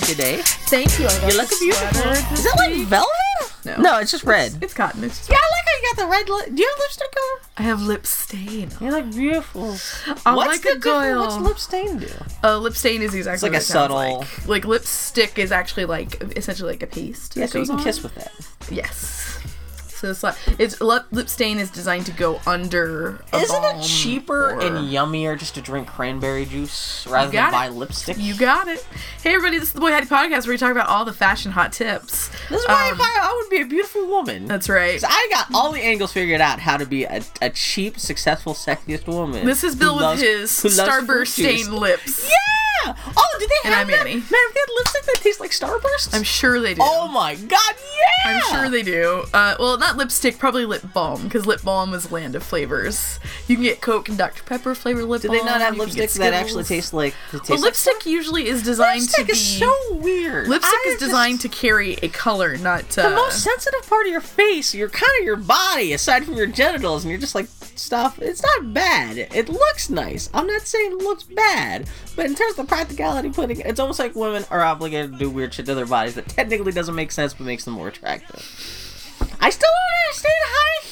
red today. Thank you. You look beautiful. Is that like velvet? No. No, it's just red. It's cotton. It's just Yeah, I like how you got the red. Li- Do you have lipstick on? I have lip stain. You look beautiful. I What's like the a girl. What's lip stain do? Uh, lip stain is exactly like what a it subtle- Like. like lipstick is actually like essentially like a paste. Yeah, so you can on. kiss with that. Yes. So it's like it's lip, lip stain is designed to go under. A Isn't it cheaper or- and yummier just to drink cranberry juice rather than buy lipstick? You got it. Hey everybody, this is the Boy Howdy Podcast where we talk about all the fashion hot tips. this is why Um, I, I would be a beautiful woman. That's right. I got all the angles figured out how to be a, a cheap, successful, sexiest woman. This is Bill with loves- his who loves fruit starburst stained lips. Yeah. Oh, did they And have I'm that? Annie. Man, if they had lipstick that tastes like Starburst. I'm sure they do. Oh my god, yeah! I'm sure they do. Uh, well, not lipstick, probably lip balm, because lip balm is land of flavors. You can get Coke and Dr Pepper flavor lip Do balm. they not have you can get lipstick that actually Skittles. tastes like? It tastes Well, like lipstick usually is designed Lipstick to be. is so weird. lipstick I is just- designed to carry a color, not uh, the most sensitive part of your face, your kind of your body, aside from your genitals, and you're just like stuff. It's not bad. It looks nice. I'm not saying it looks bad, but in terms of practicality, putting it's almost like women are obligated to do weird shit to their bodies that technically doesn't make sense, but makes them more attractive. I still don't understand high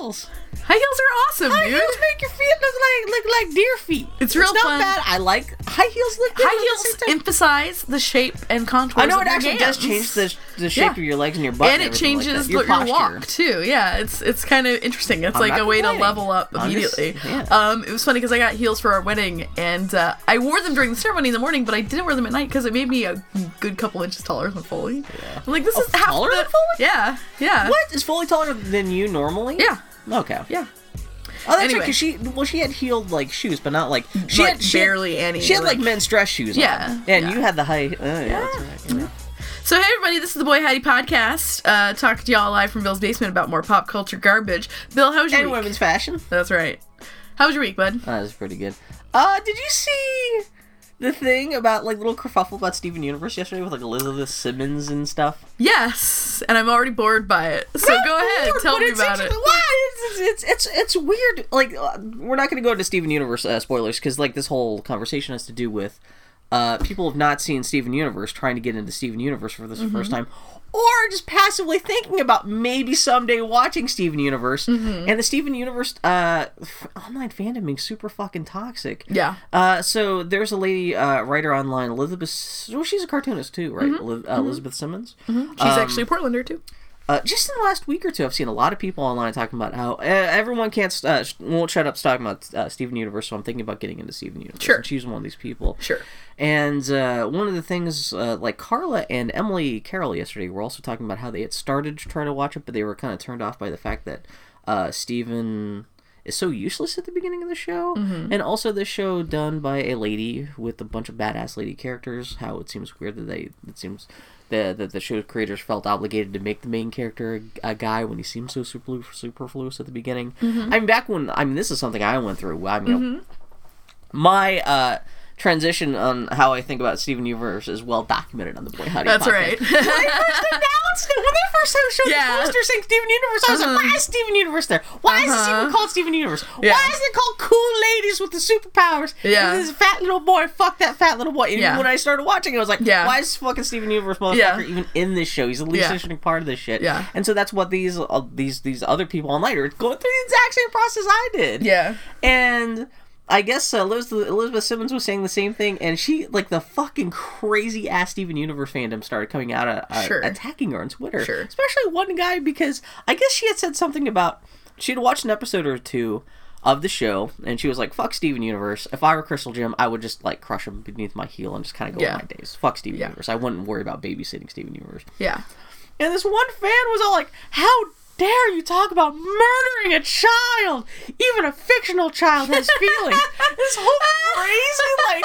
heels. High heels are awesome, High dude. heels make your feet look like look like deer feet. It's real not fun. bad. I like high heels. Look good High heels emphasize the shape and contour. I know it actually does change the, the shape Yeah. of your legs and your butt, and it everything like changes that. your, your, walk too. Yeah, it's it's kind of interesting. It's I'm like a way to level up I'm just- immediately. yeah. Um, it was funny because I got heels for our wedding, and uh, I wore them during the ceremony in the morning, but I didn't wear them at night because it made me a good couple inches taller than Foley. I'm like, this is half taller the, than Foley? Yeah, yeah. What is Foley taller than you normally? Yeah, Okay. yeah. Oh, that's Anyway. right. Cause she well, she had heeled like shoes, but not like she Like, had she barely had, any, She had like, like- men's dress shoes. Yeah, on. and yeah. you had the high. Oh, yeah, that's right. yeah. So hey everybody, this is the Boy Howdy podcast. Uh, talking to y'all live from Bill's basement about more pop culture garbage. Bill, how was your And week? women's fashion. That's right. How was your week, bud? That was pretty good. Uh, did you see the thing about like little kerfuffle about Steven Universe yesterday with like Elizabeth Simmons and stuff? Yes, and I'm already bored by it. So go ahead, tell me about it. It's, it's it's it's weird. Like uh, we're not going to go into Steven Universe uh, spoilers because like this whole conversation has to do with uh, people have not seen Steven Universe trying to get into Steven Universe for this Mm-hmm. first time. Or just passively thinking about maybe someday watching Steven Universe Mm-hmm. and the Steven Universe uh, f- online fandom being super fucking toxic. Yeah. Uh, so there's a lady uh, writer online, Elizabeth. Well, she's a cartoonist too, right? Mm-hmm. Eli- uh, Elizabeth Simmons. She's actually a Portlander too. Uh, just in the last week or two, I've seen a lot of people online talking about how uh, everyone can't uh, sh- won't shut up talking about uh, Steven Universe. So I'm thinking about getting into Steven Universe. Sure. and she's one of these people. Sure. And uh, one of the things, uh, like Carla and Emily Carroll yesterday, were also talking about how they had started trying to watch it, but they were kind of turned off by the fact that uh, Steven is so useless at the beginning of the show, Mm-hmm. and also the show done by a lady with a bunch of badass lady characters. How it seems weird that they it seems the that the show creators felt obligated to make the main character a, a guy when he seems so super superfluous at the beginning. Mm-hmm. I mean, back when I mean this is something I went through. I mean, my uh transition on how I think about Steven Universe is well documented on the Boy Howdy That's podcast. right. when they first announced it, when they first showed Yeah. the poster saying Steven Universe, I was like, Uh-huh. why is Steven Universe there? Why is this Uh-huh. even called Steven Universe? Yeah. Why is it called Cool Ladies with the Superpowers? Yeah. This fat little boy, fuck that fat little boy. And Yeah. when I started watching, I was like, Yeah. why is fucking Steven Universe motherfucker Yeah. even in this show? He's the least interesting part of this shit. Yeah. And so that's what these uh, these these other people online are going through the exact same process I did. yeah. And I guess uh, Elizabeth, Elizabeth Simmons was saying the same thing, and she, like, the fucking crazy ass Steven Universe fandom started coming out, uh, uh, Sure. attacking her on Twitter. Sure. Especially one guy, because I guess she had said something about she had watched an episode or two of the show, and she was like, fuck Steven Universe. If I were Crystal Gem, I would just, like, crush him beneath my heel and just kind of go Yeah. my days. Fuck Steven Yeah. Universe. I wouldn't worry about babysitting Steven Universe. Yeah. And this one fan was all like, How dare you talk about murdering a child? Even a fictional child has feelings. this whole crazy, like,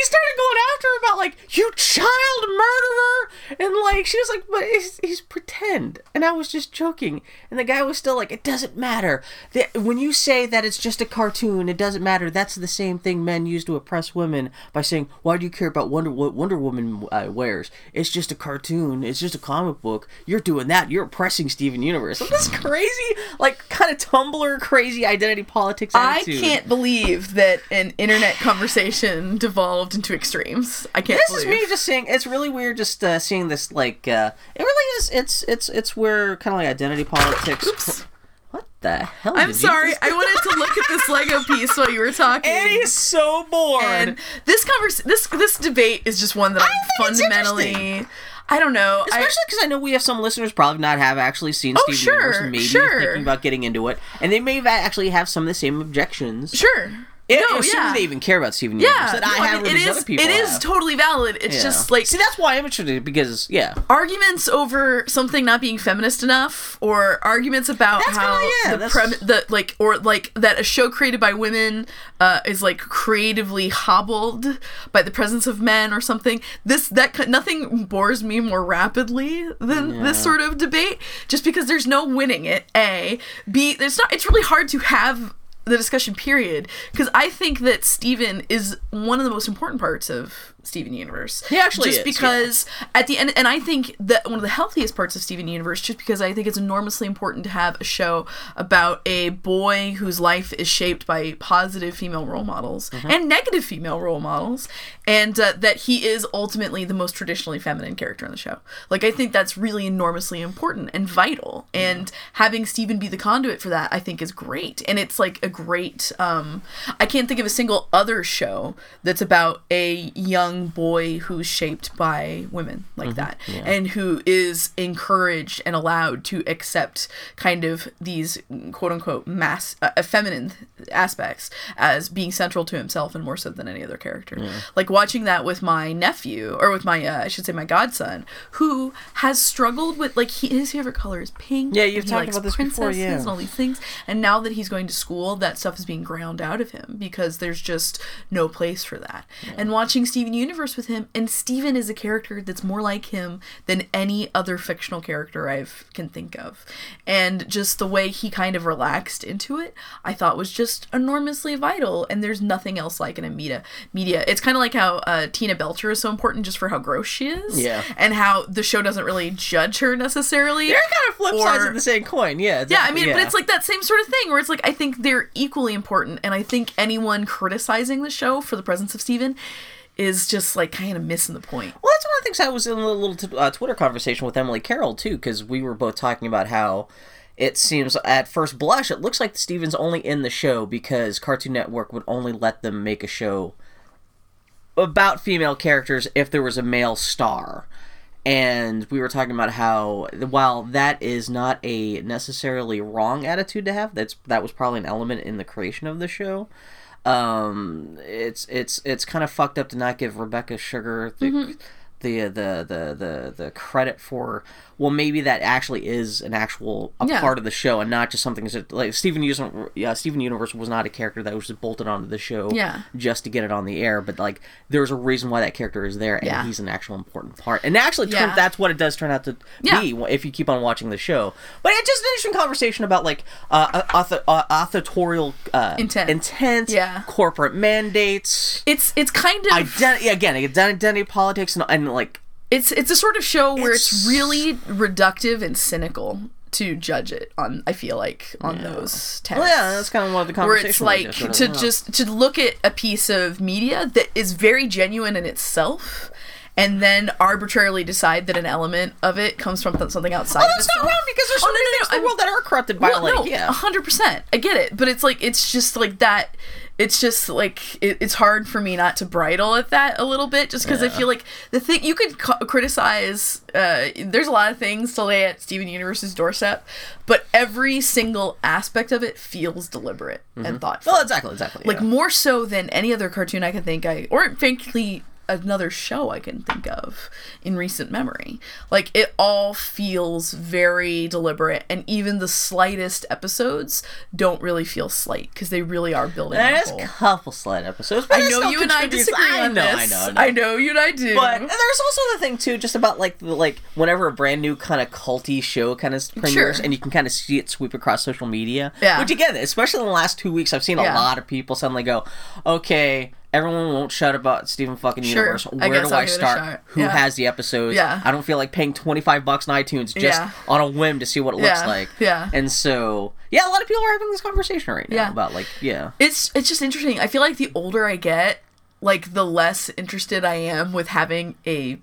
he started going after her about, like, you child murderer. And like she was like, but he's, he's pretend, and I was just joking, and the guy was still like, it doesn't matter. The, when you say that it's just a cartoon, it doesn't matter. That's the same thing men use to oppress women by saying, why do you care about Wonder what Wonder Woman uh, wears? It's just a cartoon. It's just a comic book. You're doing that. You're oppressing Steven Universe. Like, this crazy, like kind of Tumblr crazy identity politics. I can't believe that an internet conversation devolved into extremes. I can't This believe. is me just saying it's really weird just uh, seeing this like uh, it really is it's it's it's where kind of like identity politics. Oops. What the hell? I'm sorry. I wanted to look at this Lego piece while you were talking. Annie's so bored. and this convers this this debate is just one that I'm fundamentally. I don't know. Especially because I know we have some listeners probably not have actually seen Oh, Steven sure, Universe maybe sure. thinking about getting into it, and they may have actually have some of the same objections. sure. Yeah, no, assuming yeah. they even care about Steven Universe yeah, that no, I have mean, it is other people it is have. totally valid. It's Yeah. just like see that's why I'm interested because yeah, arguments over something not being feminist enough or arguments about That's how kinda- yeah, the prem the like or like that a show created by women uh, is like creatively hobbled by the presence of men or something this that nothing bores me more rapidly than this sort of debate just because there's no winning it a b it's not it's really hard to have the discussion period because I think that Steven is one of the most important parts of Steven Universe. He actually just is, because at the end and I think that one of the healthiest parts of Steven Universe just because I think it's enormously important to have a show about a boy whose life is shaped by positive female role models Mm-hmm. and negative female role models and uh, that he is ultimately the most traditionally feminine character in the show. Like I think that's really enormously important and vital and having Steven be the conduit for that I think is great. And it's like a great um I can't think of a single other show that's about a young boy who's shaped by women like that and who is encouraged and allowed to accept kind of these quote unquote mass uh, feminine aspects as being central to himself and more so than any other character. Like watching that with my nephew or with my uh, I should say my godson who has struggled with like he, his favorite color is pink. Yeah, you've talked about this before, yeah. and all these things. And now that he's going to school, that stuff is being ground out of him because there's just no place for that. And watching Steven Universe with him, and Steven is a character that's more like him than any other fictional character I can think of. And just the way he kind of relaxed into it, I thought was just enormously vital. And there's nothing else like it in media. Media. It's kind of like how uh, Tina Belcher is so important just for how gross she is. Yeah. And how the show doesn't really judge her necessarily. they're kind of flip sides of the same coin. Yeah, yeah, I mean, but it's like that same sort of thing where it's like I think they're equally important, and I think anyone criticizing the show for the presence of Steven is just like kind of missing the point. Well, that's one of the things I was in a little t- uh, Twitter conversation with Emily Carroll too, because we were both talking about how it seems at first blush it looks like Steven's only in the show because Cartoon Network would only let them make a show about female characters if there was a male star. And we were talking about how while that is not a necessarily wrong attitude to have, that's that was probably an element in the creation of the show. Um, it's it's it's kind of fucked up to not give Rebecca Sugar the Mm-hmm. The, the the the the credit for well maybe that actually is an actual a Yeah. part of the show and not just something that like Steven Universe yeah Steven Universe was not a character that was just bolted onto the show Yeah. just to get it on the air but like there's a reason why that character is there and Yeah. he's an actual important part and actually turn, that's what it does turn out to be if you keep on watching the show but it's just an interesting conversation about like uh, author, uh authorial uh, Intent. intent Yeah. corporate mandates It's it's kind of identity again it's identity politics and, and like it's it's a sort of show where it's, It's- really reductive and cynical to judge it on. I feel like on those tests. well, yeah that's kind of one of the where it's like just to just to look at a piece of media that is very genuine in itself and then arbitrarily decide that an element of it comes from th- something outside Oh, that's not wrong because there's oh, so Oh, no, no, things no, in the world that are corrupted by well, like no, yeah a hundred percent. I get it, but it's like it's just like that. It's just like it, it's hard for me not to bridle at that a little bit, just because I feel like the thing you could co- criticize. Uh, there's a lot of things to lay at Steven Universe's doorstep, but every single aspect of it feels deliberate and thoughtful well exactly exactly like yeah. more so than any other cartoon I can think I or frankly another show I can think of in recent memory. Like it all feels very deliberate, and even the slightest episodes don't really feel slight because they really are building. There's a couple slight episodes. But I know you and I disagree I on know, this. I know, I know. I know you and I do. But and there's also the thing too, just about like the like whenever a brand new kind of culty show kind of premieres, Sure. and you can kind of see it sweep across social media. Yeah. Which again, especially in the last two weeks, I've seen a Yeah. lot of people suddenly go, "Okay, everyone won't shut about Steven fucking Sure. Universe. I Where guess do I a start? Who Yeah. has the episodes? Yeah. I don't feel like paying twenty five bucks on iTunes just Yeah. on a whim to see what it looks Yeah. like. Yeah. And so, yeah, a lot of people are having this conversation right now about like, yeah. it's it's just interesting. I feel like the older I get, like the less interested I am with having a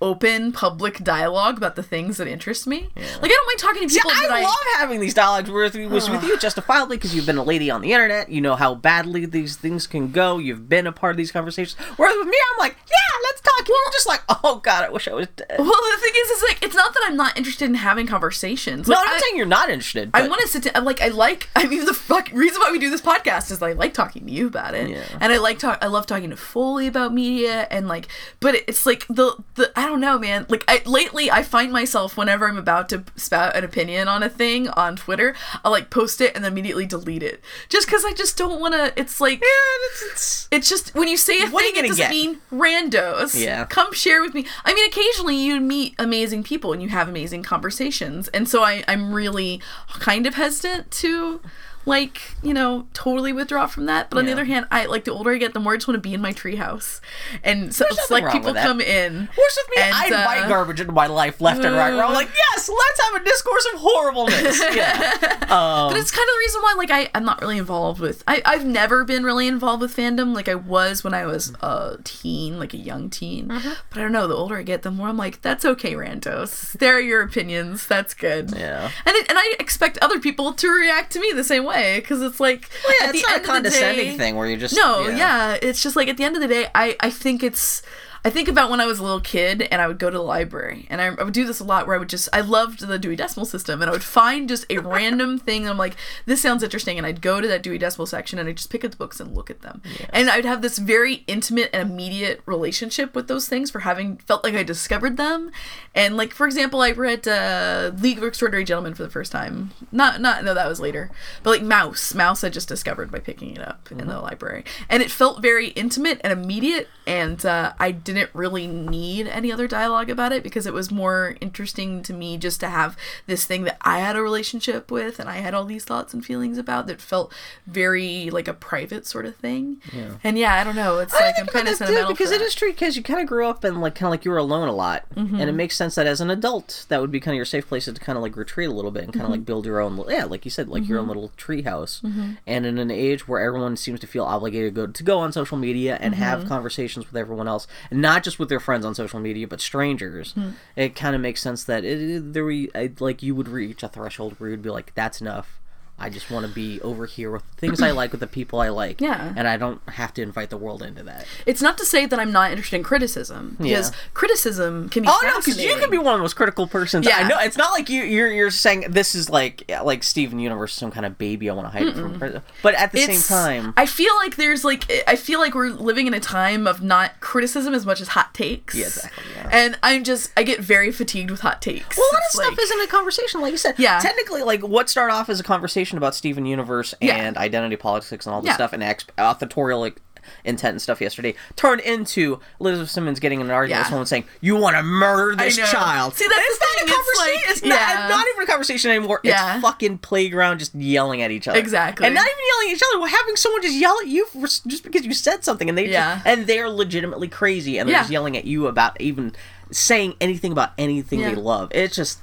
open public dialogue about the things that interest me. Like I don't mind talking to people that I I love having these dialogues with, was with you justifiably because you've been a lady on the internet. You know how badly these things can go. You've been a part of these conversations. Whereas with me, I'm like, yeah, let's talk. You're just like, oh god, I wish I was dead. Well, the thing is, is like it's not that I'm not interested in having conversations. no, I'm not I- saying you're not interested. I want to sit down. Like I like. I mean, the fuck reason why we do this podcast is I like talking to you about it, Yeah. and I like talk. I love talking to Foley about media, and like, but it's like the the I don't know, man. Like I lately, I find myself whenever I'm about to spout an opinion on a thing on Twitter, I'll like post it and then immediately delete it, just because I just don't want to. It's like. Yeah, it's, it's It's just when you say a What are you thing, it doesn't get? mean randos. Yeah. Come share with me. I mean, occasionally you meet amazing people and you have amazing conversations. And so I, I'm really kind of hesitant to like, you know, totally withdraw from that. But on the other hand, I like the older I get, the more I just want to be in my treehouse. And so There's it's like people come in. Whereas with me, and, I invite uh, garbage into my life left and right. Where I'm like, yes, let's have a discourse of horribleness. Yeah. Um, But it's kind of the reason why, like, I, I'm not really involved with. I, I've never been really involved with fandom. Like, I was when I was a teen, like a young teen. Mm-hmm. But I don't know. The older I get, the more I'm like, that's okay, Randos. There are your opinions. That's good. Yeah. And it, and I expect other people to react to me the same way because it's like well, yeah, at it's the not a end of the condescending day, thing where you're just no, yeah. It's just like at the end of the day, I I think it's. I think about when I was a little kid and I would go to the library and I, I would do this a lot where I would just I loved the Dewey Decimal System and I would find just a random thing and I'm like this sounds interesting and I'd go to that Dewey Decimal section and I'd just pick up the books and look at them. And I'd have this very intimate and immediate relationship with those things for having felt like I discovered them. And like for example I read uh, League of Extraordinary Gentlemen for the first time. Not not no that was later. But like Mouse. Mouse I just discovered by picking it up in the library. And it felt very intimate and immediate and uh, I didn't really need any other dialogue about it because it was more interesting to me just to have this thing that I had a relationship with and I had all these thoughts and feelings about that felt very like a private sort of thing Yeah. and yeah I don't know it's I like I'm kind of about that, too, sentimental because it is true because you kind of grew up and like kind of like you were alone a lot, Mm-hmm. and it makes sense that as an adult that would be kind of your safe places to kind of like retreat a little bit and kind Mm-hmm. of like build your own yeah like you said like your own little tree house. Mm-hmm. And in an age where everyone seems to feel obligated to go to go on social media and Mm-hmm. have conversations with everyone else, and not just with their friends on social media but strangers, Hmm. it kind of makes sense that it, it there we I- like you would reach a threshold where you'd be like that's enough. I just want to be over here with things I like with the people I like. Yeah. And I don't have to invite the world into that. it's not to say that I'm not interested in criticism because Yeah. criticism can be Oh no, because you can be one of the most critical persons. Yeah. I know it's not like you you're you're saying this is like like Steven Universe, some kind of baby I want to hide it from. But at the same time, I feel like there's like I feel like we're living in a time of not criticism as much as hot takes. Yeah, exactly, yeah. And I'm just I get very fatigued with hot takes. well, a lot of It's stuff like- isn't a conversation, like you said. Yeah. technically, like what started off as a conversation about Steven Universe Yeah. and identity politics and all this Yeah. stuff and ex- authorial like intent and stuff yesterday turned into Elizabeth Simmons getting in an argument with someone saying, "You want to murder this child." See, that's it's the not a it's conversation. like- It's, not, yeah. not even a conversation anymore. Yeah. It's fucking playground, just yelling at each other. Exactly. and not even yelling at each other. Well, having someone just yell at you for, just because you said something, and they Yeah. just, and they're legitimately crazy, and they're Yeah. just yelling at you about even saying anything about anything Yeah. they love. It's just.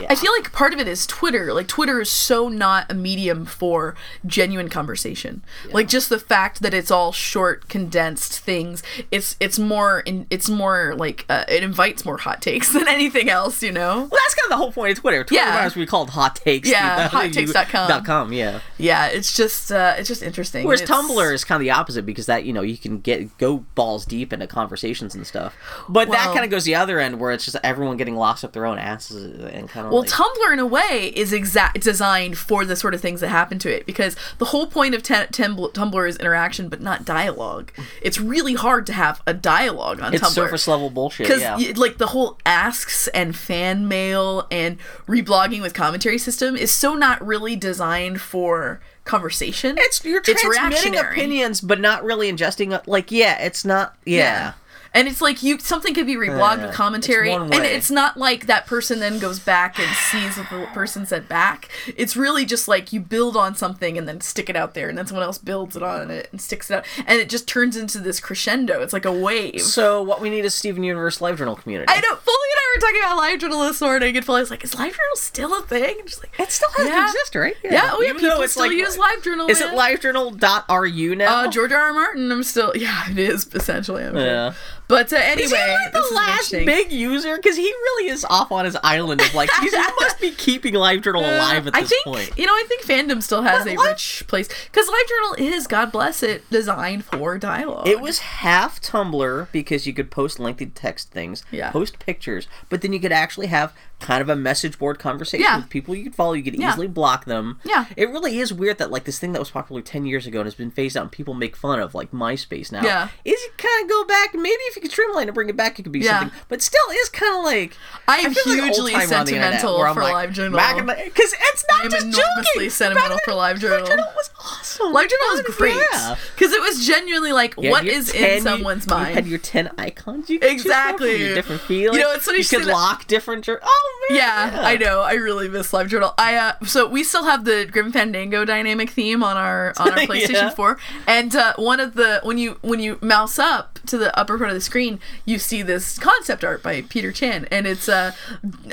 Yeah. I feel like part of it is Twitter. Like Twitter is so not a medium for genuine conversation. Like just the fact that it's all short, condensed things. It's it's more in, it's more like uh, it invites more hot takes than anything else. You know? Well, that's kind of the whole point of Twitter. Twitter Yeah. yeah. we called hot takes. Yeah, hottakes.com. dot com, yeah. Yeah. It's just uh, it's just interesting. Whereas It's- Tumblr is kind of the opposite because that you know you can get go balls deep into conversations and stuff. But that kind of goes the other other end where it's just everyone getting lost up their own asses and kind of Well, like, Tumblr in a way is exact designed for the sort of things that happen to it because the whole point of te- Tumblr is interaction, but not dialogue. It's really hard to have a dialogue on it's Tumblr. surface level bullshit. because Yeah. like the whole asks and fan mail and reblogging with commentary system is so not really designed for conversation. it's you're transmitting reactionary. opinions, but not really ingesting. Like, yeah, it's not. Yeah. And it's like you something could be reblogged Yeah, with commentary, it's and it's not like that person then goes back and sees what the person said back. It's really just like you build on something and then stick it out there, and then someone else builds it on it and sticks it out, and it just turns into this crescendo. It's like a wave. So what we need is Steven Universe Live Journal community. I know. Foley and I were talking about live journal this morning, and Foley's like, "Is live journal still a thing?" And just like, It still has Yeah. to exist, right? Yeah, oh yeah, Even people it's still like- use LiveJournal. Is man. it livejournal.ru now? Uh, George R. R. Martin. I'm still. Yeah, it is essentially. I'm sure. But uh, anyway, Is he like the last big user? Because he really is off on his island of like, he must be keeping LiveJournal alive at I this think point. you know. I think fandom still has a what- rich place because LiveJournal is, God bless it, designed for dialogue. It was half Tumblr because you could post lengthy text things, Yeah. post pictures, but then you could actually have kind of a message board conversation Yeah. with people you could follow. You could Yeah. easily block them. Yeah. It really is weird that like this thing that was popular ten years ago and has been phased out and people make fun of like MySpace now. Yeah. Is it kind of go back? Maybe if you could streamline and bring it back, it could be Yeah. something. But still, is kind of like I am feel like hugely on the internet, sentimental for like, in the because it's not I am just enormously joking. sentimental Back for then, LiveJournal. LiveJournal was awesome. LiveJournal was God, great yeah. because it was genuinely like, You had what is 10 in someone's you mind? had your ten icons. You could choose from, Exactly. your different feelings. You know, it's funny you you could that- lock different. jour- Oh man. yeah, I know. I really miss LiveJournal. I uh, so we still have the Grim Fandango dynamic theme on our on our PlayStation Yeah. 4, and uh, one of the when you when you mouse up to the upper part of the screen, you see this concept art by Peter Chan, and it's uh,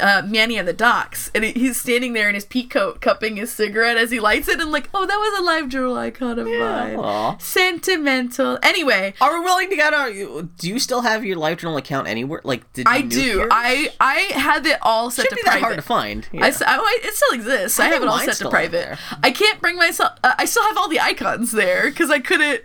uh Manny on the docks, and he- he's standing there in his peak coat, cupping his cigarette as he lights it, and like, oh, that was a live journal icon of mine. Aw. Sentimental. Anyway, Are we willing to get our? Do you still have your live journal account anywhere? Like, did you I do. yours? I I had it all set should to private. hard to find. I, Yeah. I- I- it still exists. I, I have it all set to private. I can't bring myself. Uh, I still have all the icons there because I couldn't.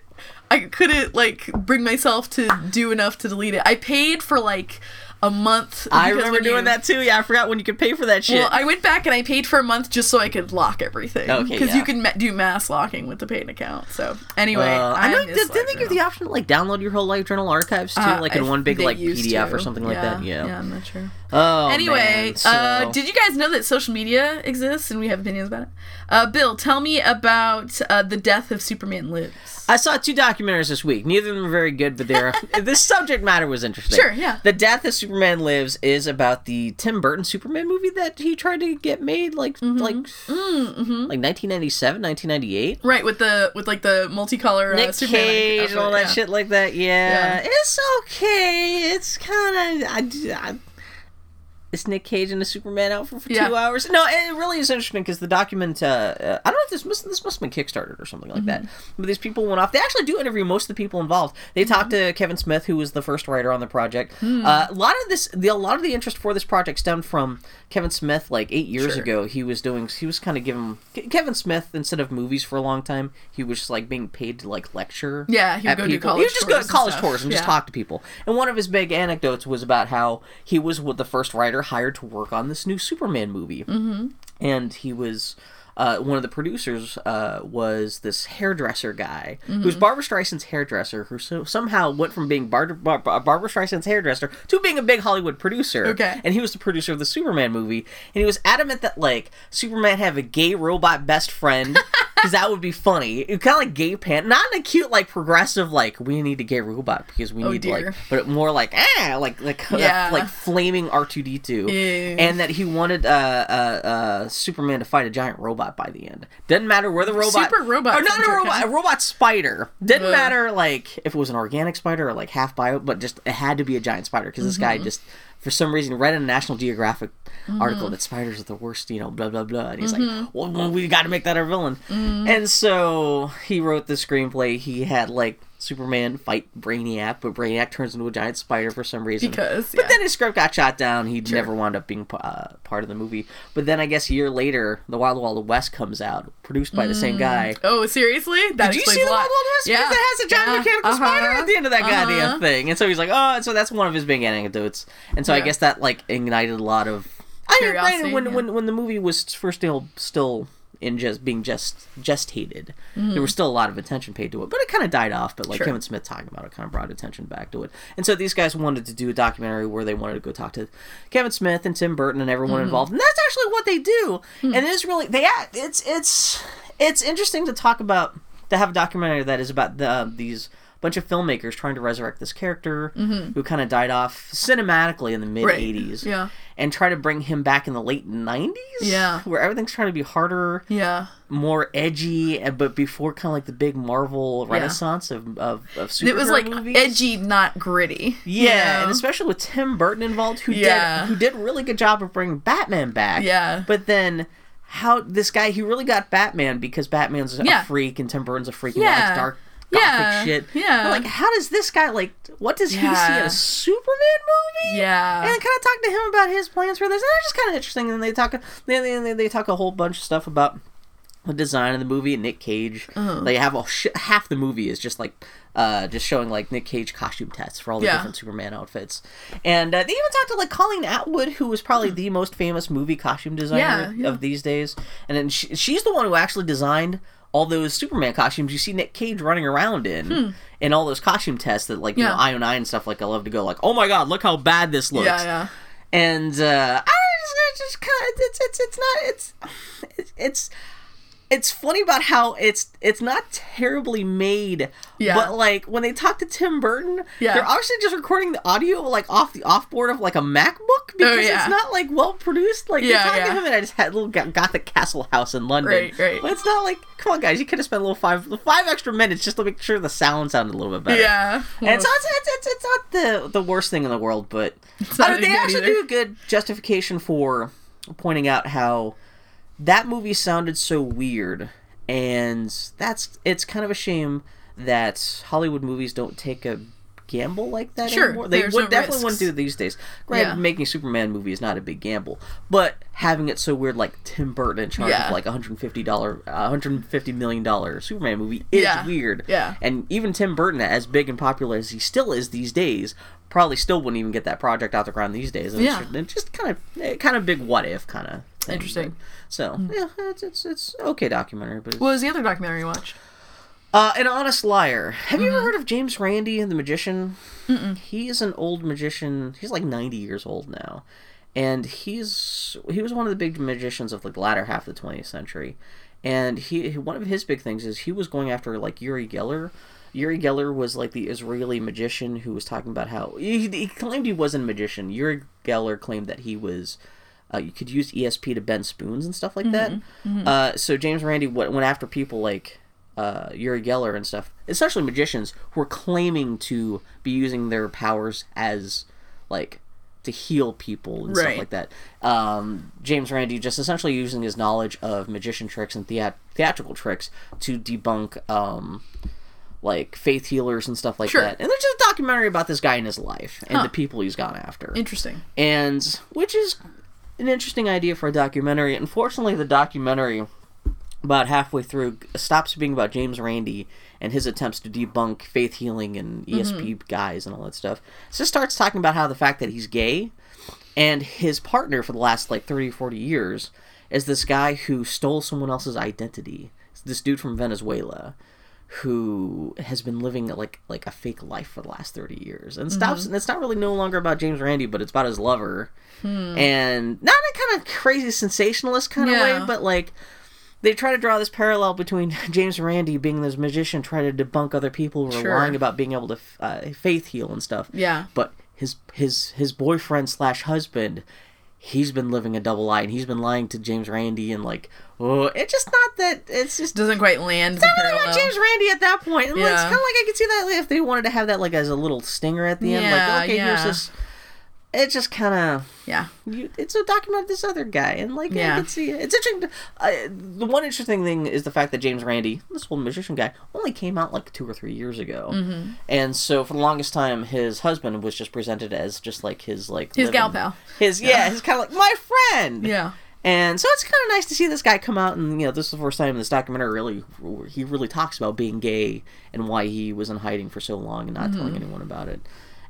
I couldn't like bring myself to do enough to delete it. I paid for like a month. I remember doing you- that too. Yeah, I forgot when you could pay for that shit. Well, I went back and I paid for a month just so I could lock everything. Okay, Because yeah. you can ma- do mass locking with the paid account. So anyway, Uh, I know. Did, didn't they give the option to like download your whole live journal archives too, Uh, like in I- one big like PDF or to. something like that? Yeah. Yeah, I'm not sure. Oh. Anyway, man, so- uh, did you guys know that social media exists and we have opinions about it? Uh, Bill, tell me about uh, the death of Superman Lives. I saw two documentaries this week. Neither of them are very good, but they're this subject matter was interesting. Sure, yeah. The Death of Superman Lives is about the Tim Burton Superman movie that he tried to get made like Mm-hmm. like like 1997, 1998. Right with the with like the multicolor uh, Nick Superman Cage and all that yeah. shit like that. Yeah, Yeah. it's okay. It's kind of I, I, it's Nick Cage in a Superman outfit for Yeah. two hours. No, it really is interesting because the document. Uh, uh, I don't know if this must this must have been kickstarted or something like that. Mm-hmm. But these people went off. They actually do interview most of the people involved. They talked to Kevin Smith, who was the first writer on the project. Hmm. Uh, a lot of this, the a lot of the interest for this project stemmed from Kevin Smith. Like eight years Sure. ago, he was doing. He was kind of giving Kevin Smith instead of movies for a long time. He was just like being paid to like lecture. Yeah, he would go people. college He would just go to and college stuff. tours and just talk to people. And one of his big anecdotes was about how he was with the first writer hired to work on this new Superman movie, mm-hmm. and he was. Uh, one of the producers uh, was this hairdresser guy Mm-hmm. who's Barbra Streisand's hairdresser, who so, somehow went from being Bar- Bar- Bar- Barbra Streisand's hairdresser to being a big Hollywood producer. Okay. and he was the producer of the Superman movie, and he was adamant that like Superman have a gay robot best friend because that would be funny. Kind of like gay pan, not in a cute like progressive like we need a gay robot because we Oh, need dear. like, but more like ah like like Yeah. like flaming R two D two, and that he wanted uh, uh uh Superman to fight a giant robot by the end. Doesn't matter where the robot, Super robot or not a robot, a robot spider. Didn't Ugh. matter like if it was an organic spider or like half bio, but just it had to be a giant spider because this guy Mm-hmm. just for some reason read in a National Geographic article Mm-hmm. that spiders are the worst, you know, blah blah blah, and he's like, well, well, we got to make that our villain, and so he wrote the screenplay. He had like Superman fight Brainiac, but Brainiac turns into a giant spider for some reason. Because, but then his script got shot down. He never wound up being uh, part of the movie. But then I guess a year later, The Wild Wild West comes out, produced by the same guy. Oh, seriously? That Did you see The. Wild Wild West? Yeah. Because it has a giant Yeah. mechanical spider Uh-huh. at the end of that Uh-huh. goddamn thing. And so he's like, oh, and so that's one of his big anecdotes. And so I guess that like ignited a lot of. I mean, when, yeah. when when the movie was first still still in just being just gestated, Mm-hmm. there was still a lot of attention paid to it, but it kind of died off. But like Sure. Kevin Smith talking about it, kind of brought attention back to it. And so these guys wanted to do a documentary where they wanted to go talk to Kevin Smith and Tim Burton and everyone Mm-hmm. involved, and that's actually what they do. Hmm. And it is really they act. It's it's it's interesting to talk about to have a documentary that is about the these bunch of filmmakers trying to resurrect this character who kind of died off cinematically in the mid Mm-hmm. Right. 80s Yeah. and try to bring him back in the late 90s Yeah. where everything's trying to be harder Yeah. more edgy and- but before kind of like the big marvel renaissance of, of, of superhero It was like movies. edgy, not gritty. yeah, You know? and especially with Tim Burton involved, who Yeah. did who did a really good job of bringing Batman back. Yeah. but then how this guy he really got Batman because Batman's a freak and Tim Burton's a freak and Yeah. likes dark gothic Yeah. shit. Yeah. But, like how does this guy like what does he see in a Superman movie? Yeah. And kind of talk to him about his plans for this. And it's just kind of interesting. And they talk, they, they, they talk a whole bunch of stuff about the design of the movie and Nick Cage. Uh-huh. They have a sh- half the movie is just like uh, just showing like Nick Cage costume tests for all the Yeah. different Superman outfits. And uh, they even talked to like Colleen Atwood, who was probably the most famous movie costume designer. Yeah, yeah. of these days. And then she, she's the one who actually designed all those Superman costumes you see Nick Cage running around in, and all those costume tests that like you Hmm. Know IO9 and stuff like I love to go like oh my god look how bad this looks yeah, yeah. and uh, I know, it's just kind of it's it's it's not it's it's it's it's funny about how it's it's not terribly made Yeah. but like when they talk to tim burton Yeah. they're actually just recording the audio like off the offboard of like a macbook oh, because Oh, yeah. it's not like well produced like Yeah, they talk to yeah. him and i just had a little gothic castle house in london Right, right. but it's not like come on guys you could have spent a little five five extra minutes just to make sure the sound sounded a little bit better Yeah. and so it's, it's, it's, it's not the, the worst thing in the world, but not I don't- they actually either. do a good justification for pointing out how that movie sounded so weird, and that's it's kind of a shame that Hollywood movies don't take a gamble like that Sure, anymore. They would no definitely risks. wouldn't do it these days. Granted, Yeah. making a Superman movie is not a big gamble, but having it so weird, like Tim Burton in charge Yeah. of like hundred fifty dollar, hundred fifty million dollar Superman movie is Yeah. weird. Yeah. And even Tim Burton, as big and popular as he still is these days, probably still wouldn't even get that project out the ground these days. And Yeah. it's, it's just kind of, eh, kind of big what if kind of thing. Interesting. But- so yeah, it's it's it's okay documentary, but it's, What was the other documentary you watched? uh, an honest liar. Have you Mm-hmm. ever heard of James Randi and the magician? He's an old magician. He's like ninety years old now, and he's he was one of the big magicians of like the latter half of the twentieth century. And he one of his big things is he was going after like Uri Geller. Uri Geller was like the Israeli magician who was talking about how he, he claimed he wasn't a magician. Uri Geller claimed that he was uh, you could use ESP to bend spoons and stuff like that. Uh, so James Randi went, went after people like uh, Uri Geller and stuff, essentially magicians who were claiming to be using their powers as like to heal people and stuff like that. Um, James Randi just essentially using his knowledge of magician tricks and theat- theatrical tricks to debunk um, like faith healers and stuff like Sure. that. And there's just a documentary about this guy and his life and Huh. the people he's gone after Interesting. and which is an interesting idea for a documentary. Unfortunately, the documentary about halfway through stops being about James Randi and his attempts to debunk faith healing and mm-hmm. ESP guys and all that stuff. It just starts talking about how the fact that he's gay and his partner for the last like 30 40 years is this guy who stole someone else's identity. It's this dude from Venezuela who has been living like like a fake life for the last 30 years. And stops and it's not really no longer about james randi but it's about his lover. And not in a kind of crazy sensationalist kind of way but like they try to draw this parallel between james randi being this magician trying to debunk other people who are Sure. lying about being able to uh, faith heal and stuff. Yeah. but his his his boyfriend slash husband he's been living a double lie and he's been lying to james Randi and like oh it's just not that it's just Doesn't quite land. the not really about. James Randi at that point. And like, it's kind of like I could see that if they wanted to have that like as a little stinger at the end, Yeah, like okay, here's yeah. this it just kind of Yeah. you, it's a document of this other guy, and like Yeah. I can see it. It's interesting. Uh, the one interesting thing is the fact that James Randi, this whole magician guy, only came out like two or three years ago, Mm-hmm. and so for the longest time, his husband was just presented as just like his like His gal pal. His yeah, his kind of like my friend. Yeah. And so it's kind of nice to see this guy come out and you know this is the first time in this documentary really he really talks about being gay and why he was in hiding for so long and not Mm-hmm. telling anyone about it.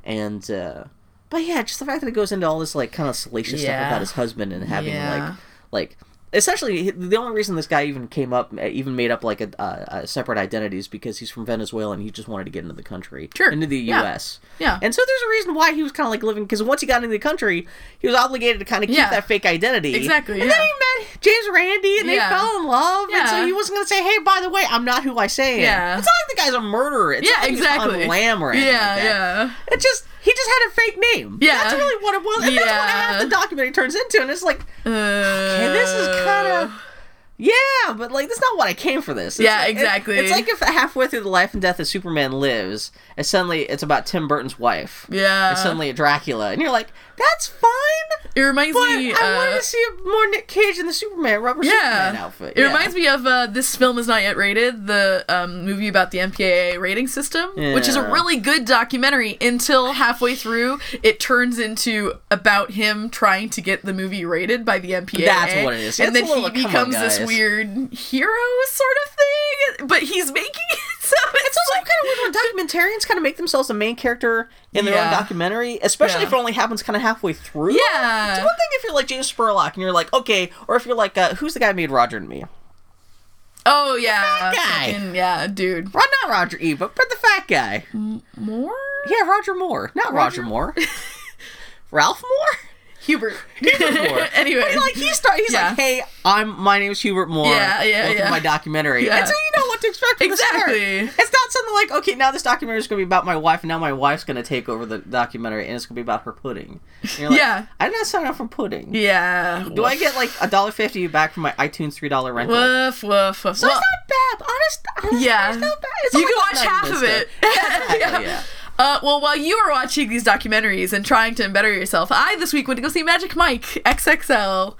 And uh but yeah, just the fact that it goes into all this like kind of salacious stuff about his husband and having Yeah. like like essentially the only reason this guy even came up eh, even made up like a, a, a separate identity is because he's from Venezuela and he just wanted to get into the country Sure. into the Yeah. US. Yeah. And so there's a reason why he was kind of like living because once he got into the country, he was obligated to kind of keep Yeah. that fake identity. Exactly, And yeah. then he met James randi and they fell in love. And so he wasn't going to say, hey, by the way, I'm not who I say I am. Yeah. It's not like the guy's a murderer. It's Yeah, not like he's on exactly. lamb Yeah, like yeah. It just, he just had a fake name. Yeah. That's really what it was. And that's what half Yeah. the documentary turns into. And it's like, Uh, okay, this is kind of. Yeah, but like that's not what I came for this. It's Yeah, like- it- exactly. it's like if halfway through the life and death of Superman lives, and suddenly it's about Tim Burton's wife. Yeah. And suddenly a Dracula, and you're like, that's fine. It reminds But me. I uh, wanted to see more Nick Cage in the Superman rubber Superman yeah. outfit. It reminds me of uh, this film is not yet rated, the um, movie about the MPAA rating system, which is a really good documentary until halfway through it turns into about him trying to get the movie rated by the MPAA. That's what it is. And It's then he come on, becomes this weird hero sort of thing, but he's making it so it's, also like, kind of weird when documentarians kind of make themselves the main character in their own documentary, especially Yeah. if it only happens kind of halfway through. Yeah. It's one thing if you're like James Spurlock and you're like, okay, or if you're like, uh, who's the guy who made Roger and Me? Oh yeah, guy. fucking- yeah, dude. Well, not Roger E, but, but the fat guy. More Yeah, Roger Moore. Not Roger, Roger- Moore. Ralph Moore? Hubert. Moore. anyway, But, like he start, he's Yeah. like, "Hey, I'm my name is Hubert Moore. Yeah, yeah, Welcome to yeah. my documentary." Yeah. And so you know what to expect from the Exactly. start. It's not something like, "Okay, now this documentary is going to be about my wife, and now my wife's going to take over the documentary, and it's going to be about her pudding." Like, Yeah. I'm not signing up for pudding. yeah. Do I get like a dollar fifty back from my iTunes three dollar rental? Woof woof woof. So Well, it's not bad. Honest, honest Yeah. it's not bad. It's you can watch half of it. Exactly, yeah. Uh, well, while you were watching these documentaries and trying to better yourself, I this week went to go see Magic Mike XXL.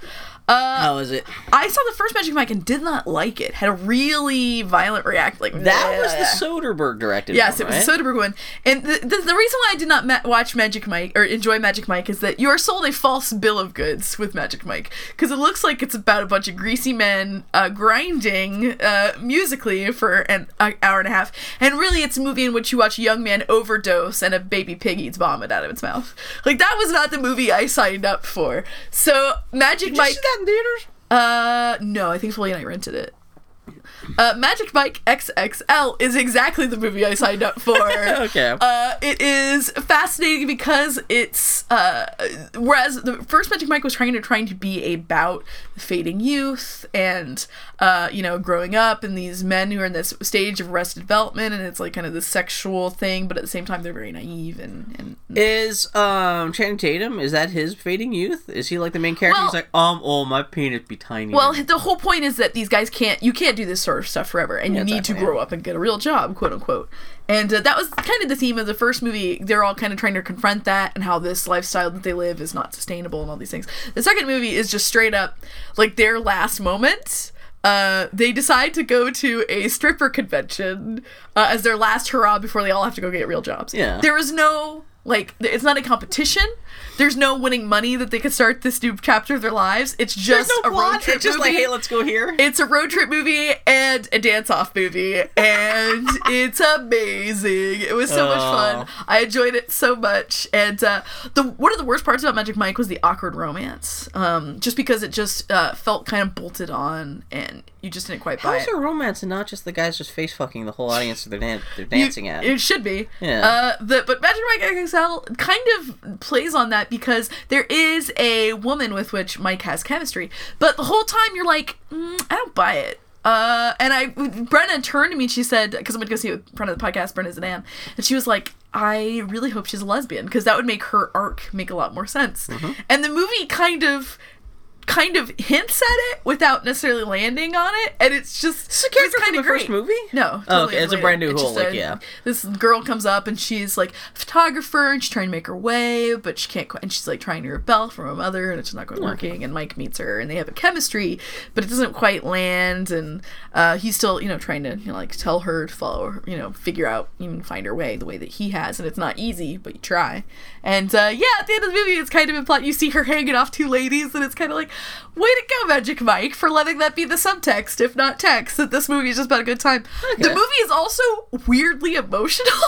Uh, How is it? I saw the first Magic Mike and did not like it. Had a really violent react. Like That was the Soderbergh directed. Yes, one, it was right? the Soderbergh one. And the, the, the reason why I did not ma- watch Magic Mike or enjoy Magic Mike is that you are sold a false bill of goods with Magic Mike because it looks like it's about a bunch of greasy men uh, grinding uh, musically for an uh, hour and a half, and really it's a movie in which you watch a young man overdose and a baby pig eats vomit out of its mouth. Like that was not the movie I signed up for. So Magic Mike. That in theaters? Uh, no, I think Foley and I rented it. Uh, Magic Mike XXL is exactly the movie I signed up for. Okay. Uh, it is fascinating because it's uh, whereas the first Magic Mike was trying to trying to be about fading youth and uh, you know growing up and these men who are in this stage of arrested development and it's like kind of this sexual thing, but at the same time they're very naive and and Is um Channing Tatum? Is that his fading youth? Is he like the main character? Well- He's like, um, oh, my penis be tiny. Well, the whole point is that these guys can't, you can't do this sort stuff forever, and you Yeah, need to grow up and get a real job, quote unquote. And uh, that was kind of the theme of the first movie. They're all kind of trying to confront that and how this lifestyle that they live is not sustainable and all these things. The second movie is just straight up like their last moment. Uh, they decide to go to a stripper convention uh, as their last hurrah before they all have to go get real jobs. Yeah. There is no like it's not a competition. There's no winning money that they could start this new chapter of their lives. It's just no a road trip It's just movie. like, hey, let's go here. It's a road trip movie and a dance off movie, and it's amazing. It was so much fun. Oh. I enjoyed it so much. And uh, the one of the worst parts about Magic Mike was the awkward romance, um, just because it just uh, felt kind of bolted on, and you just didn't quite buy How's it. there romance and not just the guys just face fucking the whole audience that they're, dan- they're You- dancing at? It should be. Yeah. Uh, the, but Magic Mike XL kind of plays on that because there is a woman with which Mike has chemistry, but the whole time you're like, mm, I don't buy it. Uh, and I, Brenna turned to me and she said, because I'm going to go see a friend of the podcast, Brenna Zadan, and she was like, I really hope she's a lesbian because that would make her arc make a lot more sense. Mm-hmm. And the movie kind of kind of hints at it without necessarily landing on it, and it's just It's a character it's from the first movie? No, Oh, okay, it's a brand new It's whole, like, a- yeah. This girl comes up and she's like a photographer and she's trying to make her way, but she can't. quite And she's like trying to rebel from her mother, and it's not quite working. And Mike meets her, and they have a chemistry, but it doesn't quite land. And uh, he's still, you know, trying to you know, like tell her to follow, her, you know, figure out, even find her way the way that he has, and it's not easy, but you try. And uh, yeah, at the end of the movie, it's kind of implied. You see her hanging off two ladies, and it's kind of like, way to go, Magic Mike, for letting that be the subtext, if not text, that this movie is just about a good time. The movie is also weirdly emotional.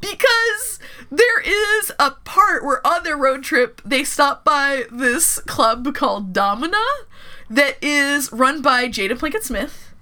Because there is a part where on their road trip they stop by this club called Domina that is run by Jada Pinkett Smith.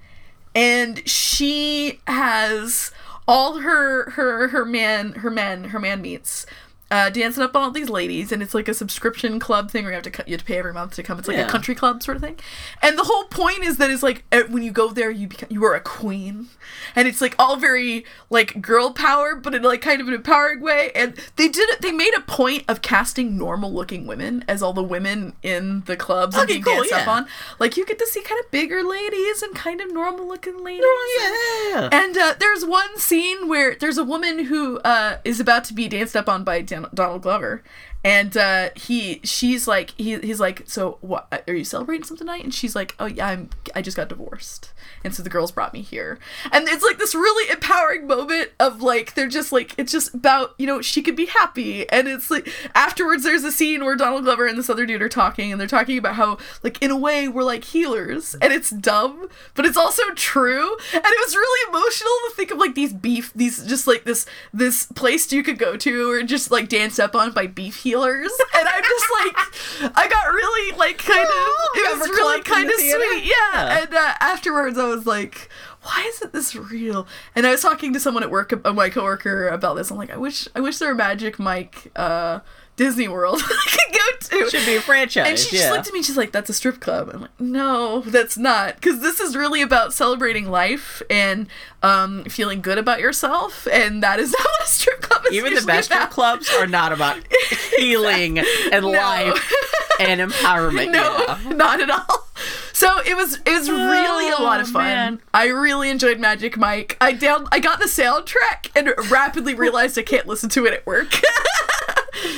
And she has all her her her man her men her man meets uh, dancing up on all these ladies, and it's like a subscription club thing where you have to cut, you have to pay every month to come. It's like Yeah. a country club sort of thing, and the whole point is that it's like eh, when you go there, you become, you are a queen, and it's like all very like girl power, but in like kind of an empowering way. And they did it. They made a point of casting normal looking women as all the women in the clubs Okay, being cool, danced up yeah. on. Like you get to see kind of bigger ladies and kind of normal looking ladies. Oh, yeah. And uh, there's one scene where there's a woman who uh, is about to be danced up on by Dan- Donald Glover, and uh, he she's like he, he's like so what are you celebrating something tonight? And she's like oh yeah I'm I just got divorced, and so the girls brought me here, and it's like this really empowering moment of like they're just like it's just about you know she could be happy, and it's like afterwards there's a scene where Donald Glover and this other dude are talking, and they're talking about how like in a way we're like healers, and it's dumb, but it's also true, and it was really emotional to think of like these beef, these just like this this place you could go to or just like danced up on by beef healers, and I'm just like I got really like kind of it was really kind of sweet, yeah. Yeah. And uh, afterwards I was like. Why isn't this real? And I was talking to someone at work, uh, my coworker, about this. I'm like, I wish, I wish there were Magic Mike uh, Disney World I could go to. Should be a franchise. And she yeah. just looked at me. She's like, "That's a strip club." I'm like, "No, that's not." Because this is really about celebrating life and um, feeling good about yourself, and that is not what a strip. Even the best about. clubs are not about healing and No. life and empowerment. No, not at all. So it was it was really a oh, lot of Oh, fun. man. I really enjoyed Magic Mike. I down I got the soundtrack and rapidly realized I can't listen to it at work.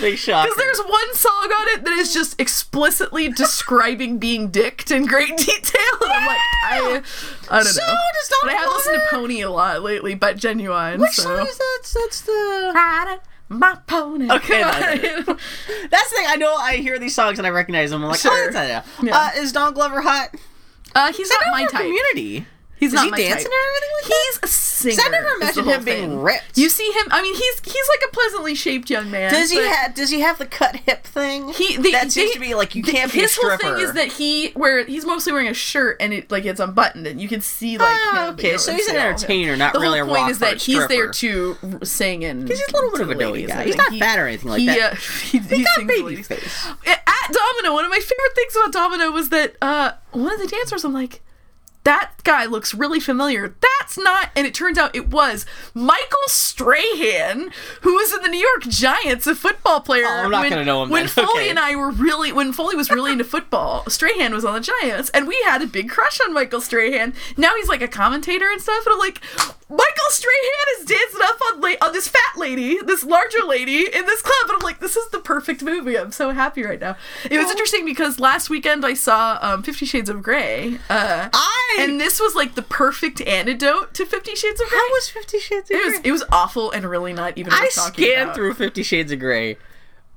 Big shock. Because there's one song on it that is just explicitly describing being dicked in great detail, and I'm like, I, I don't So know. does Donald But I have listened to Pony a lot lately, but Ginuwine. Which so. song is that? That's the. My pony. Okay, Come that- on. That's the thing. I know. I hear these songs and I recognize them. I'm like, Sure. oh, that's that. Yeah. Uh, is Don Glover hot? uh, he's I not my type. Community. He's Is not he dancing type. and everything like that? He's a singer. I never imagined whole him being thing. ripped. You see him. I mean, he's he's like a pleasantly shaped young man. Does he have? Does he have the cut hip thing? He they, that seems they- to be like you the- can't be a His whole thing is that he where he's mostly wearing a shirt and it like it's unbuttoned and you can see like Ah, him, okay, so he's an see all of him. entertainer, not the really whole a point is that he's there stripper. to sing and He's a little bit of a the doughy guy. He's not fat or anything like that. Uh, he, he got baby face. At Domina, one of my favorite things about Domina was that uh, one of the dancers, I'm like, that guy looks really familiar. That's not, and it turns out it was Michael Strahan, who was in the New York Giants, a football player. Oh, I'm not when, gonna know him When then. Foley Okay. and I were really, when Foley was really into football, Strahan was on the Giants, and we had a big crush on Michael Strahan. Now he's like a commentator and stuff, and I'm like, Michael Strahan is dancing up on la- on this fat lady, this larger lady in this club, and I'm like, this is the perfect movie. I'm so happy right now. It was interesting because last weekend I saw um, Fifty Shades of Grey, uh, I and this was like the perfect antidote to Fifty Shades of Grey. how was Fifty Shades of it Grey? was it was awful and really not even I scanned about. through Fifty Shades of Grey. It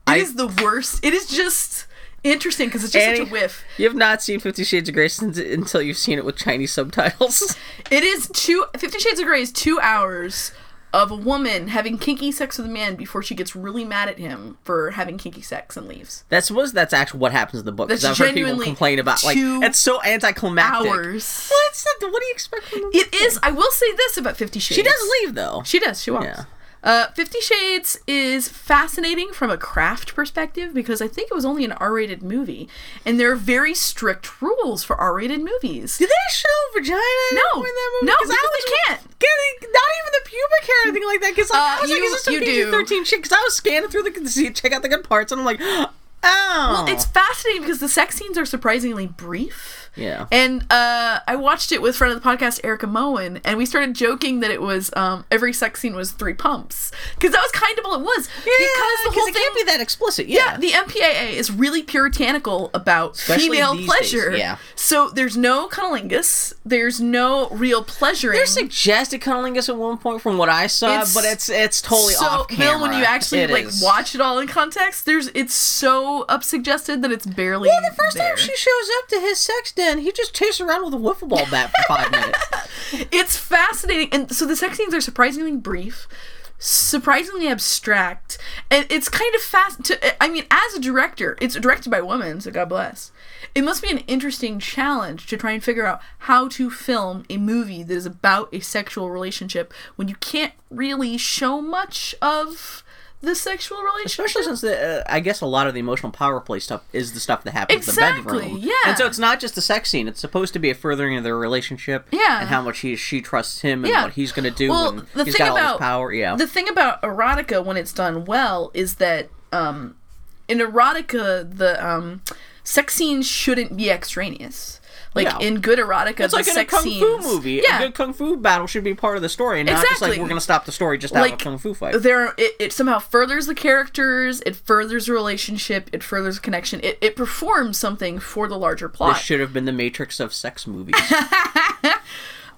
I- is the worst. It is just interesting because it's just Annie, such a whiff. You have not seen Fifty Shades of Grey since, until you've seen it with Chinese subtitles. It is two. Fifty Shades of Grey is two hours of a woman having kinky sex with a man before she gets really mad at him for having kinky sex and leaves. That's was that's actually what happens in the book. That's I've heard people complain about like it's so anticlimactic. Hours. What's that? What do you expect from It is. I will say this about Fifty Shades. She does leave though. She does. She walks. Yeah. Uh, Fifty Shades is fascinating from a craft perspective because I think it was only an R-rated movie, and there are very strict rules for R-rated movies. Did they show vagina? No. in that movie? No, because they can't. Getting not even the pubic hair or anything like that. Because like, Uh, I was like, you- is this some you. PG thirteen shit? Because I was scanning through the see check out the good parts, and I'm like, oh. Well, it's fascinating because the sex scenes are surprisingly brief. Yeah. And uh, I watched it with friend of the podcast, Erika Moen, and we started joking that it was um, every sex scene was three pumps because that was kind of all it was. Yeah, because the whole it thing, can't be that explicit. Yeah. yeah, the MPAA is really puritanical about Especially female pleasure. days, yeah. So there's no cunnilingus. There's no real pleasure. They're suggested cunnilingus at one point from what I saw, It's- but it's it's totally so off camera. Bill, when you actually It like is. watch it all in context, there's it's so up suggested that it's barely. Well, the first there. time she shows up to his sex den, he just chased around with a wiffle ball bat for five minutes. it's fascinating and so the sex scenes are surprisingly brief surprisingly abstract and it's kind of fast to i mean as a director it's directed by women so god bless it must be an interesting challenge to try and figure out how to film a movie that is about a sexual relationship when you can't really show much of the sexual relationship Especially since the, uh, I guess a lot of the emotional power play stuff is the stuff that happens Exactly, in the bedroom. yeah. And so it's not just the sex scene; it's supposed to be a furthering of their relationship. Yeah. And how much he she trusts him and Yeah. what he's going to do Well, when the he's thing got all about- power. Yeah. The thing about erotica when it's done well is that um, in erotica the um, sex scenes shouldn't be extraneous. Like Yeah. in good erotica, it's the like in a kung scenes, fu movie. Yeah, A good kung fu battle should be part of the story, and not just like Exactly. we're going to stop the story just to have a kung fu fight. there it, it somehow furthers the characters, it furthers the relationship, it furthers the connection, it, it performs something for the larger plot. This should have been the Matrix of sex movies.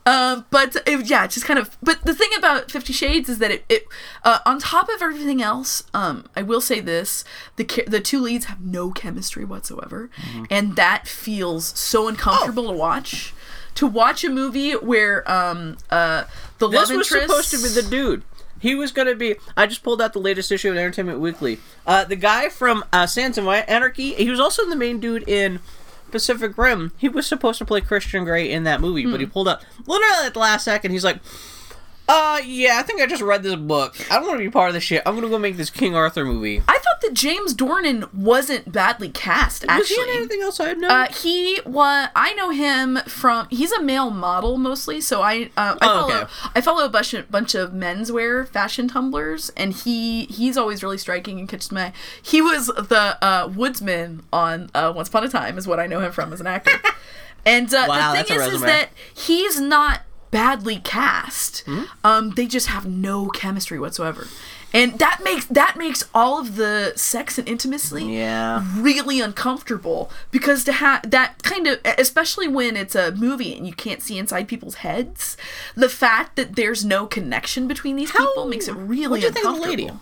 Um, but it, yeah, just kind of. But the thing about Fifty Shades is that it, it uh, on top of everything else, um, I will say this: the the two leads have no chemistry whatsoever, Mm-hmm. and that feels so uncomfortable to watch. To watch a movie where um uh the this love was supposed to be the dude. He was going to be. I just pulled out the latest issue of Entertainment Weekly. Uh, the guy from uh, of Anarchy. He was also the main dude in Pacific Rim. He was supposed to play Christian Grey in that movie, but he Hmm. pulled up literally at the last second. He's like, "Uh, yeah, I think I just read this book. I don't want to be part of this shit. I'm going to go make this King Arthur movie." I thought that James Dornan wasn't badly cast. Was he Actually, in anything else I had known? Uh, he was. I know him from. He's a male model mostly, so I uh, I Oh, follow okay. I follow a bunch of, bunch of menswear fashion Tumblrs, and he he's always really striking and catches my. He was the uh, woodsman on uh, Once Upon a Time, is what I know him from as an actor. And uh, Wow, the thing is, is that he's not badly cast. Hmm? Um, they just have no chemistry whatsoever. And that makes that makes all of the sex and intimacy yeah. really uncomfortable because to have that kind of especially when it's a movie and you can't see inside people's heads the fact that there's no connection between these people makes it really what'd you think of the uncomfortable lady?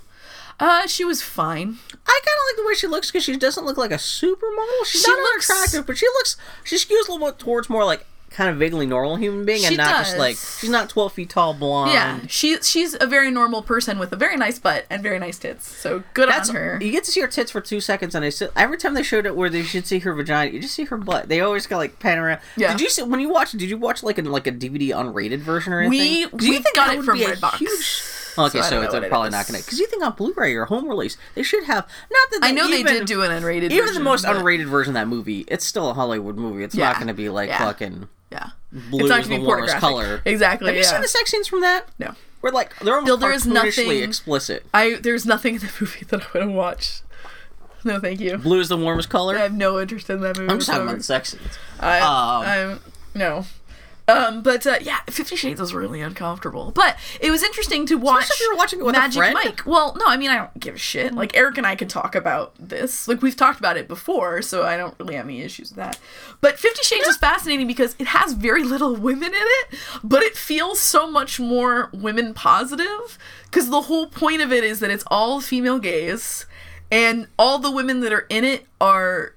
uh she was fine I kind of like the way she looks because she doesn't look like a supermodel. She's She not looks- unattractive, but she looks she skews a little bit towards more like kind of vaguely normal human being, and She not just like she's not twelve feet tall, blonde. yeah she she's a very normal person with a very nice butt and very nice tits so good That's on her you get to see her tits for two seconds, and they still, every time they showed it where they should see her vagina, you just see her butt. They always got like pan around. Yeah. Did you see when you watched? Did you watch like a like a DVD unrated version or anything? We- we think got it from Redbox. huge- Okay, So I so, it's it probably is. not gonna. Because you think on Blu-ray or home release they should have not that i know they did do an unrated Even version, the most but- unrated version of that movie, it's still a Hollywood movie. It's not going to be like Yeah. fucking yeah blue it's not is the warmest color. exactly Have you yeah seen the sex scenes from that? no Where like they're almost Bill, there is nothing- explicit. i there's nothing in the movie that i want to watch no thank you Blue is the warmest color. I have no interest in that movie. I'm just talking about the sex scenes. I, Um, I'm no. Um, but uh, yeah, Fifty Shades was really uncomfortable. But it was interesting to watch. Especially if you were watching it with a Magic friend. Mike. Well, no, I mean I don't give a shit. Like Eric and I could talk about this. Like we've talked about it before, so I don't really have any issues with that. But Fifty Shades is fascinating because it has very little women in it, but it feels so much more women positive. Because the whole point of it is that it's all female gaze, and all the women that are in it are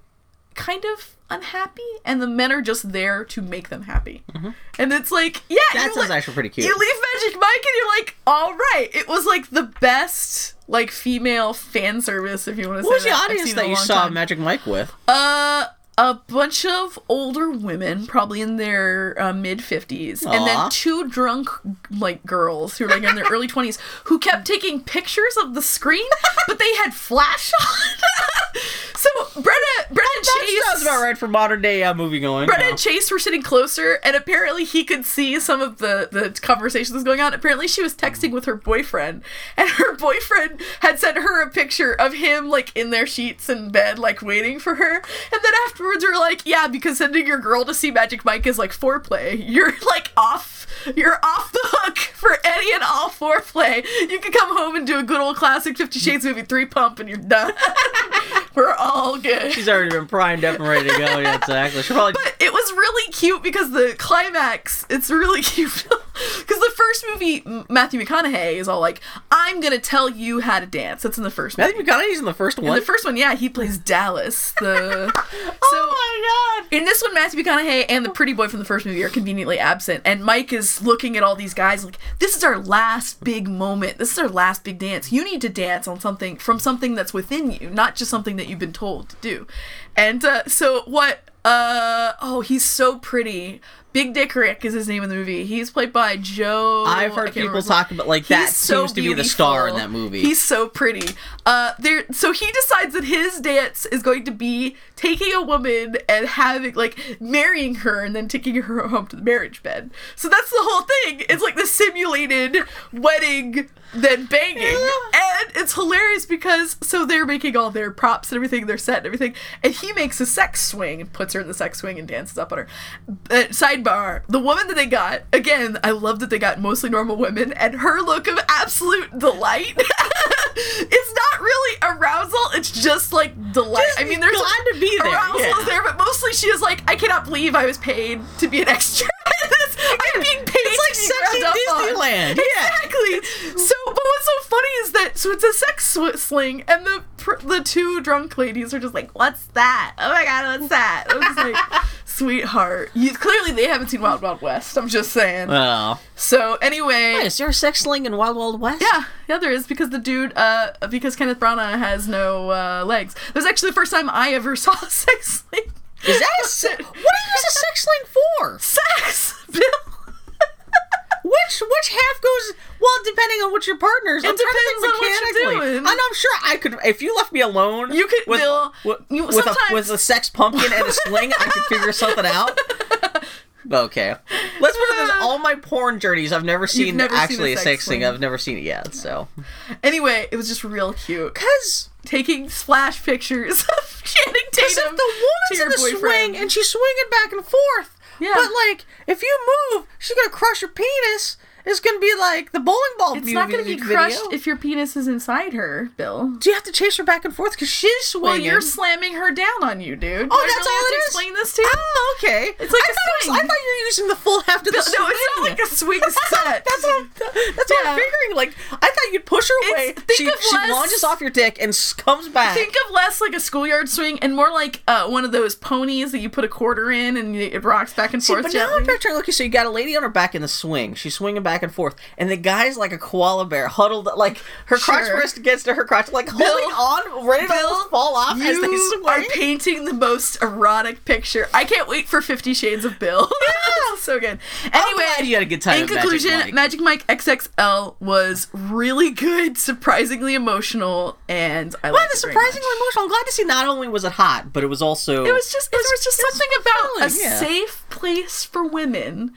kind of unhappy and the men are just there to make them happy and it's like yeah That sounds li- actually pretty cute. you leave magic mike and you're like all right it was like the best like female fan service if you want to What was say the that I've audience seen in a that you saw time. Magic Mike with? uh a bunch of older women, probably in their uh, mid fifties, and then two drunk like girls who were like in their early twenties who kept taking pictures of the screen, but they had flash on. so Brenda, Brendan That's Chase. Sounds about right for modern day uh, movie going. Brett and Chase were sitting closer, and apparently he could see some of the the conversations going on. Apparently, she was texting with her boyfriend, and her boyfriend had sent her a picture of him like in their sheets in bed, like waiting for her. And then afterwards, we're like, "Yeah, because sending your girl to see Magic Mike is like foreplay. You're like off. You're off the hook for any and all foreplay. You can come home and do a good old classic Fifty Shades movie, three pump, and you're done. we're all good." She's already been primed up and ready to go. Yeah, exactly. She probably. But it was really cute because the climax, it's really cute. Because the first movie, Matthew McConaughey is all like, I'm to tell you how to dance. That's in the first movie. Matthew McConaughey's in the first In one. the first one, yeah, he plays Dallas. The so oh my god! in this one, Matthew McConaughey and the pretty boy from the first movie are conveniently absent, and Mike is looking at all these guys like, "This is our last big moment. This is our last big dance. You need to dance on something from something that's within you, not just something that you've been told to do." And uh, so what? Uh oh, he's so pretty. Big Dick Rick is his name in the movie. He's played by Joe. I've heard people talk about like that He's so seems to be the star in that movie. He's so pretty. Uh, there. So he decides that his dance is going to be taking a woman and having like marrying her and then taking her home to the marriage bed. So that's the whole thing. It's like the simulated wedding, then banging, and it's hilarious because so they're making all their props and everything, their set and everything, and he makes a sex swing and puts her in the sex swing and dances up on her. Uh, sidebar: the woman that they got again, I love that they got mostly normal women, and her look of absolute delight. it's not really arousal; it's just like delight. Just I mean, there's glad to be there, Arousal yeah. is there, but mostly she is like, I cannot believe I was paid to be an extra. I'm being paid. It's like to be sexy up on. Disneyland, yeah. Exactly. So, but what's so funny is that so it's a sex sling, and the the two drunk ladies are just like, "What's that? Oh my god, what's that?" I was like, "Sweetheart, you clearly they haven't seen Wild Wild West." I'm just saying. Oh. so anyway, Wait, is there a sex sling in Wild Wild West? yeah, yeah, there is because the dude, uh, because Kenneth Branagh has no uh, legs. It was actually the first time I ever saw a sex sling. Is that a se- What do you use a sex sling for? sex? Bill. Which which half goes? Well, depending on what your partners. It I'm to depends on what you're doing. And I'm sure I could if you left me alone. You could, with, Bill, with, you- with, a, with a sex pumpkin and a sling. I could figure something out. Okay, let's put it this: all my porn journeys, I've never seen never actually a a sex thing. I've never seen it yet. So, Anyway, it was just real cute. because Taking splash pictures of Channing if Tatum the to woman's your in the boyfriend. swing and she's swinging back and forth, Yeah. but like if you move, she's gonna crush your penis. It's gonna be like the bowling ball. It's not going to be crushed video. if your penis is inside her, Bill. Do you have to chase her back and forth because she's swinging? Well, you're slamming her down on you, dude. Oh, I that's really all it to is. Explain this to you. Oh, okay. It's like I a thought it was- I thought you were using the full half of the no, swing. it's not like a swing set. that's what I'm, that's what I'm figuring. Like I thought you'd push her away. It's- think She, of she less- launches off your dick and comes back. Think of less like a schoolyard swing and more like uh, one of those ponies that you put a quarter in and it rocks back and See, forth. but now I'm picturing. Okay, so you got a lady on her back in the swing. She's swinging back and forth, and the guy's like a koala bear, huddled like her crotch Sure. wrist against to her crotch, like holding on, ready to Bill, fall off as they You swing. are painting the most erotic picture. I can't wait for Fifty Shades of Bill. Is so good. Anyway, you had a good time In at Magic conclusion, Mike. Magic Mike XXL was really good, surprisingly emotional, and I Well, liked the it surprisingly emotional. I'm glad to see not only was it hot, but it was also It was just there was just something about a yeah. safe place for women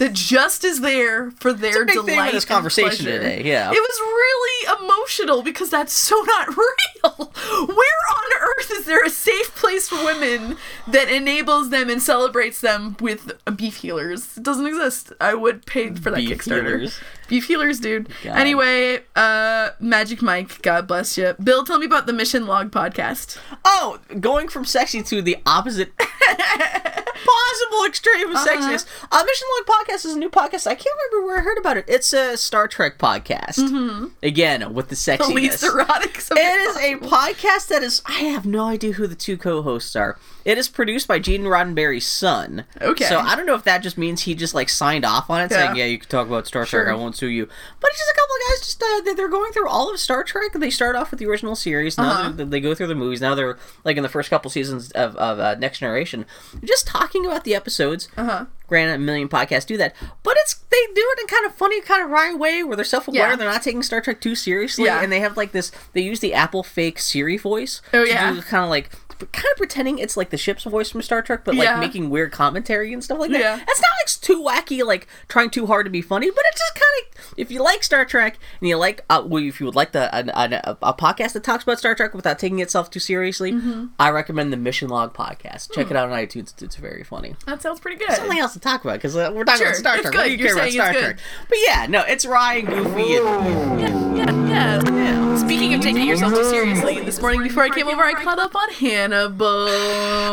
that just is there for their a big delight of this conversation pleasure. today, yeah. it was really emotional because that's so not real. Where on earth is there a safe place for women that enables them and celebrates them with beef healers? It doesn't exist. I would pay for that Beef Kickstarter. healers. Beef healers, dude. God. Anyway, uh, Magic Mike, God bless you. Bill, tell me about the Mission Log podcast. Oh, going from sexy to the opposite possible extreme of Uh-huh. sexiness. Uh, Mission Log Podcast is a new podcast. I can't remember where I heard about it. It's a Star Trek podcast. Again, with the Mm-hmm. The least erotic. It is a podcast that is. I have no idea who the two co-hosts are. It is produced by Gene Roddenberry's son. Okay. So I don't know if that just means he just like signed off on it, saying, Yeah. "Yeah, you can talk about Star Sure. Trek. I won't sue you." But it's just a couple of guys. Just uh, they- they're going through all of Star Trek. They start off with the original series. Now Uh-huh. they go through the movies. Now they're like in the first couple seasons of, of uh, Next Generation, just talking about the episodes. Uh huh. Granted, a million podcasts do that, but it's they do it in kind of funny, kind of wry way where they're self-aware. Yeah. They're not taking Star Trek too seriously, Yeah. and they have like this. They use the Apple fake Siri voice. Oh, to yeah. do kind of like kind of pretending it's like the ship's voice from Star Trek, but like Yeah. making weird commentary and stuff like that. Yeah. It's not like too wacky, like trying too hard to be funny, but it's just kind of if you like Star Trek and you like, uh, well, if you would like the an, an, a, a podcast that talks about Star Trek without taking itself too seriously, Mm-hmm. I recommend the Mission Log podcast. Hmm. Check it out on iTunes. It's very funny. That sounds pretty good. Something else to talk about because uh, we're talking Sure, about Star it's Trek. good. What do you You're care about Star Trek? But yeah, no, it's Ryan, Goofy, and Yeah, yeah, yeah. Speaking of taking yourself too seriously, this morning before I came over, I caught up on Hannibal.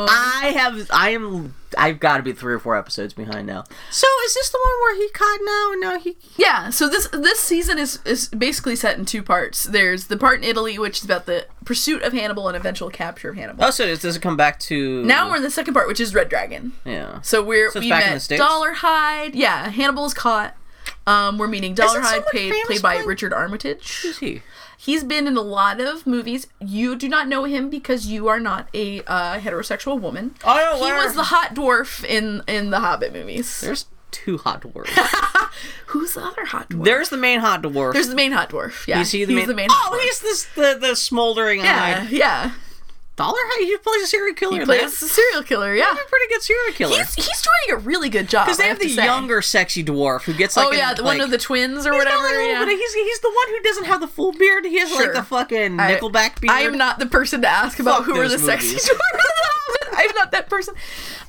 I have, I am, I've got to be three or four episodes behind now. So is this the one where he caught now no, he? Yeah, so this this season is is basically set in two parts. There's the part in Italy, which is about the pursuit of Hannibal and eventual capture of Hannibal. Oh, so does does it come back to Now we're in the second part, which is Red Dragon. Yeah. So we're So we back in met the States? Dolarhyde. Yeah, Hannibal's caught. Um, we're meeting Dolarhyde, someone played played by playing- Richard Armitage. Who's he? He's been in a lot of movies. You do not know him because you are not a uh, heterosexual woman. Oh, he was the hot dwarf in in the Hobbit movies. There's two hot dwarves. Who's the other hot dwarf? There's the main hot dwarf. There's the main hot dwarf. Yeah, you see the he's main. the main. oh, he's this the the smoldering yeah, eyed yeah. Dollar. He plays a serial killer. He plays a serial killer. Yeah, He's a pretty good serial killer. he's he's doing a really good job. Because they have to the younger, sexy dwarf who gets like. oh yeah, the one like- of the twins or whatever. like, yeah. of- he's, he's the one who doesn't have the full beard. He has Sure. like the fucking I- Nickelback beard. I am not the person to ask about Fuck who are the those sexy movies. dwarves. I'm not that person.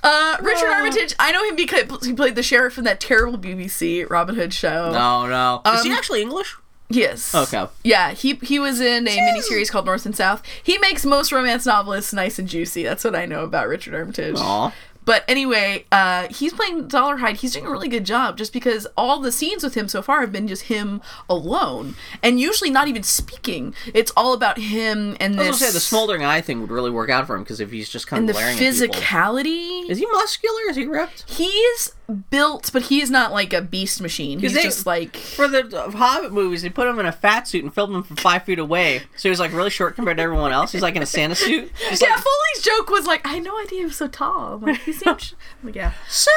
Uh, Richard Uh. Armitage. I know him because he played the sheriff in that terrible BBC Robin Hood show. No, no. Is he Um, actually English? Yes. Okay. Yeah, he he was in a miniseries called North and South. He makes most romance novelists nice and juicy. That's what I know about Richard Armitage. Aw. But anyway, uh, he's playing Dollar Dolarhyde. He's doing a really good job just because all the scenes with him so far have been just him alone. And usually not even speaking. It's all about him and I was gonna say the smoldering eye thing would really work out for him because if he's just kind and of the glaring at people. physicality. Is he muscular? Is he ripped? He's built, but he's not like a beast machine. He's they- just like For the Hobbit movies, they put him in a fat suit and filmed him from five feet away, so he's like really short compared to everyone else. He's like in a Santa suit. He's Yeah, like, Foley's joke was like, I had no idea he was so tall. I'm Like, he seemed, sh- like, yeah. so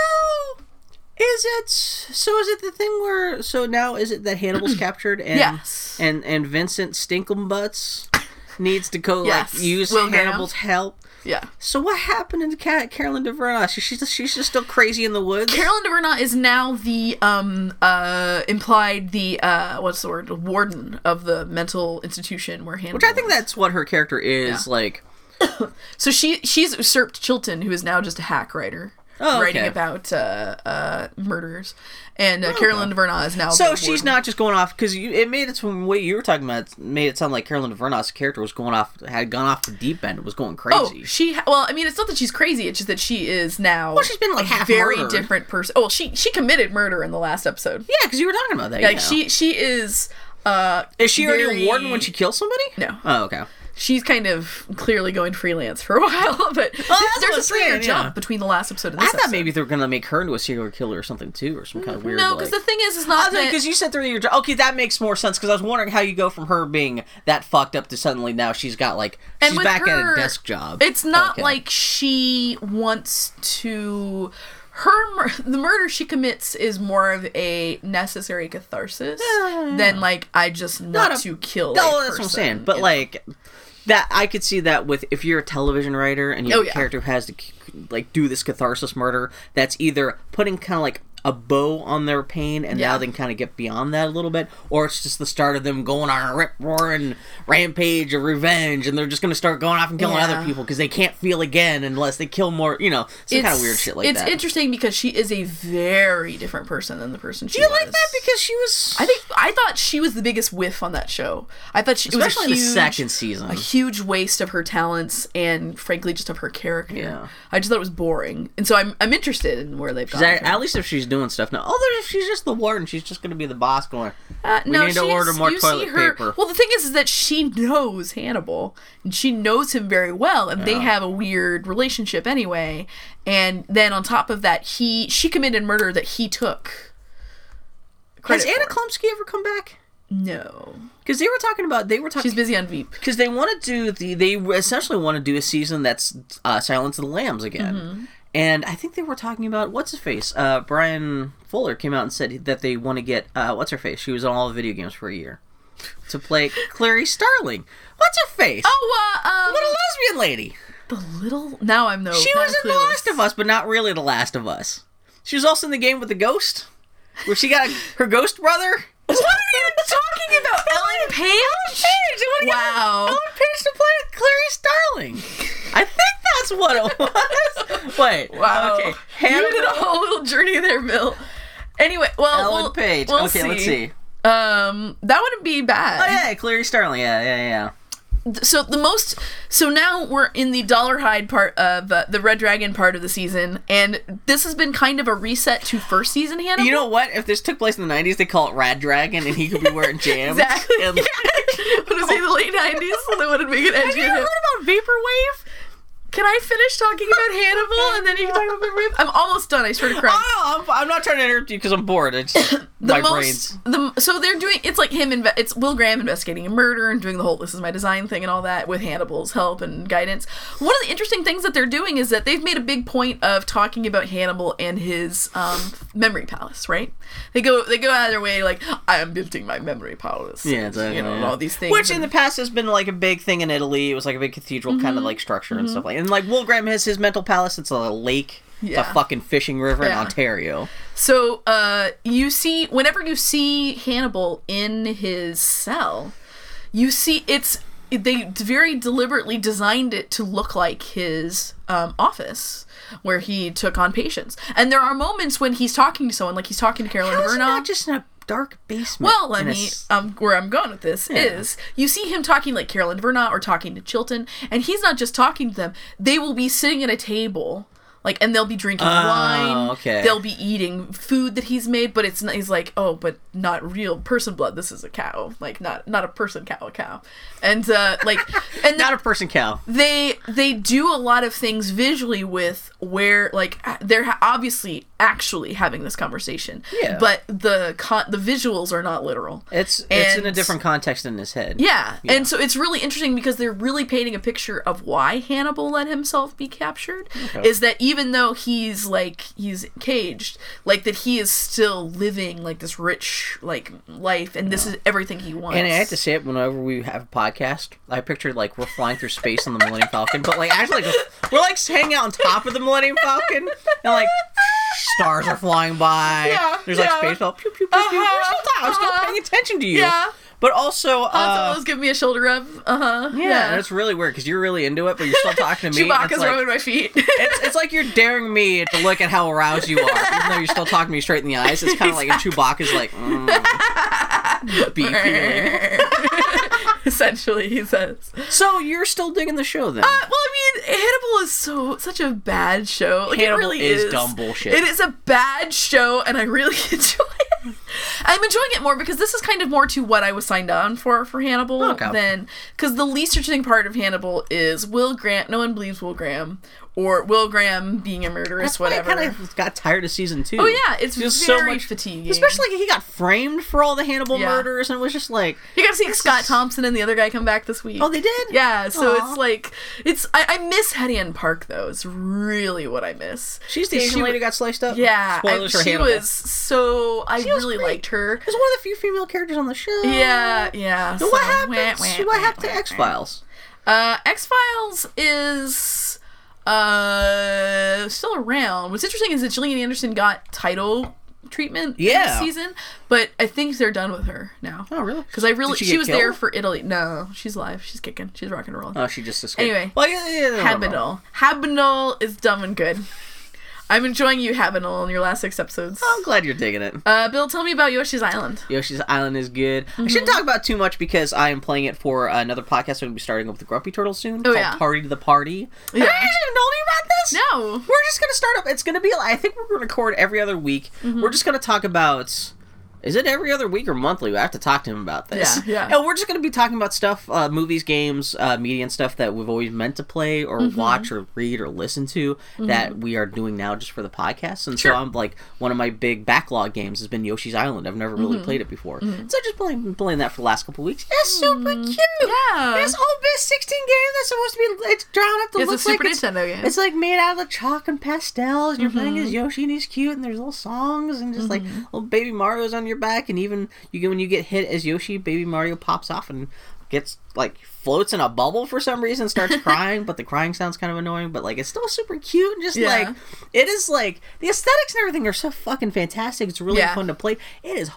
is it? So is it the thing where? So now is it that Hannibal's captured and Yes. and and Vincent Stinkumbutts needs to go Yes. like use Will. Hannibal's help? Yeah. So what happened to Cat Caroline Dhavernas? She, she's just, she's just still crazy in the woods. Caroline Dhavernas is now the um uh implied the uh what's the word warden of the mental institution where Hannibal. Which I think was. that's what her character is Yeah. like. so she she's usurped Chilton, who is now just a hack writer. Oh, okay. Writing about uh, uh, murderers, and uh, Caroline Dhavernas is now. So she's warden. not just going off because it made it from what you were talking about. Made it sound like Caroline Dhavernas's character was going off, had gone off the deep end, was going crazy. Oh, crazy. she. ha- Well, I mean, it's not that she's crazy. It's just that she is now. Well, she's been, like, a half very murdered. different person. Oh, well, she she committed murder in the last episode. yeah, because you were talking about that. Like yeah. she she is. Uh, is she already a warden when she kills somebody? No. Oh, okay. She's kind of clearly going freelance for a while, but oh, that's there's a I'm three-year saying, jump yeah. between the last episode and this. I thought episode. maybe they were gonna make her into a serial killer or something too, or some kind of mm, weird. no, because like, the thing is, is not that because you said three year job. Okay, that makes more sense. Because I was wondering how you go from her being that fucked up to suddenly now she's got like she's back at her, a desk job. It's not Okay. like she wants to. Her mur- the murder she commits is more of a necessary catharsis Yeah, yeah, yeah. than like I just want to kill. No, a that's what I'm saying. But like, know? That, I could see that with if you're a television writer and you have Oh, a yeah. character who has to like do this catharsis murder. That's either putting kind of like a bow on their pain and now they can kind of get beyond that a little bit, or it's just the start of them going on a rip roaring rampage of revenge, and they're just going to start going off and killing Yeah. other people because they can't feel again unless they kill more. You know, some kind of weird shit like it's that. It's interesting because she is a very different person than the person she Do you was. like that because she was? I think I thought she was the biggest whiff on that show. I thought she especially it was a in huge, the second season. a huge waste of her talents and frankly just of her character. Yeah. I just thought it was boring, and so I'm I'm interested in where they've gone. At least if she's doing stuff now. Oh, she's just the warden, she's just going to be the boss going. Uh, we no, need to order more toilet her- paper. Well, the thing is, is that she knows Hannibal, and she knows him very well, and they have a weird relationship anyway. And then on top of that, he she committed murder that he took. Has Anna for. Chlumsky ever come back? No, Because they were talking about they were talking she's busy on Veep. because they want to do the they essentially want to do a season that's uh, Silence of the Lambs again. Mm-hmm. And I think they were talking about what's his face. Uh, Bryan Fuller came out and said that they want to get uh, what's her face. She was on all the video games for a year to play Clary Starling. What's her face? Oh, uh, um, what a lesbian lady! The little now I'm no. She was in The. Last of Us, but not really The Last of Us. She was also in the game with the ghost, where she got her ghost brother. What are you talking about? Ellen Page? Page. They wanna get Wow. Ellen Page to play Clarice Starling. I think that's what it was. Wait. Wow. Okay. You did a whole little journey there, Bill. Anyway, well, Ellen we'll, Page. we'll okay, let's see. Um, that wouldn't be bad. Oh yeah, Clarice Starling. Yeah, yeah, yeah. So the most so now we're in the dollar hide part of uh, the red dragon part of the season and this has been kind of a reset to first season hannibal You know what? If this took place in the '90s, they call it Rad Dragon, and he could be wearing jams. exactly And- what is it the late 90s so they wanted to make it Have edgy you and heard about vaporwave? Can i finish talking about hannibal and then you can talk about vaporwave i'm almost done i swear to christ Oh, I'm, I'm not trying to interrupt you because I'm bored. It's the my most brain's. the so they're doing it's like him inve- it's Will Graham investigating a murder and doing the whole this is my design thing and all that with Hannibal's help and guidance. One of the interesting things that they're doing is that they've made a big point of talking about Hannibal and his um, memory palace, right? They go they go out of their way like I am building my memory palace. Yeah, and, exactly. you know, and yeah. all these things. Which in the past has been like a big thing in Italy. It was like a big cathedral kind Mm-hmm. of like structure and stuff like. And like Will Graham has his mental palace. It's a lake. It's a fucking fishing river in Ontario. So, uh, you see, whenever you see Hannibal in his cell, you see it's they very deliberately designed it to look like his um, office where he took on patients. And there are moments when he's talking to someone, like he's talking to Carolyn How is it Vernon. not just in a dark basement? Well, let me. Um, where I'm going with this Yeah. is you see him talking like Carolyn Vernot or talking to Chilton, and he's not just talking to them. They will be sitting at a table, like, and they'll be drinking wine. Oh, okay. They'll be eating food that he's made, but it's not. He's like, oh, but not real person blood. This is a cow, like not not a person cow, a cow, and uh, like, and not a person cow. they they do a lot of things visually with where like they're obviously actually having this conversation Yeah. but the con- the visuals are not literal It's it's in a different context in his head. yeah. and so it's really interesting because they're really painting a picture of why Hannibal let himself be captured. Is that even though he's like he's caged, like that he is still living like this rich like life, and this is everything he wants. And I have to say it whenever we have a podcast, I pictured like we're flying through space on the Millennium Falcon, but like actually like we're like hanging out on top of the Millennium Falcon, and like stars are flying by. Yeah, There's like space. Pew pew pew pew. We're Uh-huh, still, I'm still uh-huh. paying attention to you. Yeah. But also, uh, Solo's giving me a shoulder rub. Uh huh. yeah, and it's really weird because you're really into it, but you're still talking to me. Chewbacca's like, rubbing my feet. it's, it's like you're daring me to look at how aroused you are, even though you're still talking to me straight in the eyes. It's kind of like a Chewbacca's like, mm, beefy. Essentially, he says. So you're still digging the show then? Uh, well, I mean, Hannibal is so such a bad show. Like, Hannibal it really is is, dumb bullshit. It is a bad show, and I really enjoy it. I'm enjoying it more because this is kind of more to what I was signed on for for Hannibal Okay. than because the least interesting part of Hannibal is Will Grant. No one believes Will Graham or Will Graham being a murderous, That's why I kind of got tired of season two. oh yeah, it's Just very fatiguing. Especially he got framed for all the Hannibal Yeah. murders, and it was just like, you got to see Scott is- Thompson and the other guy come back this week. oh, they did. Yeah, so Aw. it's like it's I, I miss Hettienne Park though. It's really what I miss. she's the Asian wa- lady who got sliced up. Yeah, I, for she Hannibal. was so I was really great. liked her. It was one of the few female characters on the show. Yeah, yeah. So so- what happened? wah, wah, what happened to X Files? Uh, X Files is uh still around. What's interesting is that Gillian Anderson got title treatment Yeah. this season, but I think they're done with her now. Oh, really? Because I really she she, was there for Italy. No, she's live. She's kicking. She's rock and roll. Oh, she just escaped. Anyway. well, yeah, yeah, yeah, no, no, no. Habinal. Habinal is dumb and good. I'm enjoying you, Habinal, in your last six episodes. I'm glad you're digging it. Uh, Bill, tell me about Yoshi's Island. Yoshi's Island is good. I Mm-hmm. shouldn't talk about too much because I am playing it for another podcast. We're going to be starting up with the Grumpy Turtle soon. Oh, called yeah? Party to the Party. Yeah. Have I actually told you about this? No. We're just going to start up. It's going to be, I think we're going to record every other week. Mm-hmm. We're just going to talk about. Is it every other week or monthly? I have to talk to him about this. Yeah, yeah. And we're just going to be talking about stuff, uh, movies, games, uh, media, and stuff that we've always meant to play or Mm-hmm. watch or read or listen to that we are doing now just for the podcast. And Sure. so I'm like, one of my big backlog games has been Yoshi's Island. I've never Mm-hmm. really played it before. So I've just playing, been playing that for the last couple weeks. It's super cute. Mm-hmm. Yeah. It's old best 16 game that's supposed to be, it's drawn up to It's look like it's, game. it's like made out of the chalk and pastels. And you're playing Mm-hmm. as Yoshi and he's cute, and there's little songs and just like little baby Mario's on your back, and even you get when you get hit as Yoshi, baby Mario pops off and gets like floats in a bubble for some reason, starts crying, but the crying sounds kind of annoying, but like it's still super cute and just Yeah. like it is like the aesthetics and everything are so fucking fantastic. It's really Yeah. fun to play. It is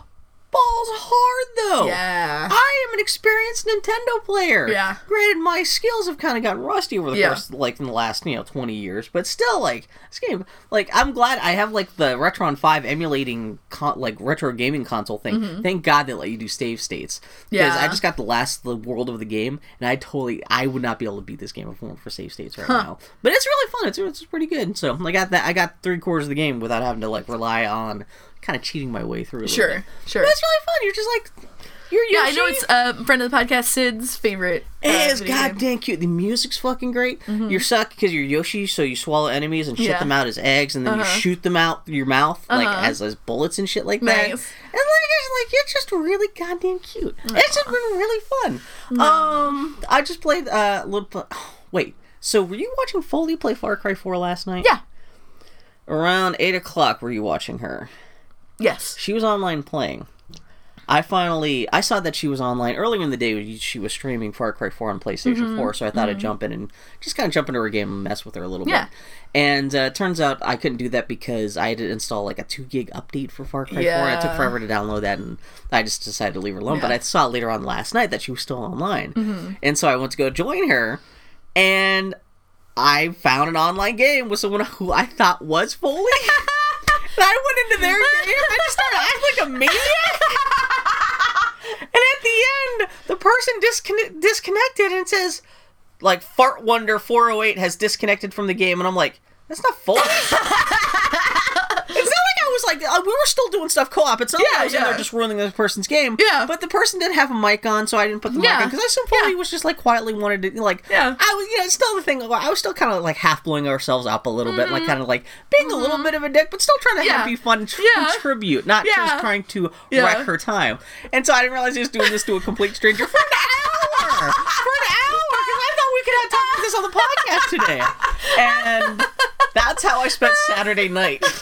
balls hard though. Yeah. I am an experienced Nintendo player. Yeah. Granted, my skills have kind of gotten rusty over the Yeah. course, like in the last you know twenty years, but still, like this game, like I'm glad I have like the Retron Five emulating con- like retro gaming console thing. Thank God they let you do save states because Mm-hmm. Yeah. I just got the last the world of the game, and I totally I would not be able to beat this game if it weren't for save states right now. But it's really fun. It's it's pretty good. So I got that I got three quarters of the game without having to like rely on kind of cheating my way through. Sure, bit. sure. But it's really fun. You're just like you're Yeah, I know it's a friend of the podcast, Sid's favorite. uh, It is. Mm-hmm. goddamn cute. The music's fucking great. You're suck because you're Yoshi, so you swallow enemies and shit Yeah. them out as eggs, and then you Uh-huh. shoot them out through your mouth like Uh-huh. as, as bullets and shit like that. Nice. And like it's like it's just really goddamn cute. It's just been really fun. Um, I just played uh, a little. pl- wait, so were you watching Foley play Far Cry 4 last night? Yeah. Around eight o'clock, were you watching her? Yes. She was online playing. I finally I saw that she was online earlier in the day. She was streaming Far Cry 4 on PlayStation Mm-hmm. 4, so I thought I'd jump in and just kind of jump into her game and mess with her a little Yeah. bit. And uh, turns out I couldn't do that because I had to install like a two gig update for Far Cry 4. It took forever to download that, and I just decided to leave her alone. But I saw later on last night that she was still online, Mm-hmm. and so I went to go join her, and I found an online game with someone who I thought was Foley. I went into their game and I just started acting like a maniac. and at the end, the person disconnect- disconnected and says, like, Fart Wonder 408 has disconnected from the game. And I'm like, that's not Foley. like like, uh, we were still doing stuff co op. It's not like Yeah, I was in yeah. there just ruining this person's game. Yeah. But the person didn't have a mic on, so I didn't put the Yeah. mic on. Because I Foley Yeah. was just like quietly wanted to, like, Yeah. I was, you know, it's still the thing. I was still kind of like half blowing ourselves up a little bit, like kind of like being a little bit of a dick, but still trying to have Mm-hmm. Be fun and tr- Yeah. contribute, not Yeah. just trying to Yeah. wreck her time. And so I didn't realize he was doing this to a complete stranger for an hour. For an hour, because I thought we could have talked about this on the podcast today, and that's how I spent Saturday night. Because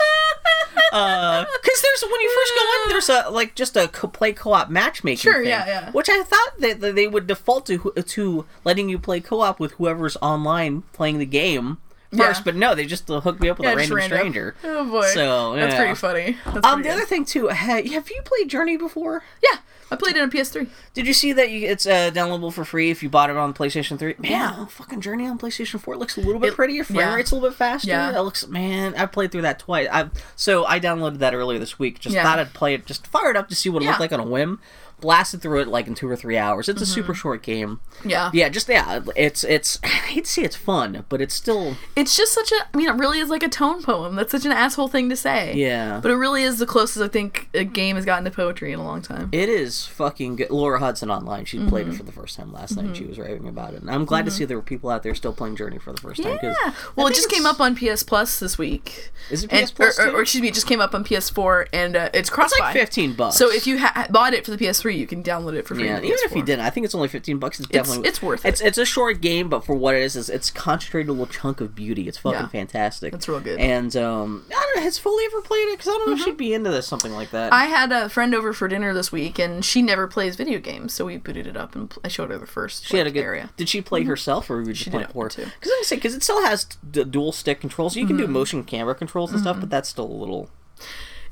there's when you first go in, there's a like just a co- play co-op matchmaking. Sure, thing, yeah, yeah. Which I thought that, that they would default to to letting you play co-op with whoever's online playing the game first, Yeah. but no, they just uh, hooked me up with Yeah, a random, random. stranger. Oh boy. So That's pretty funny. That's Um, pretty the other thing too, ha- have you played Journey before? Yeah, I played it on PS3. Did you see that you, it's uh, downloadable for free if you bought it on PlayStation 3? Man, Yeah. fucking Journey on PlayStation 4 looks a little bit It- prettier. Frame yeah. rate's a little bit faster. Yeah. It looks, man, I played through that twice. I So I downloaded that earlier this week. Just Yeah. thought I'd play it, just fire it up to see what it Yeah. looked like on a whim. Blasted through it like in two or three hours. It's a Mm-hmm. super short game. Yeah. Yeah, just, yeah, it's, it's, I hate to say it's fun, but it's still, It's just such a. I mean, it really is like a tone poem. That's such an asshole thing to say. yeah. But it really is the closest I think a game has gotten to poetry in a long time. It is fucking good. Laura Hudson online. She played Mm-hmm. it for the first time last night. She was raving about it, and I'm glad to see there were people out there still playing Journey for the first time. Yeah. Well, it just came up on PS Plus this week. Is it And- PS Plus or, or, or excuse me, it just came up on PS4 and uh, it's cross It's like fifteen bucks. So if you ha- bought it for the PS3, you can download it for free. yeah, even if you didn't, I think it's only fifteen bucks. It's definitely it's worth it. It's it's a short game, but for what it is, is it's concentrated little chunk of beauty. It's fucking Yeah. fantastic. It's real good. And um, I don't know. Has Foley ever played it? Because I don't know if she'd be into this something like that. Mm-hmm. I had a friend over for dinner this week, and she never plays video games, so we booted it up and I showed her the first. she had a good. area. Did she play herself, or would did play it for. Because I'm say because it still has d- dual stick controls. You can Mm-hmm. do motion camera controls and stuff, but that's still a little.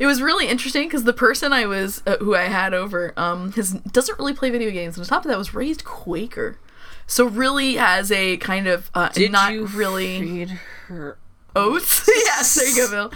It was really interesting because the person I was uh, who I had over um his doesn't really play video games. And on top of that, was raised Quaker, so really has a kind of uh, Did not you really feed her? oaths. yes, there you go, Bill.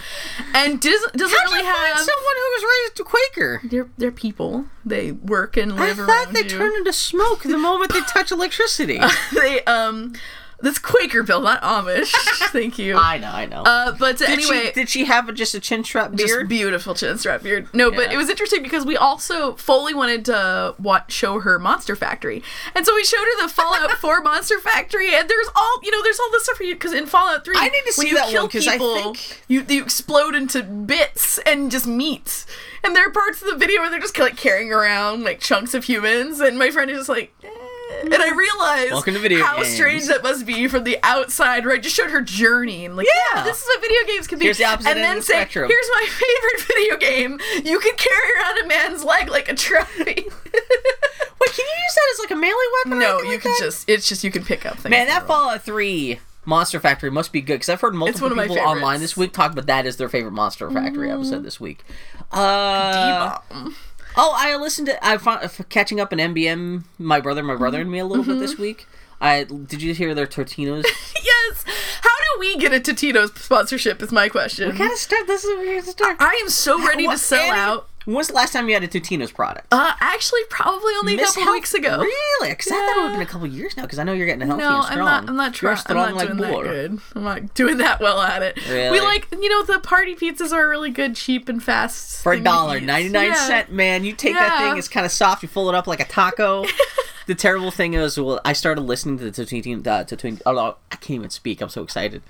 And doesn't doesn't How'd really you find have. someone who was raised Quaker? They're they're people. They work and live I thought around they you. turn into smoke the moment they touch electricity. they um, that's Quaker Bill, not Amish. Thank you. I know, I know. Uh, but did anyway, she, did she have a, just a chin strap just beard? beautiful chin strap beard. No, but it was interesting because we also Foley wanted to watch show her Monster Factory, and so we showed her the Fallout 4 Monster Factory, and there's all you know, there's all this stuff for you because in Fallout 3, I need to see you that kill one, 'cause I think- you you explode into bits and just meat, and there are parts of the video where they're just like carrying around like chunks of humans, and my friend is just like. eh. And I realized Welcome to video how games. strange that must be from the outside, where I just showed her journey and like, yeah, Yeah. this is what video games can be. Here's the opposite and then the say, spectrum. here's my favorite video game. You can carry around a man's leg like a trophy. Wait, Can you use that as like a melee weapon? No, you like can that? just it's just you can pick up things. Man, that. Fallout Three Monster Factory must be good because I've heard multiple people online this week talk about that as their favorite Monster Factory episode this week. Uh, D-bomb. Oh, I listened to I found uh, for catching up in MBM. My brother, my brother, and me a little bit this mm-hmm. week. I did you hear their Tortinos? yes. How do we get a Totino's sponsorship? Is my question. we gotta start. This is where to start. I am so ready What- to sell Annie, out. When's the last time you had a Totino's product? Uh, actually, probably only a Miss couple Health- weeks ago. Really? Because I thought it would have been a couple years now. Because I know you're getting a healthy No, and I'm not. I'm not trying. I'm not like doing that good. I'm not doing that well at it. Really? We like, you know, the party pizzas are really good, cheap and fast. For a dollar, ninety nine Yeah. cent, man. You take that thing, it's kind of soft. You fold it up like a taco. the terrible thing is, well, I started listening to the Totino. Uh, Totino oh, I can't even speak. I'm so excited.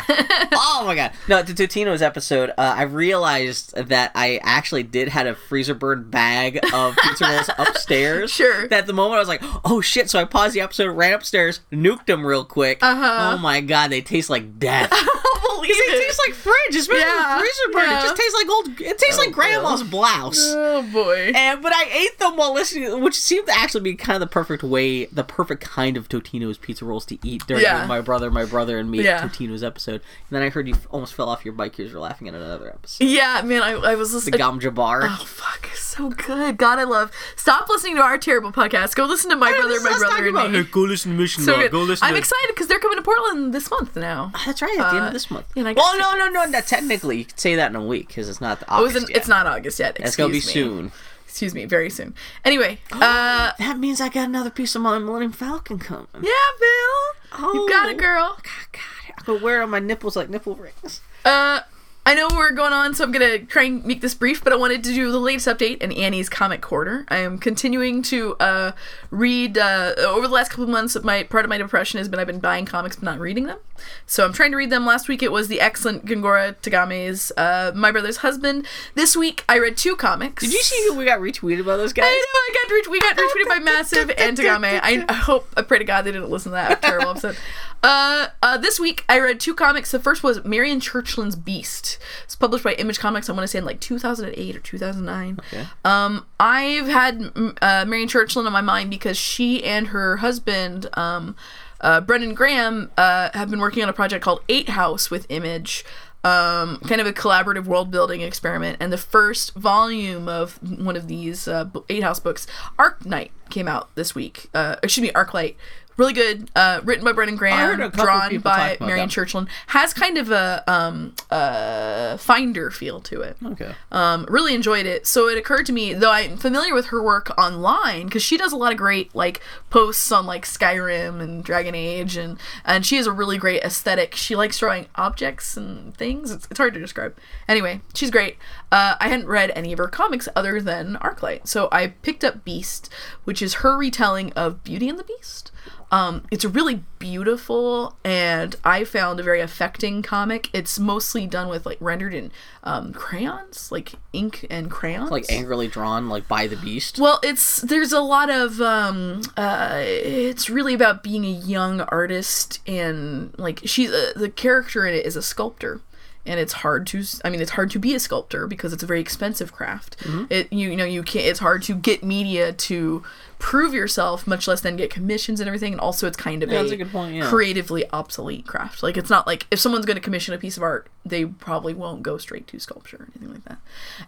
oh my god! No, the Totino's episode. Uh, I realized that I actually did had a freezer bird bag of pizza rolls upstairs. Sure. That at the moment I was like, "Oh shit!" So I paused the episode, ran upstairs, nuked them real quick. Uh-huh. Oh my god, they taste like death. Believe It it. tastes like fridge, especially Yeah, freezer bird. yeah. It just tastes like old. It tastes like grandma's blouse. Oh boy. And but I ate them while listening, which seemed to actually be kind of the perfect way, the perfect kind of Totino's pizza rolls to eat during Yeah. my brother, my brother, and me. Totino's episode. And then I heard you almost fell off your bike because you were laughing at another episode. Yeah, man, I, I was The listening. Gam Jabbar. Oh fuck, so good. God, I love. Stop listening to our terrible podcast. Go listen to my brother, my brother, and me. go listen to Mission So good. I'm excited because they're coming to Portland this month now. That's right, at the end Uh, of this month. and I well, no, no, no, no. Technically, you could say that in a week because it's not the Oh, August it's, yet. it's not August yet. It's gonna be me. soon. Excuse me, very soon. Anyway, uh, That means I got another piece of my Millennium Falcon coming. yeah, Bill, you got it, Oh. girl. God, I could where are my nipples like nipple rings. Uh, I know we're going on, so I'm gonna try and make this brief, but I wanted to do the latest update in Annie's comic quarter. I am continuing to uh, read uh, over the last couple of months. My part of my depression has been I've been buying comics but not reading them, so I'm trying to read them. Last week it was the excellent Gengoroh Tagame's uh, My Brother's Husband. This week I read two comics. Did you see who we got retweeted by those guys? I know I got retweeted. We got retweeted by Massive and Tagame. I, I hope, I pray to God they didn't listen to that terrible episode. Uh, uh, this week I read two comics. The first was Marian Churchland's Beast. It's published by Image Comics. I want to say in like 2008 or 2009. Okay. Um, I've had mm, uh, Marian Churchland on my mind because she and her husband, um, uh, Brandon Graham, uh, have been working on a project called Eight House with Image. Um, kind of a collaborative world building experiment. And the first volume of one of these uh, Eight House books, Arc Knight, came out this week. Uh, excuse me, Arc Light. Really good. Uh, written by Brandon Graham, drawn by Marian. Churchland. Has kind of a um, uh, finder feel to it. Okay. Um, really enjoyed it. So it occurred to me, though I'm familiar with her work online, because she does a lot of great like posts on like Skyrim and Dragon Age, and and she has a really great aesthetic. She likes drawing objects and things. It's, it's hard to describe. Anyway, she's great. Uh, I hadn't read any of her comics other than Arclight, so I picked up Beast, which is her retelling of Beauty and the Beast. Um, it's a really beautiful and I found a very affecting comic. It's mostly done with like rendered in um, crayons, like ink and crayons. Like angrily drawn, like by the beast. Well, it's there's a lot of um uh it's really about being a young artist and like she's uh, the character in it is a sculptor and it's hard to I mean it's hard to be a sculptor because it's a very expensive craft. Mm-hmm. It you, you know you can't it's hard to get media to prove yourself much less than get commissions and everything and also it's kind of Yeah, a, a point, yeah. creatively obsolete craft. Like it's not like if someone's going to commission a piece of art, they probably won't go straight to sculpture or anything like that.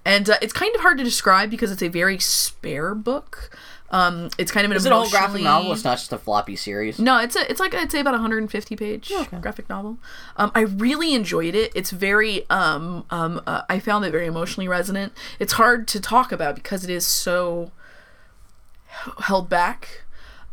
And uh, it's kind of hard to describe because it's a very spare book. Um, it's kind of an Is it a whole graphic novel? It's not just a floppy series. no, it's a it's like I'd say about 150 page graphic novel. Um, I really enjoyed it. It's very um um uh, I found it very emotionally resonant. It's hard to talk about because it is so held back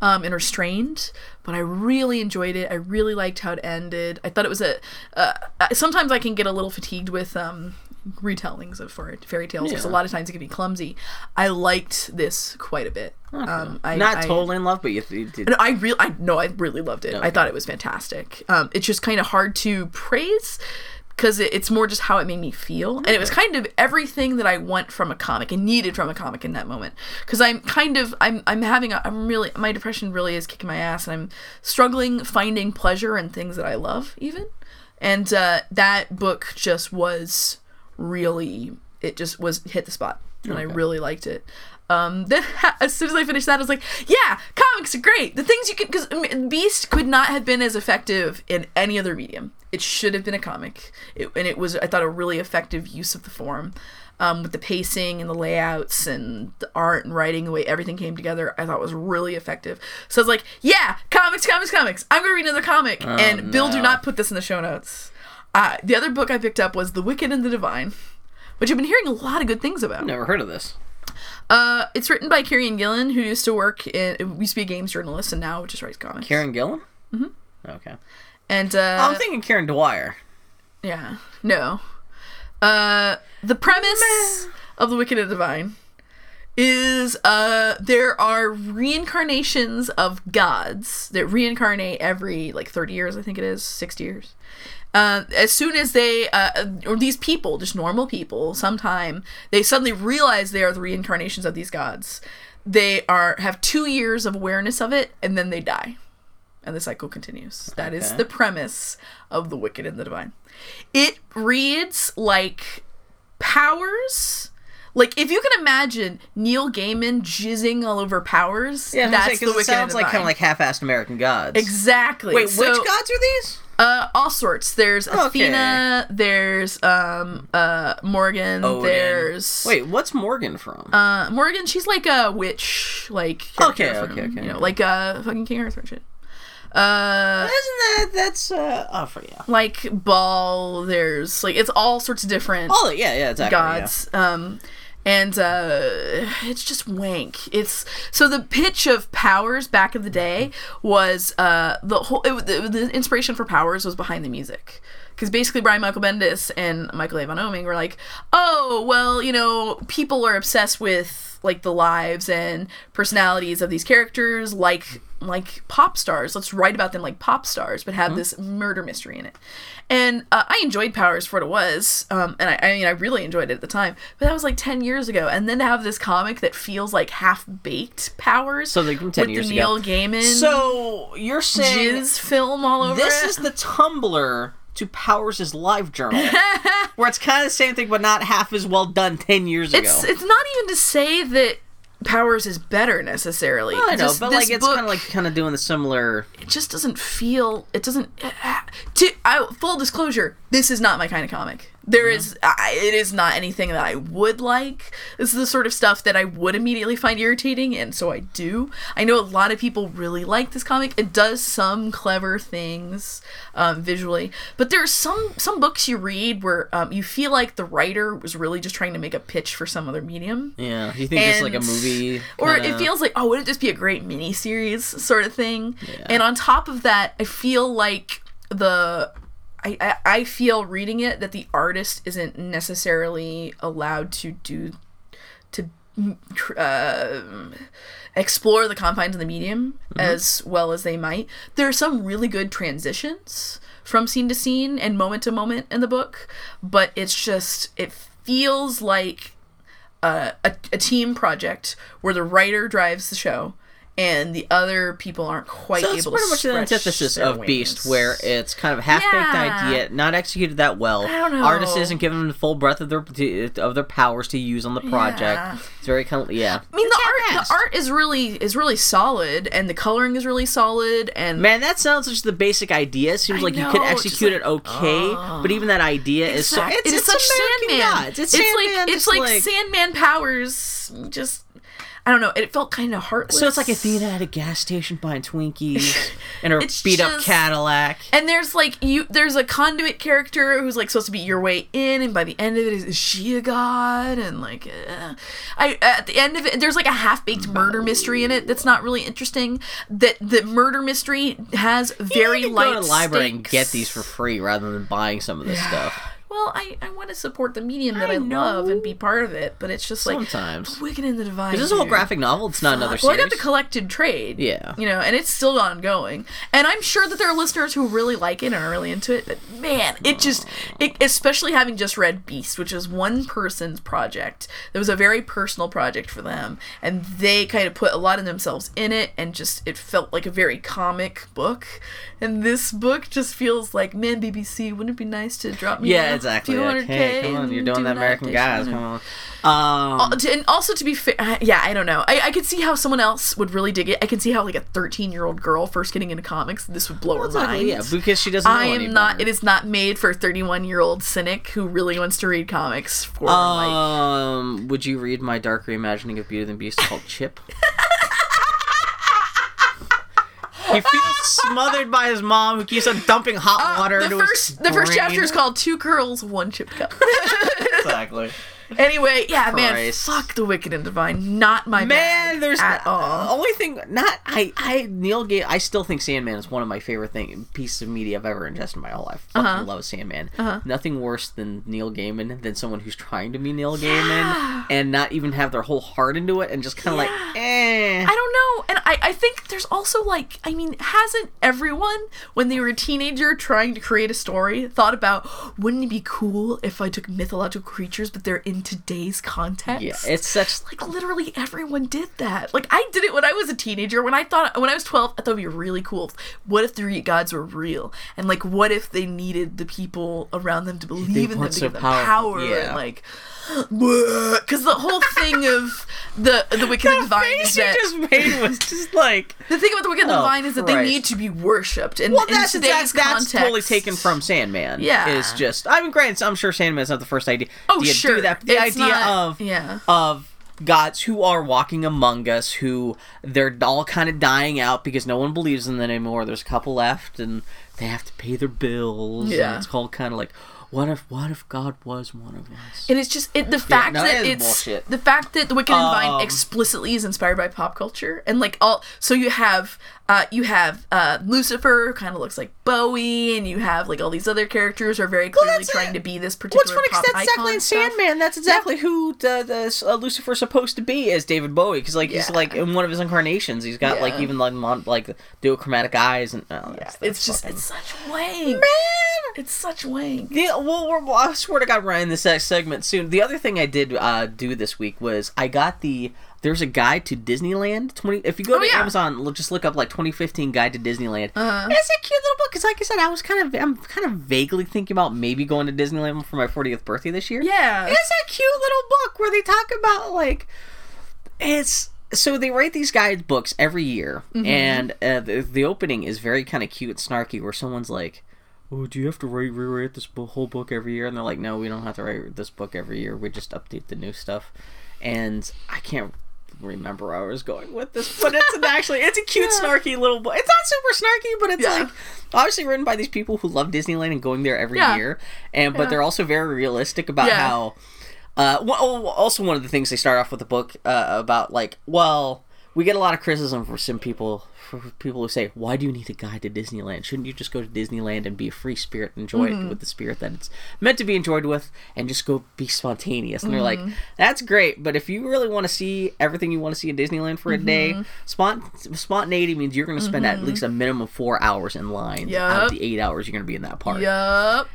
um, and restrained. But I really enjoyed it. I really liked how it ended. I thought it was a. Uh, uh, sometimes I can get a little fatigued with um, retellings of fairy fairy tales because a lot of times it can be clumsy. I liked this quite a bit. Um, I, not I- totally in love, but you, you did. no, I really, I no, I really loved it. I thought it was fantastic. Um, it's just kind of hard to praise because it, it's more just how it made me feel, and it was kind of everything that I want from a comic and needed from a comic in that moment. Because I'm kind of, I'm, I'm having, a, I'm really, my depression really is kicking my ass, and I'm struggling finding pleasure in things that I love, even. And uh, that book just was really, it just was hit the spot, and I really liked it. um, then as soon as I finished that, I was like, yeah, comics are great. The things you can because Beast could not have been as effective in any other medium. It should have been a comic, it, and it was I thought a really effective use of the form. Um, with the pacing and the layouts and the art and writing, the way everything came together, I thought was really effective. So I was like, yeah, comics, comics, comics. I'm gonna read another comic. and Bill, do not put this in the show notes. Uh, the other book I picked up was The Wicked and the Divine, which I've been hearing a lot of good things about. Never heard of this. Uh, it's written by Kieran Gillen, who used to work in, used to be a games journalist, and now just writes comics. Karen Gillan? Mm-hmm. Okay. and uh, I'm thinking Karen Dwyer. yeah, no. Uh, the premise of The Wicked and the Divine is uh there are reincarnations of gods that reincarnate every like 30 years i think it is 60 years uh, as soon as they uh, or these people just normal people sometime they suddenly realize they are the reincarnations of these gods they are have two years of awareness of it and then they die and the cycle continues That is Okay. the premise of the wicked and the divine it reads like powers like if you can imagine Neil Gaiman jizzing all over powers, Yeah, that's that's the it Wicked sounds and like kind of like half-assed American gods. exactly. Wait, So, which gods are these? Uh, all sorts. There's Okay. Athena. There's um uh Morgan. Odin. There's Wait, what's Morgan from? uh Morgan. She's like a witch, like character Okay, from, okay, okay, You know, okay. like uh fucking King Arthur shit. Uh, Isn't that that's uh oh for yeah. like ball There's like it's all sorts of different. Oh yeah, yeah, exactly. yeah. gods. Um, and uh, it's just wank. It's so the pitch of Powers back in the day was uh the whole it, the, the inspiration for Powers was behind the music. Because basically, Brian Michael Bendis and Michael Avon Oeming were like, "Oh, well, you know, people are obsessed with like the lives and personalities of these characters, like like pop stars. Let's write about them like pop stars, but have this murder mystery in it." And uh, I enjoyed Powers for what it was, um, and I, I mean, I really enjoyed it at the time. But that was like ten years ago, and then to have this comic that feels like half baked Powers, So, like, from 10 with years the ago. Neil Gaiman So you're saying jizz film all over this it. is the Tumblr to Powers' live journal, where it's kind of the same thing, but not half as well done ten years ago. It's it's not even to say that Powers is better necessarily. I know, Just but like it's kind of like kind of doing the similar. it just doesn't feel. It doesn't. Uh, uh, to I, full disclosure, this is not my kind of comic. There Mm-hmm. is, I, it is not anything that I would like. This is the sort of stuff that I would immediately find irritating, and so I do. I know a lot of people really like this comic. It does some clever things um, visually, but there are some some books you read where um, you feel like the writer was really just trying to make a pitch for some other medium. Yeah, you think just like a movie, or kinda- it feels like oh would it just be a great miniseries sort of thing Yeah. and on top of that i feel like the I, I, I feel reading it that the artist isn't necessarily allowed to do to uh, explore the confines of the medium as well as they might. There are some really good transitions from scene to scene and moment to moment in the book but it's just it feels like a, a, a team project where the writer drives the show and the other people aren't quite So able it's to pretty much the antithesis of Beast, where it's kind of a half-baked Yeah. idea, not executed that well. I don't know. Artist isn't given them the full breadth of their of their powers to use on the project. Yeah. It's very kind of yeah. I mean, It's the art, the art is really is really solid, and the coloring is really solid, and Man, that sounds like just the basic idea. It seems I like you could execute like, it okay, oh. but even that idea is so it's, it is it's such Sandman. It's, It's, Sandman, like it's just like, Sandman powers. Just I don't know. It felt kind of heartless. so it's like Athena at a gas station buying Twinkies in her It's beat up Cadillac. And there's like you there's a conduit character who's like supposed to be your way in and by the end of it is, is she a god and like uh, I at the end of it there's like a half-baked murder mystery in it that's not really interesting that the murder mystery has very you light go to the library and get these for free rather than buying some of this stuff. Well, I, I want to support the medium that I I, love and be part of it, but it's just like Sometimes. Wicked and the Divine. Is this is a whole graphic novel? It's not another Well, I series. got the collected trade. Yeah. You know, and it's still ongoing. And I'm sure that there are listeners who really like it and are really into it. But man, it just, it, especially having just read Beast, which is one person's project. It was a very personal project for them, and they kind of put a lot of themselves in it, and just it felt like a very comic book. And this book just feels like, man, BBC, wouldn't it be nice to drop me? yeah, exactly. Like, hey, come on, you're doing do that American Guys. Come on. Um, Uh, and also to be fair, yeah, I don't know. I, I could see how someone else would really dig it. I can see how like a 13 year old girl first getting into comics, this would blow her exactly, mind. yeah, because she doesn't. Know I am not. It is not made for a 31 year old cynic who really wants to read comics for like. Um, would you read my dark reimagining of Beauty and the Beast called Chip? he feels smothered by his mom, who keeps on dumping hot water Uh, the into first his the first chapter is called Two Girls, One Chip Cup. exactly. Anyway, yeah, man, Christ. fuck the Wicked and Divine. Not my Man, there's at the all. only thing not I I Neil Gaiman. I still think Sandman is one of my favorite thing pieces of media I've ever ingested in my whole life. Fucking Uh-huh. love Sandman. Nothing worse than Neil Gaiman than someone who's trying to be Neil Gaiman and not even have their whole heart into it and just kind of like eh. I don't know. And I, I think there's also like, I mean, hasn't everyone, when they were a teenager trying to create a story, thought about wouldn't it be cool if I took mythological creatures, but they're in today's context? yeah, it's such like literally everyone did that. Like I did it when I was a teenager. When I thought when I was twelve, I thought it'd be really cool. What if the Greek gods were real? And like, what if they needed the people around them to believe in them to so give them powerful. power? Yeah. And like, because the whole thing of the the wicked and divine is face you just made was just like the thing about the wicked and Oh, divine is that they need to be worshipped. And well, in that's today's that's, that's context, totally taken from Sandman. Yeah. is just I mean, granted, I'm sure Sandman's not the first idea. Oh, sure. do that. The It's idea not- of yeah. of gods who are walking among us, who they're all kind of dying out because no one believes in them anymore. There's a couple left, and they have to pay their bills. Yeah. and it's called kind of like, what if what if God was one of us? And it's just it, the fact no, that it it's bullshit. the fact that the Wicked and Divine Um, explicitly is inspired by pop culture and like all. So you have uh you have uh Lucifer who kind of looks like Bowie, and you have like all these other characters who are very clearly that's trying it. to be this particular What's funny because that's exactly in. Sandman. That's exactly who the, the uh, Lucifer's supposed to be as David Bowie. Because like he's like in one of his incarnations, he's got like even like mon- like duochromatic eyes and oh, Yeah, that's, it's that's just it's such wank. man. It's such wank. The, well, we're, well, I swear to God, we're this next segment soon. The other thing I did uh, do this week was I got the. There's a guide to Disneyland. Twenty. If you go Oh, to yeah. Amazon, look, just look up like 2015 guide to Disneyland. Uh-huh. It's a cute little book. Cause like I said, I was kind of, I'm kind of vaguely thinking about maybe going to Disneyland for my 40th birthday this year. Yeah. It's a cute little book where they talk about like it's so they write these guide books every year, Mm-hmm. and uh, the, the opening is very kind of cute and snarky, where someone's like, "Oh, do you have to write rewrite this bo- whole book every year?" And they're like, "No, we don't have to write this book every year. We just update the new stuff." And I can't remember where I was going with this, but it's an actually it's a cute Yeah. snarky little book. It's not super snarky, but it's Yeah. like obviously written by these people who love Disneyland and going there every Yeah. year, and but they're also very realistic about how. Uh, well, oh, also one of the things they start off with the book uh, about like, well, we get a lot of criticism for some people for people who say, why do you need a guide to Disneyland? Shouldn't you just go to Disneyland and be a free spirit and enjoy Mm-hmm. it with the spirit that it's meant to be enjoyed with, and just go be spontaneous? And they're like, Mm-hmm. that's great, but if you really want to see everything you want to see in Disneyland for a day, Mm-hmm. spont- spontaneity means you're going to spend at least a minimum of four hours in line out of the eight hours you're going to be in that park. Yup.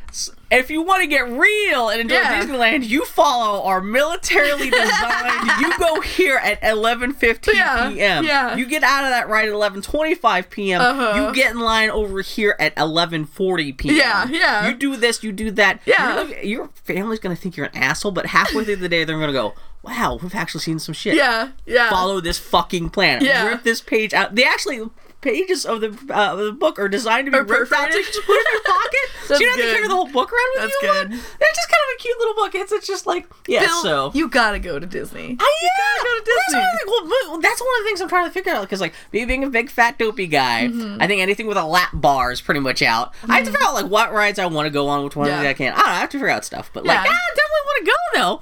If you want to get real and enjoy Yeah. Disneyland, you follow our militarily designed. you go here at 11:15 Yeah, p.m. yeah. You get out of that ride at 11:25 p.m. Uh-huh. You get in line over here at 11:40 p.m. Yeah, yeah. You do this, you do that. Yeah. Gonna- your family's gonna think you're an asshole, but halfway through the day, they're gonna go, "Wow, we've actually seen some shit." Yeah. Yeah. Follow this fucking plan. Yeah. Rip this page out. They actually pages of the uh, of the book are designed to be ripped out so you perforated. can just put in your pocket. so you don't have to carry the whole book around with That's you. good. They're just kind of a cute little book. It's, it's just like yeah. Bill, so you gotta go to Disney. I, yeah, go to That's, Disney. what I think- well, that's one of the things I'm trying to figure out because like me being a big fat dopey guy, Mm-hmm. I think anything with a lap bar is pretty much out. I have to figure out like what rides I want to go on, which ones Yeah. I can't. I don't know. I have to figure out stuff, but like Yeah. ah, I definitely want to go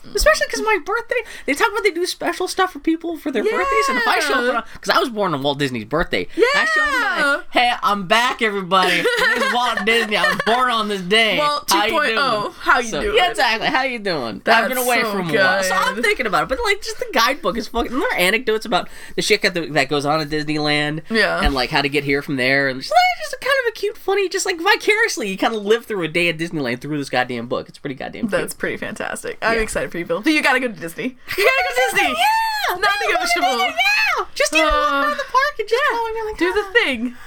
though, especially because my birthday. They talk about they do special stuff for people for their birthdays, and if I show Yeah. up because I was born on Walt Disney's birthday, I like, hey, I'm back, everybody. This is Walt Disney. I was born on this day. Well, how you 2.0, doing? how you So- doing? Yeah, exactly. How you doing? I've been away so from a while, so I'm thinking about it. But like, just the guidebook is fucking. There are anecdotes about the shit that, that goes on at Disneyland, Yeah. and like how to get here from there, and just, like, just kind of a cute, funny, just like vicariously, you kind of live through a day at Disneyland through this goddamn book. It's pretty goddamn cute. That's pretty fantastic. I'm Yeah. excited for you, Bill. You gotta go to Disney. You gotta go to Disney. Yeah, Non-negotiable. Yeah, just Uh, around the park and just call me like Do the "Ah, thing.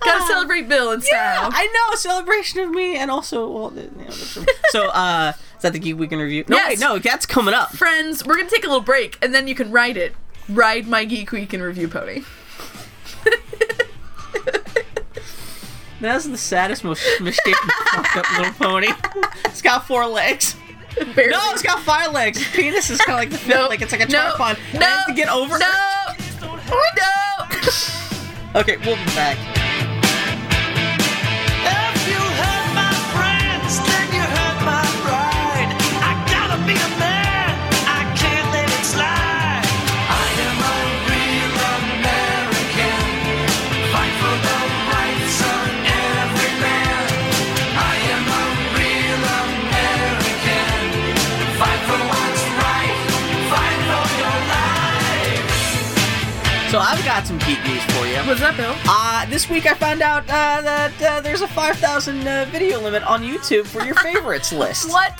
Gotta ah." celebrate Bill Yeah, style. I know celebration of me, and also well, you know, so uh, is that the Geek Week in review? No, Yes. wait, no, that's coming up. Friends, we're gonna take a little break and then you can ride it. Ride my Geek Week in Review pony. That's the saddest, most misshapen, fucked up little pony. It's got four legs. Barely. No, it's got five legs. Its penis is kind of like the No, like it's like a no, tripod. and no, have to get over. No. it. No. Okay, we'll be back. So I've got some geek news for you. What's up, Bill? Uh, this week I found out uh, that uh, there's a 5,000 uh, video limit on YouTube for your favorites list. What?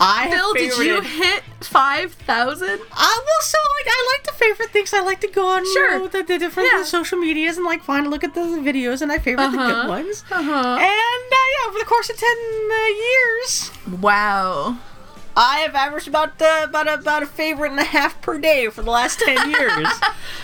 I Bill, did you hit 5,000? Uh, well, so like I like to favorite things. I like to go on Sure. you know, the, the different Yeah. social medias and like find a look at the videos and I favorite the Uh-huh. good ones. Uh-huh. And uh, yeah, over the course of ten uh, years, Wow. I have averaged about uh, about a, about a favorite and a half per day for the last ten years.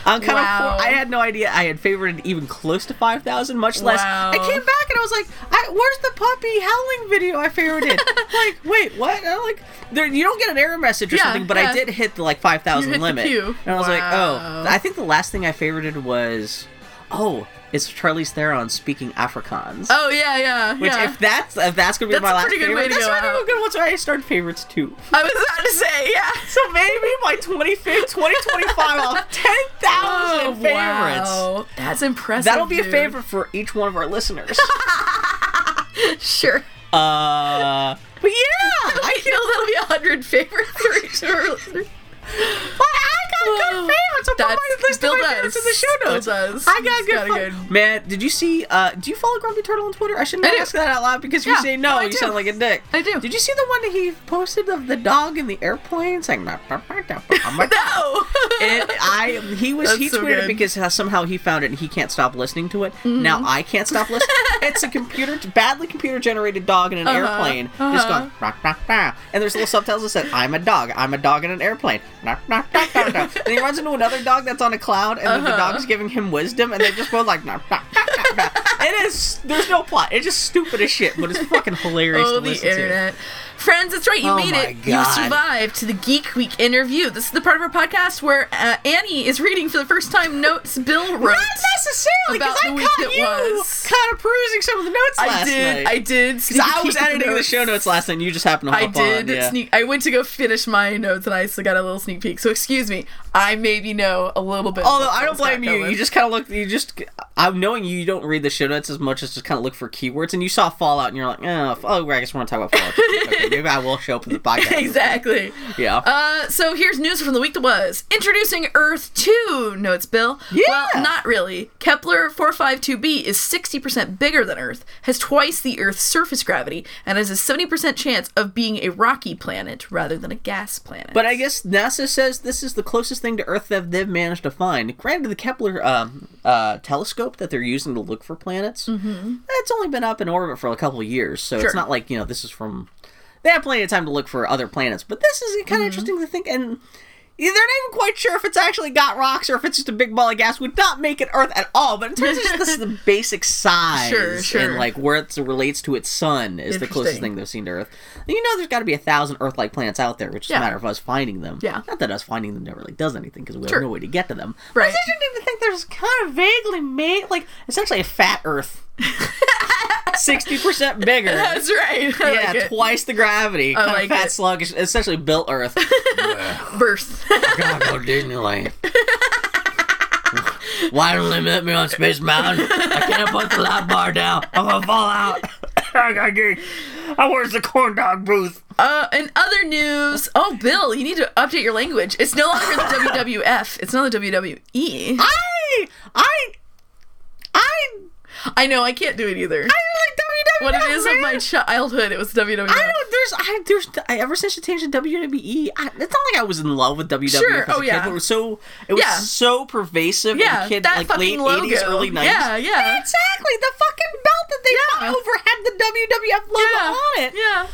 I'm kind Wow. of. I had no idea I had favorited even close to five thousand, much less. Wow. I came back and I was like, I, "Where's the puppy howling video I favorited?" like, wait, what? I'm like, there, you don't get an error message or Yeah, something, but yeah. I did hit the like five thousand limit, and I was like, "Oh." I think the last thing I favorited was, oh, it's Charlize Theron speaking Afrikaans. Oh, yeah, yeah. Which, yeah. if that's if that's gonna be That's my a last pretty good favorite, way to that's go really out. good. I started favorites too. I was about to say, yeah. So maybe my 25th, 2025, I'll have 10,000 favorites. Oh, wow. That's impressive. That'll be a favorite for each one of our listeners. Sure. uh, but yeah, I feel that'll be a hundred favorites for each of our listeners. I got good favorites. I'll That's- my list Bill of my favorites in the does. show notes. does. I got good, fun- good- Man, did you see? Uh, do you follow Grumpy Turtle on Twitter? I shouldn't I do. ask that out loud because Yeah, you say no, no, you do. sound like a dick. I do. Did you see the one that he posted of the dog in the airplane saying? "Bah, bah, bah, bah, bah, bah, bah." No. it, I he was That's he so tweeted good. because somehow he found it and he can't stop listening to it. Mm-hmm. Now I can't stop listening. it's a computer badly computer generated dog in an Uh-huh, airplane just uh-huh. going "Rah, rah, rah." and there's little subtitles that said I'm a dog I'm a dog in an airplane Rah, rah, rah, rah, rah. and he runs into another dog that's on a cloud and the Uh-huh. dog is giving him wisdom and they just both like "Rah, rah, rah, rah, rah." it is there's no plot it's just stupid as shit but it's fucking hilarious Oh, to the listen to. Friends, that's right. You Oh made it. You survived to the Geek Week interview. This is the part of our podcast where uh, Annie is reading for the first time notes Bill wrote. Not necessarily, because I week caught you was. kind of perusing some of the notes I last did. night. I did. Because sneak a I was editing the notes. show notes last night, and you just happened to I hop did on. Yeah. sneak. I went to go finish my notes, and I still got a little sneak peek. So excuse me. I maybe know a little bit. Although I don't blame you, you just kind of look. You just, I'm knowing you. You don't read the show notes as much as just kind of look for keywords, and you saw Fallout, and you're like, oh, oh I guess we're gonna talk about Fallout. okay, maybe I will show up in the podcast. exactly. Yeah. Uh, so here's news from the week that was. Introducing Earth 2, notes Bill. Yeah. Well, not really. Kepler 452b is 60% bigger than Earth, has twice the Earth's surface gravity, and has a 70% chance of being a rocky planet rather than a gas planet. But I guess NASA says this is the closest thing to Earth that they've managed to find. Granted, the Kepler um, uh, telescope that they're using to look for planets, mm-hmm. it's only been up in orbit for a couple of years, so Sure. it's not like you know this is from. They have plenty of time to look for other planets, but this is Mm-hmm. kind of interesting to think. And they're not even quite sure if it's actually got rocks or if it's just a big ball of gas. Would not make it Earth at all. But in terms of just this is the basic size Sure, sure. and like where it relates to its sun is the closest thing they've seen to Earth. And you know, there's got to be a thousand Earth-like planets out there, which is Yeah. a matter of us finding them. Yeah. Not that us finding them never really does anything because we Sure. have no way to get to them. But Right. it's interesting to think there's kind of vaguely made like essentially a fat Earth, sixty percent bigger. That's right. I yeah, like twice the gravity. I kind like of fat, it. sluggish. Essentially built Earth. Birth. Gotta go Disneyland. Why don't they let me on Space Mountain? I can't put the lap bar down. I'm gonna fall out. I gotta get. I where's the corn dog booth? Uh, in other news, oh Bill, you need to update your language. It's no longer the WWF. It's now the WWE. I I I I know I can't do it either. I like WWF. what it is man. of my childhood. It was WWE. I don't. There's. I. There's. I, ever since it changed to WWE, I, it's not like I was in love with WWE. Sure, as a oh, kid, yeah. but it was so. It was Yeah. so pervasive. Yeah, in kid, that like fucking late '80s, logo. early '90s. Yeah, yeah. Exactly. The fucking belt that they Yeah. over had the WWF logo yeah. on it. Yeah.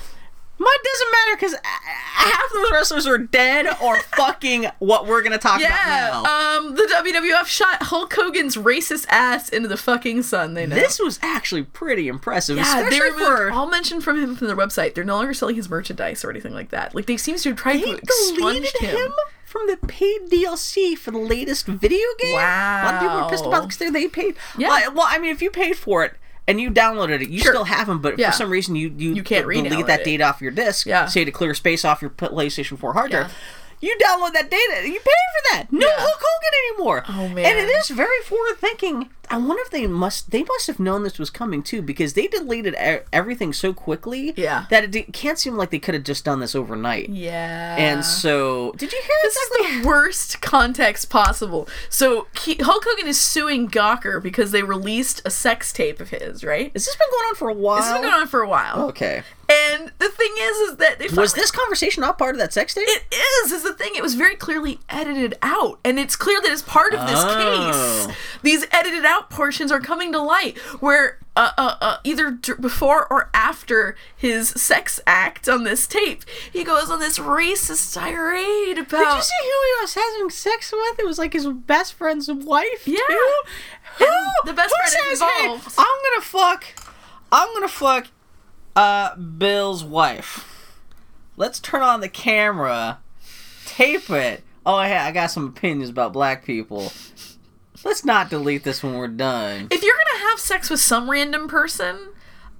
Mine doesn't matter because half those wrestlers are dead or fucking what we're gonna talk Yeah. about now. Um, the WWF shot Hulk Hogan's racist ass into the fucking sun. They know. this was actually pretty impressive, yeah, they removed for. all mention from him from their website. They're no longer selling his merchandise or anything like that. Like they seems to have tried They to expunge him. him from the paid DLC for the latest video game. Wow. A lot of people are pissed about because they paid. Yeah. Well, I mean, if you paid for it and you downloaded it, you Sure. still have them. But Yeah. for some reason, you you, You can't delete that it. data off your disk. Yeah. Say to clear space off your PlayStation 4 hard drive. Yeah. You download that data. You pay for that. No Yeah. Hulk Hogan anymore. Oh, man. And it is very forward thinking. I wonder if they must they must have known this was coming too because they deleted everything so quickly. Yeah. That it can't seem like they could have just done this overnight. Yeah. And so, did you hear This is the worst context possible. So he, Hulk Hogan is suing Gawker because they released a sex tape of his, right? Has this been going on for a while? This has been going on for a while. Okay. And the thing is, is that Was finally- this conversation not part of that sex tape? It is, is the thing. It was very clearly edited out. And it's clear that as part of this Oh. case, these edited out portions are coming to light where uh, uh, uh, either d- before or after his sex act on this tape, he goes on this racist tirade about. Did you see who he was having sex with? It was like his best friend's wife. Yeah. Too? Who? And the best who friend says, "Hey, involved." I'm gonna fuck. I'm gonna fuck. Uh, Bill's wife. Let's turn on the camera. Tape it. Oh, I, I got some opinions about black people. Let's not delete this when we're done. if you're gonna have sex with some random person,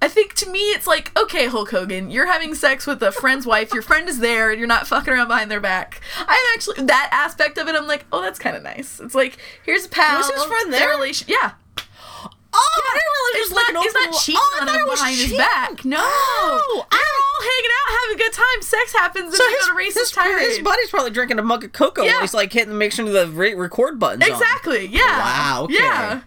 I think to me it's like, okay, Hulk Hogan, you're having sex with a friend's wife, your friend is there, and you're not fucking around behind their back. I'm actually that aspect of it. I'm like, oh, that's kind of nice. It's like here's a pal. Was his friend their there? Relation, yeah. Oh, oh, I didn't realize it It's was like an open. not cheating oh, on thought him it was behind his back. No, Oh, they're all hanging out, having a good time. Sex happens, and So his, go racist his, tirade. his buddy's probably drinking a mug of cocoa Yeah. he's like hitting, the make sure the record button's on. Exactly. Yeah. Wow, okay. Yeah.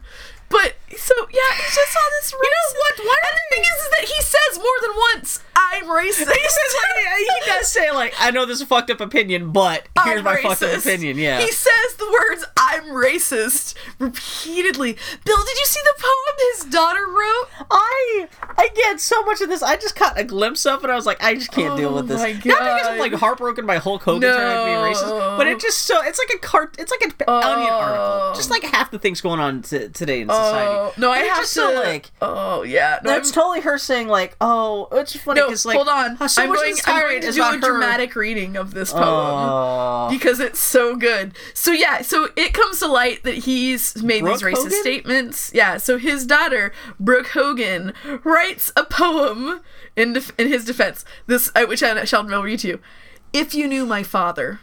But so yeah, it's just all this. Racist. You know what? Why and the thing is, is that he says more than once, "I'm racist." He says like he does say like I know this is a fucked up opinion, but here's I'm my fucked up opinion. Yeah. He says the words "I'm racist" repeatedly. Bill, did you see the poem his daughter wrote? I I get so much of this. I just caught a glimpse of it. I was like, I just can't deal Oh with this. my Not because I'm like heartbroken by Hulk Hogan trying to be racist, but it just so it's like a cart. It's like an onion article. Just like half the things going on t- today in society. Oh no, I have to. so, like. oh yeah, no, That's I'm- totally her saying like, oh, it's funny no. because like, hold on, uh, so I'm going, I'm going to do a her- dramatic reading of this poem. Oh. because it's so good. So yeah, so it comes to light that he's made Brooke these racist Hogan? statements. Yeah, so his daughter Brooke Hogan writes a poem in def- in his defense. This I, which I shall now read to you. If you knew my father,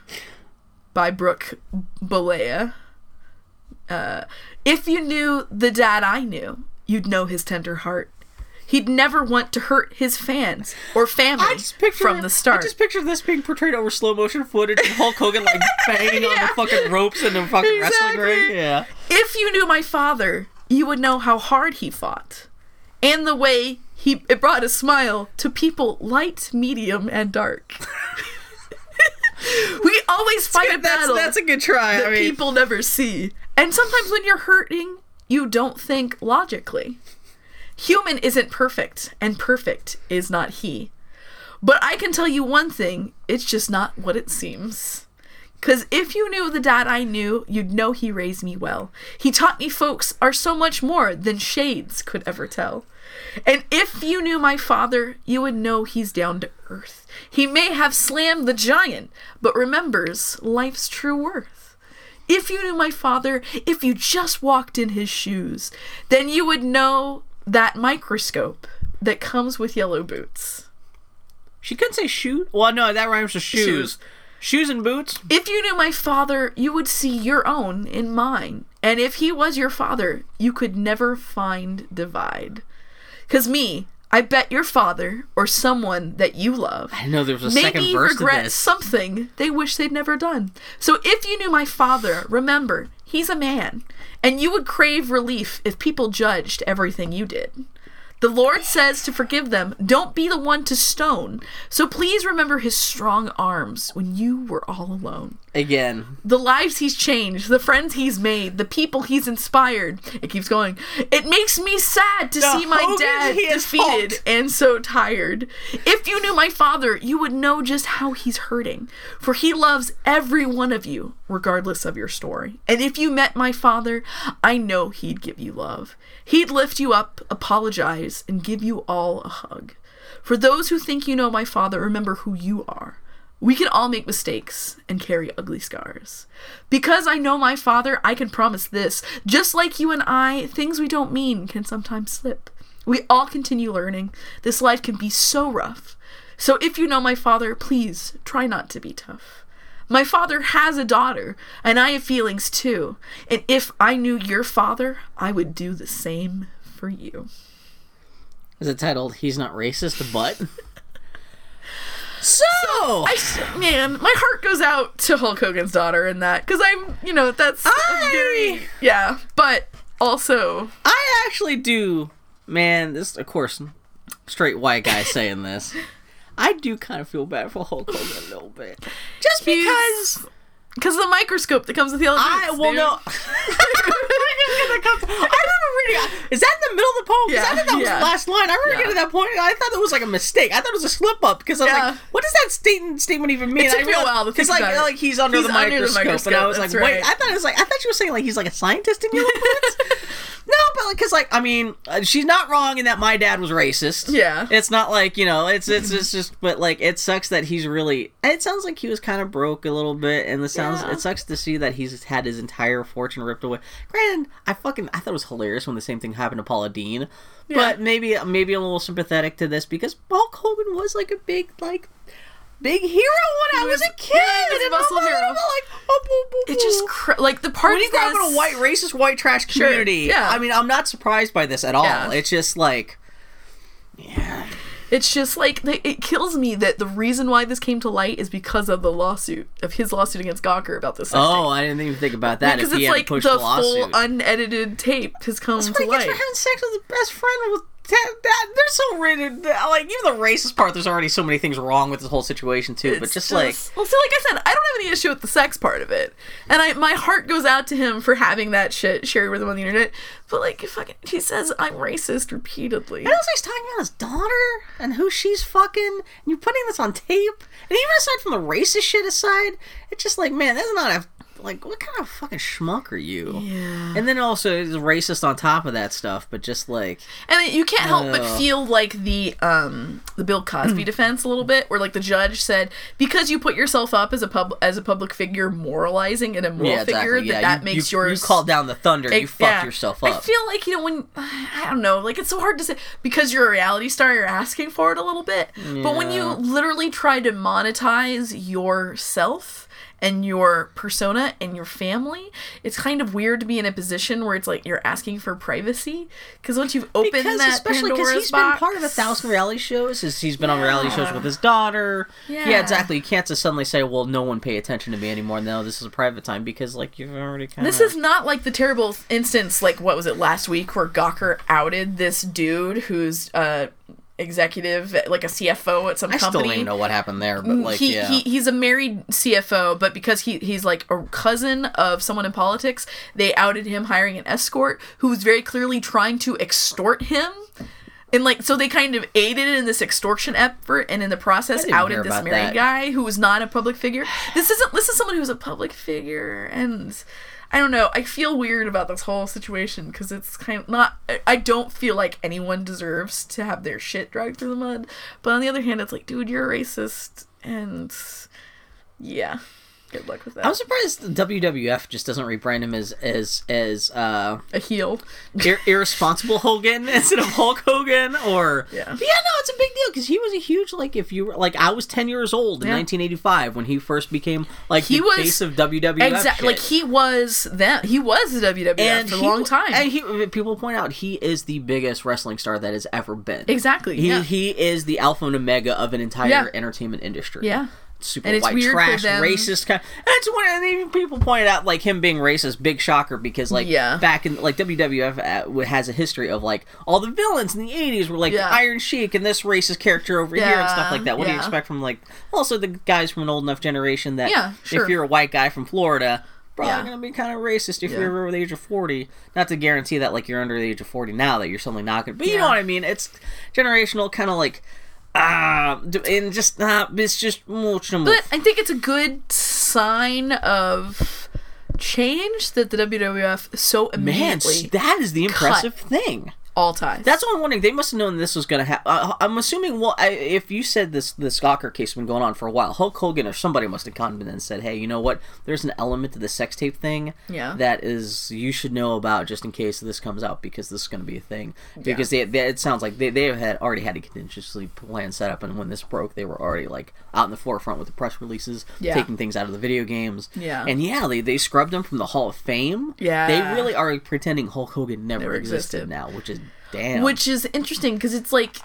by Brooke Bollea. Uh, if you knew the dad I knew, you'd know his tender heart. He'd never want to hurt his fans or family picture from the start. I just picture this being portrayed over slow motion footage and Hulk Hogan like banging on the fucking ropes in the fucking wrestling ring. Yeah. If you knew my father, you would know how hard he fought, and the way he it brought a smile to people light, medium, and dark. we always fight a That's battle that's a good try. that I mean, people never see, and sometimes when you're hurting, you don't think logically. Human isn't perfect, and perfect is not he. But I can tell you one thing it's just not what it seems. Because if you knew the dad I knew, you'd know he raised me well. He taught me folks are so much more than shades could ever tell. And if you knew my father, you would know he's down to earth. He may have slammed the giant, but remembers life's true worth. If you knew my father, if you just walked in his shoes, then you would know that microscope that comes with yellow boots. she couldn't say shoot. Well, no, that rhymes with shoes. Shoes. Shoes and boots. If you knew my father, you would see your own in mine. And if he was your father, you could never find divide. Cause me, I bet your father or someone that you love I know there was a second maybe verse to regret this. something they wish they'd never done. So if you knew my father, remember, he's a man. And you would crave relief if people judged everything you did. The Lord says to forgive them, don't be the one to stone. So please remember his strong arms when you were all alone. Again, The lives he's changed, the friends he's made, the people he's inspired. It keeps going. It makes me sad to see my Hogan, dad defeated Hulk. and so tired. If you knew my father, you would know just how he's hurting. For he loves every one of you, regardless of your story. And if you met my father, I know he'd give you love. He'd lift you up, apologize, and give you all a hug. For those who think you know my father, remember who you are. We can all make mistakes and carry ugly scars. Because I know my father, I can promise this. Just like you and I, things we don't mean can sometimes slip. We all continue learning. This life can be so rough. So if you know my father, please try not to be tough. My father has a daughter, and I have feelings too. And if I knew your father, I would do the same for you. is it titled "He's Not Racist," but. So, I, man, my heart goes out to Hulk Hogan's daughter in that because I'm, you know, that's I- very yeah, but also I actually do, man. This, of course, straight white guy saying this. I do kind of feel bad for Hulk Hogan a little bit, just He's- because because the microscope that comes with the elephants. I well dude. no. I remember reading. Is that in the middle of the poem? 'Cause I Yeah, think that was yeah. the last line. I remember Yeah. getting to that point. I thought that was like a mistake. I thought it was a slip up because I was like, "What does that statement statement even mean?" It took I me a while because like like he's under, He's the, under the microscope, and I was like, that's "Wait!" I thought it was like I thought you were saying like he's like a scientist in Prince. No, but like, because like I mean, uh, she's not wrong in that my dad was racist. Yeah. it's not like you know, it's it's it's just, but like it sucks that he's really. It sounds like he was kind of broke a little bit, and the sounds. Yeah. It sucks to see that he's had his entire fortune ripped away. Granted, I fucking I thought it was hilarious when the same thing happened to Paula Deen, but maybe maybe I'm a little sympathetic to this because Hulk Hogan was like a big like. Big hero when I was, was- a kid. yeah, was and muscle hero. I'm like, oh, boo, boo, It just cr- like the part when you grow up in a white racist white trash Sure, community, yeah. I mean, I'm not surprised by this at all. Yeah. It's just like, yeah, It's just like it kills me that the reason why this came to light is because of the lawsuit of his lawsuit against Gawker about this. Oh, I didn't even think about that. because if he it's had like the the full unedited tape has come That's to he light. having sex with his best friend. With they're so rated. Like even the racist part, there's already so many things wrong with this whole situation too. but It's just, like, well, see, like I said, I don't have any issue with the sex part of it, and I my heart goes out to him for having that shit shared with him on the internet. But like, fucking, he says I'm racist repeatedly. and also he's talking about his daughter and who she's fucking, and you're putting this on tape. And even aside from the racist shit aside, it's just like, man, that's not a like what kind of fucking schmuck are you? Yeah. And then also he's racist on top of that stuff, but just like And you can't help but feel like the um the Bill Cosby defense a little bit, where like the judge said because you put yourself up as a pub as a public figure, moralizing an immoral yeah, figure, exactly. that Yeah, that you, makes you, yours You called down the thunder. you Ex- fucked yeah. yourself up. I feel like you know when I don't know, like it's so hard to say because you're a reality star, you're asking for it a little bit. But when you literally try to monetize yourself and your persona and your family, it's kind of weird to be in a position where it's like you're asking for privacy because once you've opened because that especially because he's box, been part of a thousand reality shows. He's, he's been on reality shows with his daughter. Yeah. Yeah. exactly. You can't just suddenly say, "Well, no one pay attention to me anymore." No, this is a private time because like you've already kind of. This is not like the terrible instance, like what was it last week, where Gawker outed this dude who's uh executive, like a CFO at some company. I still don't even know what happened there, but like, he, yeah. he he's a married CFO, but because he he's like a cousin of someone in politics, they outed him hiring an escort who was very clearly trying to extort him. And like so they kind of aided in this extortion effort and in the process outed this married that. guy who was not a public figure. This isn't this is someone who's a public figure and I don't know. I feel weird about this whole situation because it's kind of not. I- don't feel like anyone deserves to have their shit dragged through the mud. But on the other hand, it's like, dude, you're a racist, and yeah, good luck with that. I'm surprised the WWF just doesn't rebrand him as as as uh, a heel. ir- irresponsible Hogan instead of Hulk Hogan, or Yeah. Yeah, no, it's a big deal because he was a huge like if you were like I was 10 years old in Yeah. 1985 when he first became like He the was- face of WWF. Exactly. Like he was that. He was the WWF for a long time. And he, people point out he is the biggest wrestling star that has ever been. exactly. He yeah. he is the alpha and omega of an entire Yeah. entertainment industry. Yeah. Super white trash, racist kind. And it's one, and even people pointed out like him being racist, big shocker because like Yeah. back in like WWF uh, has a history of like all the villains in the '80s were like Yeah. the Iron Sheik and this racist character over here and stuff like that. What do you expect from like also the guys from an old enough generation that Yeah, sure. if you're a white guy from Florida. Probably Yeah. gonna be kind of racist if Yeah. you're over the age of forty. Not to guarantee that like you're under the age of forty now that you're suddenly not gonna. But you know what I mean. It's generational, kind of like ah, and just uh, it's just more. But I think it's a good sign of change that the WWF so immediately. Man, that is the impressive thing. All ties. That's what I'm wondering. They must have known this was going to happen. Uh, I'm assuming. Well, I, if you said this, this Gawker case has been going on for a while. Hulk Hogan or somebody must have come in and said, "Hey, you know what? There's an element to the sex tape thing Yeah. that is you should know about just in case this comes out because this is going to be a thing. Because they, they, it sounds like they, they had already had a contingency plan set up, and when this broke, they were already like out in the forefront with the press releases, Yeah. taking things out of the video games. Yeah. and yeah, they they scrubbed him from the Hall of Fame. Yeah. they really are pretending Hulk Hogan never, Never existed, existed. now, which is damn. Which is interesting because it's like,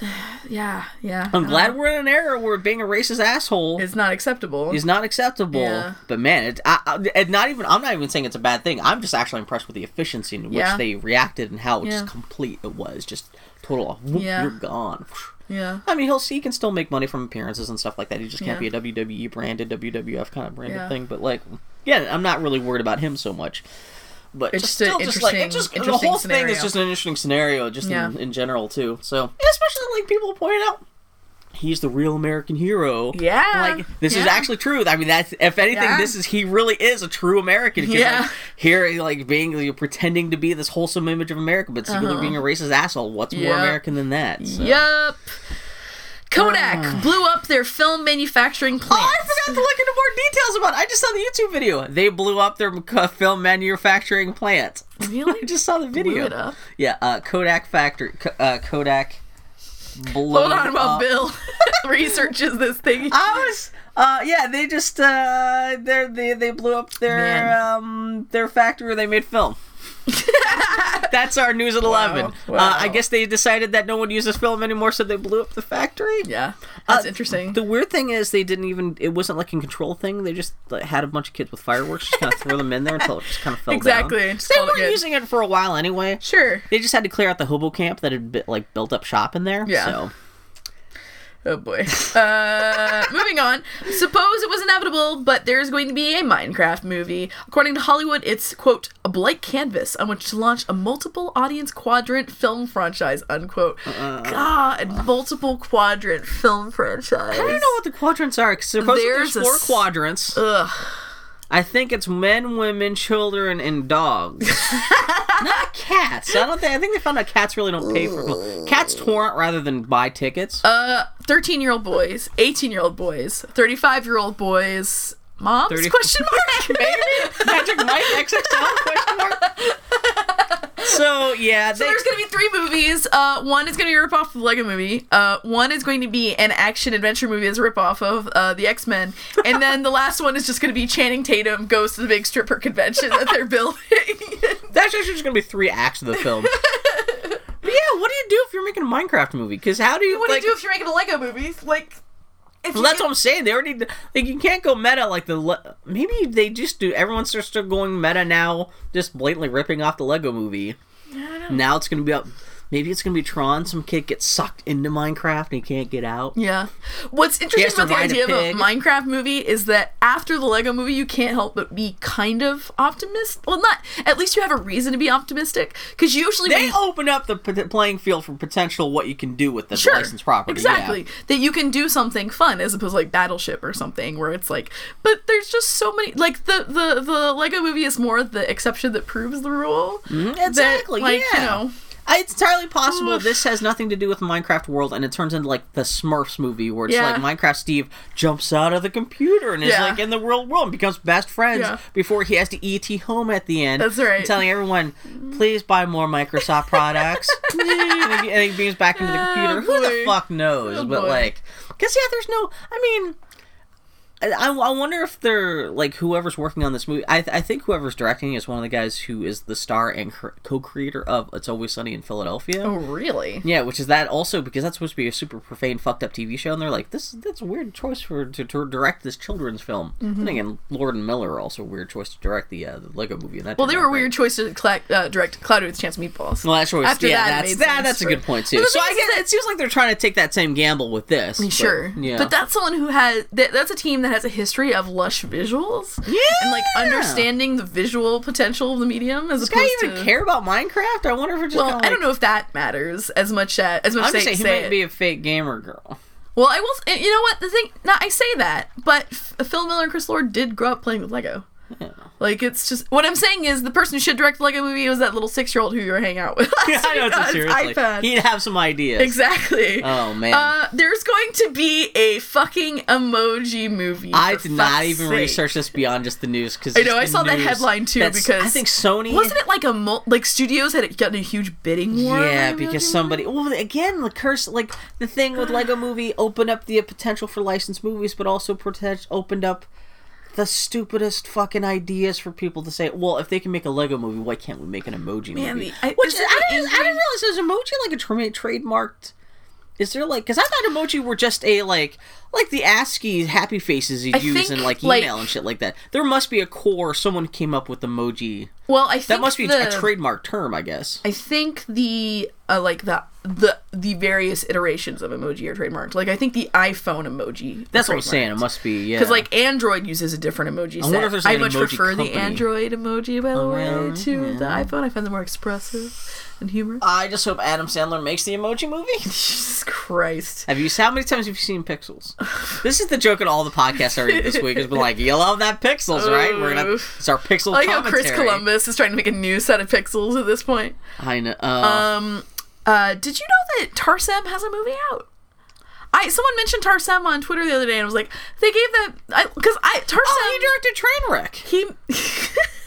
yeah, yeah. I'm glad uh-huh. we're in an era where being a racist asshole is not acceptable. is not acceptable. Yeah. But man, it, I, I, not even I'm not even saying it's a bad thing. I'm just actually impressed with the efficiency in which Yeah. they reacted and how Yeah. just complete it was. Just total. Whoop, Yeah. You're gone. yeah, I mean, he'll see. he can still make money from appearances and stuff like that. He just can't Yeah. be a WWE branded, WWF kind of branded Yeah. thing. But like, yeah, I'm not really worried about him so much. But It's just still, just like it just the whole thing is just an interesting scenario, just Yeah. in, in general too. So especially like people pointed out, he's the real American hero. Yeah. like this is actually true. I mean, that's if anything, Yeah. this is he really is a true american Yeah. like, here, like being like, pretending to be this wholesome image of America, but secretly Uh-huh. being a racist asshole. What's more American than that? So. Yup. Kodak Ah. blew up their film manufacturing Oh, plant. I forgot to look into more details about it. I just saw the YouTube video. They blew up their film manufacturing plant. Really? I just saw the video. Yeah, uh, Kodak factory. Uh, Kodak. Blew Hold on, while. Bill researches this thing. I was. Uh, yeah, they just uh, they they they blew up their Man. um their factory where they made film. That's our news at eleven. Wow. Uh, I guess they decided that no one uses film anymore, so they blew up the factory. yeah, that's Uh, interesting. The weird thing is they didn't even. It wasn't like a control thing. They just like, had a bunch of kids with fireworks, just kind of throw them in there until it just kind of fell Exactly, down. just They it were good. using it for a while anyway. sure. They just had to clear out the hobo camp that had bit, like built up shop in there. Yeah. So Oh boy. Uh, moving on. Suppose it was inevitable, but there's going to be a Minecraft movie. According to Hollywood, it's quote a blank canvas on which to launch a multiple audience quadrant film franchise. Unquote. Uh, God, multiple quadrant film franchise. I don't know what the quadrants are. 'cause supposedly There's there's four s- quadrants. Ugh. I think it's men, women, children, and dogs. Not cats. I don't think. I think they found out cats really don't pay for. Cats torrent rather than buy tickets. Uh, thirteen-year-old boys, eighteen-year-old boys, thirty-five-year-old boys. Moms? 30 Question mark. Maybe Magic Mike XXL question mark. So yeah, So there's gonna be three movies. Uh, one is gonna be a ripoff of the Lego Movie. Uh, one is going to be an action adventure movie as a ripoff of uh, the X Men, and then the last one is just gonna be Channing Tatum goes to the big stripper convention that they're building. that's actually just gonna be three acts of the film. but yeah, what do you do if you're making a Minecraft movie? Because how do you? what like, do you do if you're making a Lego movie? Like, Well, that's what I'm saying. They already like you can't go meta like the le- maybe they just do. Everyone starts going meta now, just blatantly ripping off the Lego Movie. Now it's gonna be up. Maybe it's gonna be Tron. Some kid gets sucked into Minecraft and he can't get out. Yeah. What's interesting about the ride a idea of a. Minecraft movie is that after the Lego movie, you can't help but be kind of optimistic. Well, not. At least you have a reason to be optimistic. Because usually They open up the p- playing field for potential what you can do with the Sure. licensed property. Exactly. yeah. That you can do something fun as opposed to like Battleship or something where it's like but there's just so many like the the the Lego movie is more the exception that proves the rule. Mm, That, Exactly. like, yeah. you know. It's entirely possible Oof. this has nothing to do with Minecraft world, and it turns into like the Smurfs movie, where it's Yeah. like Minecraft Steve jumps out of the computer and is Yeah. like in the real world and becomes best friends Yeah. before he has to ET home at the end. That's right. Telling everyone, please buy more Microsoft products. and, he, and he beams back into the computer. Who the fuck knows? Oh, but boy. like, because yeah, there's no. I mean. I, I wonder if they're like whoever's working on this movie. I, I think whoever's directing is one of the guys who is the star and co-creator of It's Always Sunny in Philadelphia. Oh, really? Yeah, which is that also because that's supposed to be a super profane, fucked up TV show, and they're like, this that's a weird choice for to, to direct this children's film. Mm-hmm. And again, Lord and Miller are also a weird choice to direct the uh, the Lego movie. And that Well, they were a weird choice to uh, direct Cloudy with Chance Meatballs. Well, that's choice. After yeah, that, that's that, that's a good point too. So I guess that- it seems like they're trying to take that same gamble with this. but- Sure, yeah. but that's someone who has that, that's a team that has a history of lush visuals. Yeah. and like understanding the visual potential of the medium as Does opposed guy even to. care about Minecraft? I wonder if it just. Well, kinda, I don't know if that matters as much as as much I'm just say, saying he say might it. be a fake gamer girl. Well, I will. s- You know what? The thing. Now I say that, but F- Phil Miller and Chris Lord did grow up playing with Lego. Yeah. Like it's just what I'm saying is the person who should direct the Lego movie was that little six year old who you were hanging out with. last I know, it's his seriously. iPad. He'd have some ideas. Exactly. Oh, man. Uh, there's going to be a fucking emoji movie. I did not even sake. research this beyond just the news because I know. I saw that headline too because I think Sony wasn't it like a mul- like studios had gotten a huge bidding war. Yeah, because somebody. Well, again, the curse, like the thing with Lego Movie, opened up the potential for licensed movies, but also protect, opened up the stupidest fucking ideas for people to say. Well, if they can make a Lego movie, why can't we make an emoji Man, movie? the- I- Which is I didn't, I didn't realize is emoji like a tra- trademarked. Is there like because I thought emoji were just a like like the ASCII happy faces you I use think, in like like- email and shit like that. There must be a core. Someone came up with emoji. Well, I think That must be the, a trademark term, I guess. I think the uh, like the the the various iterations of emoji are trademarked. Like I think the iPhone emoji. That's what I'm saying. It must be yeah. Because like Android uses a different emoji set. wonder if there's I much prefer the. Android emoji, by the Oh, way, to the iPhone. I find them more expressive and humorous. I just hope Adam Sandler makes the emoji movie. Jesus Christ. Have you? How many times have you seen Pixels? This is the joke in all the podcasts already this week. Has been like, you love that Pixels, right? We're gonna. It's our Pixel I like how. Chris Columbus is trying to make a new set of pixels at this point. I know. Uh, Um, uh, did you know that Tarsem has a movie out? I someone mentioned Tarsem on Twitter the other day and I was like, they gave that because I Tarsem oh, he directed Trainwreck. he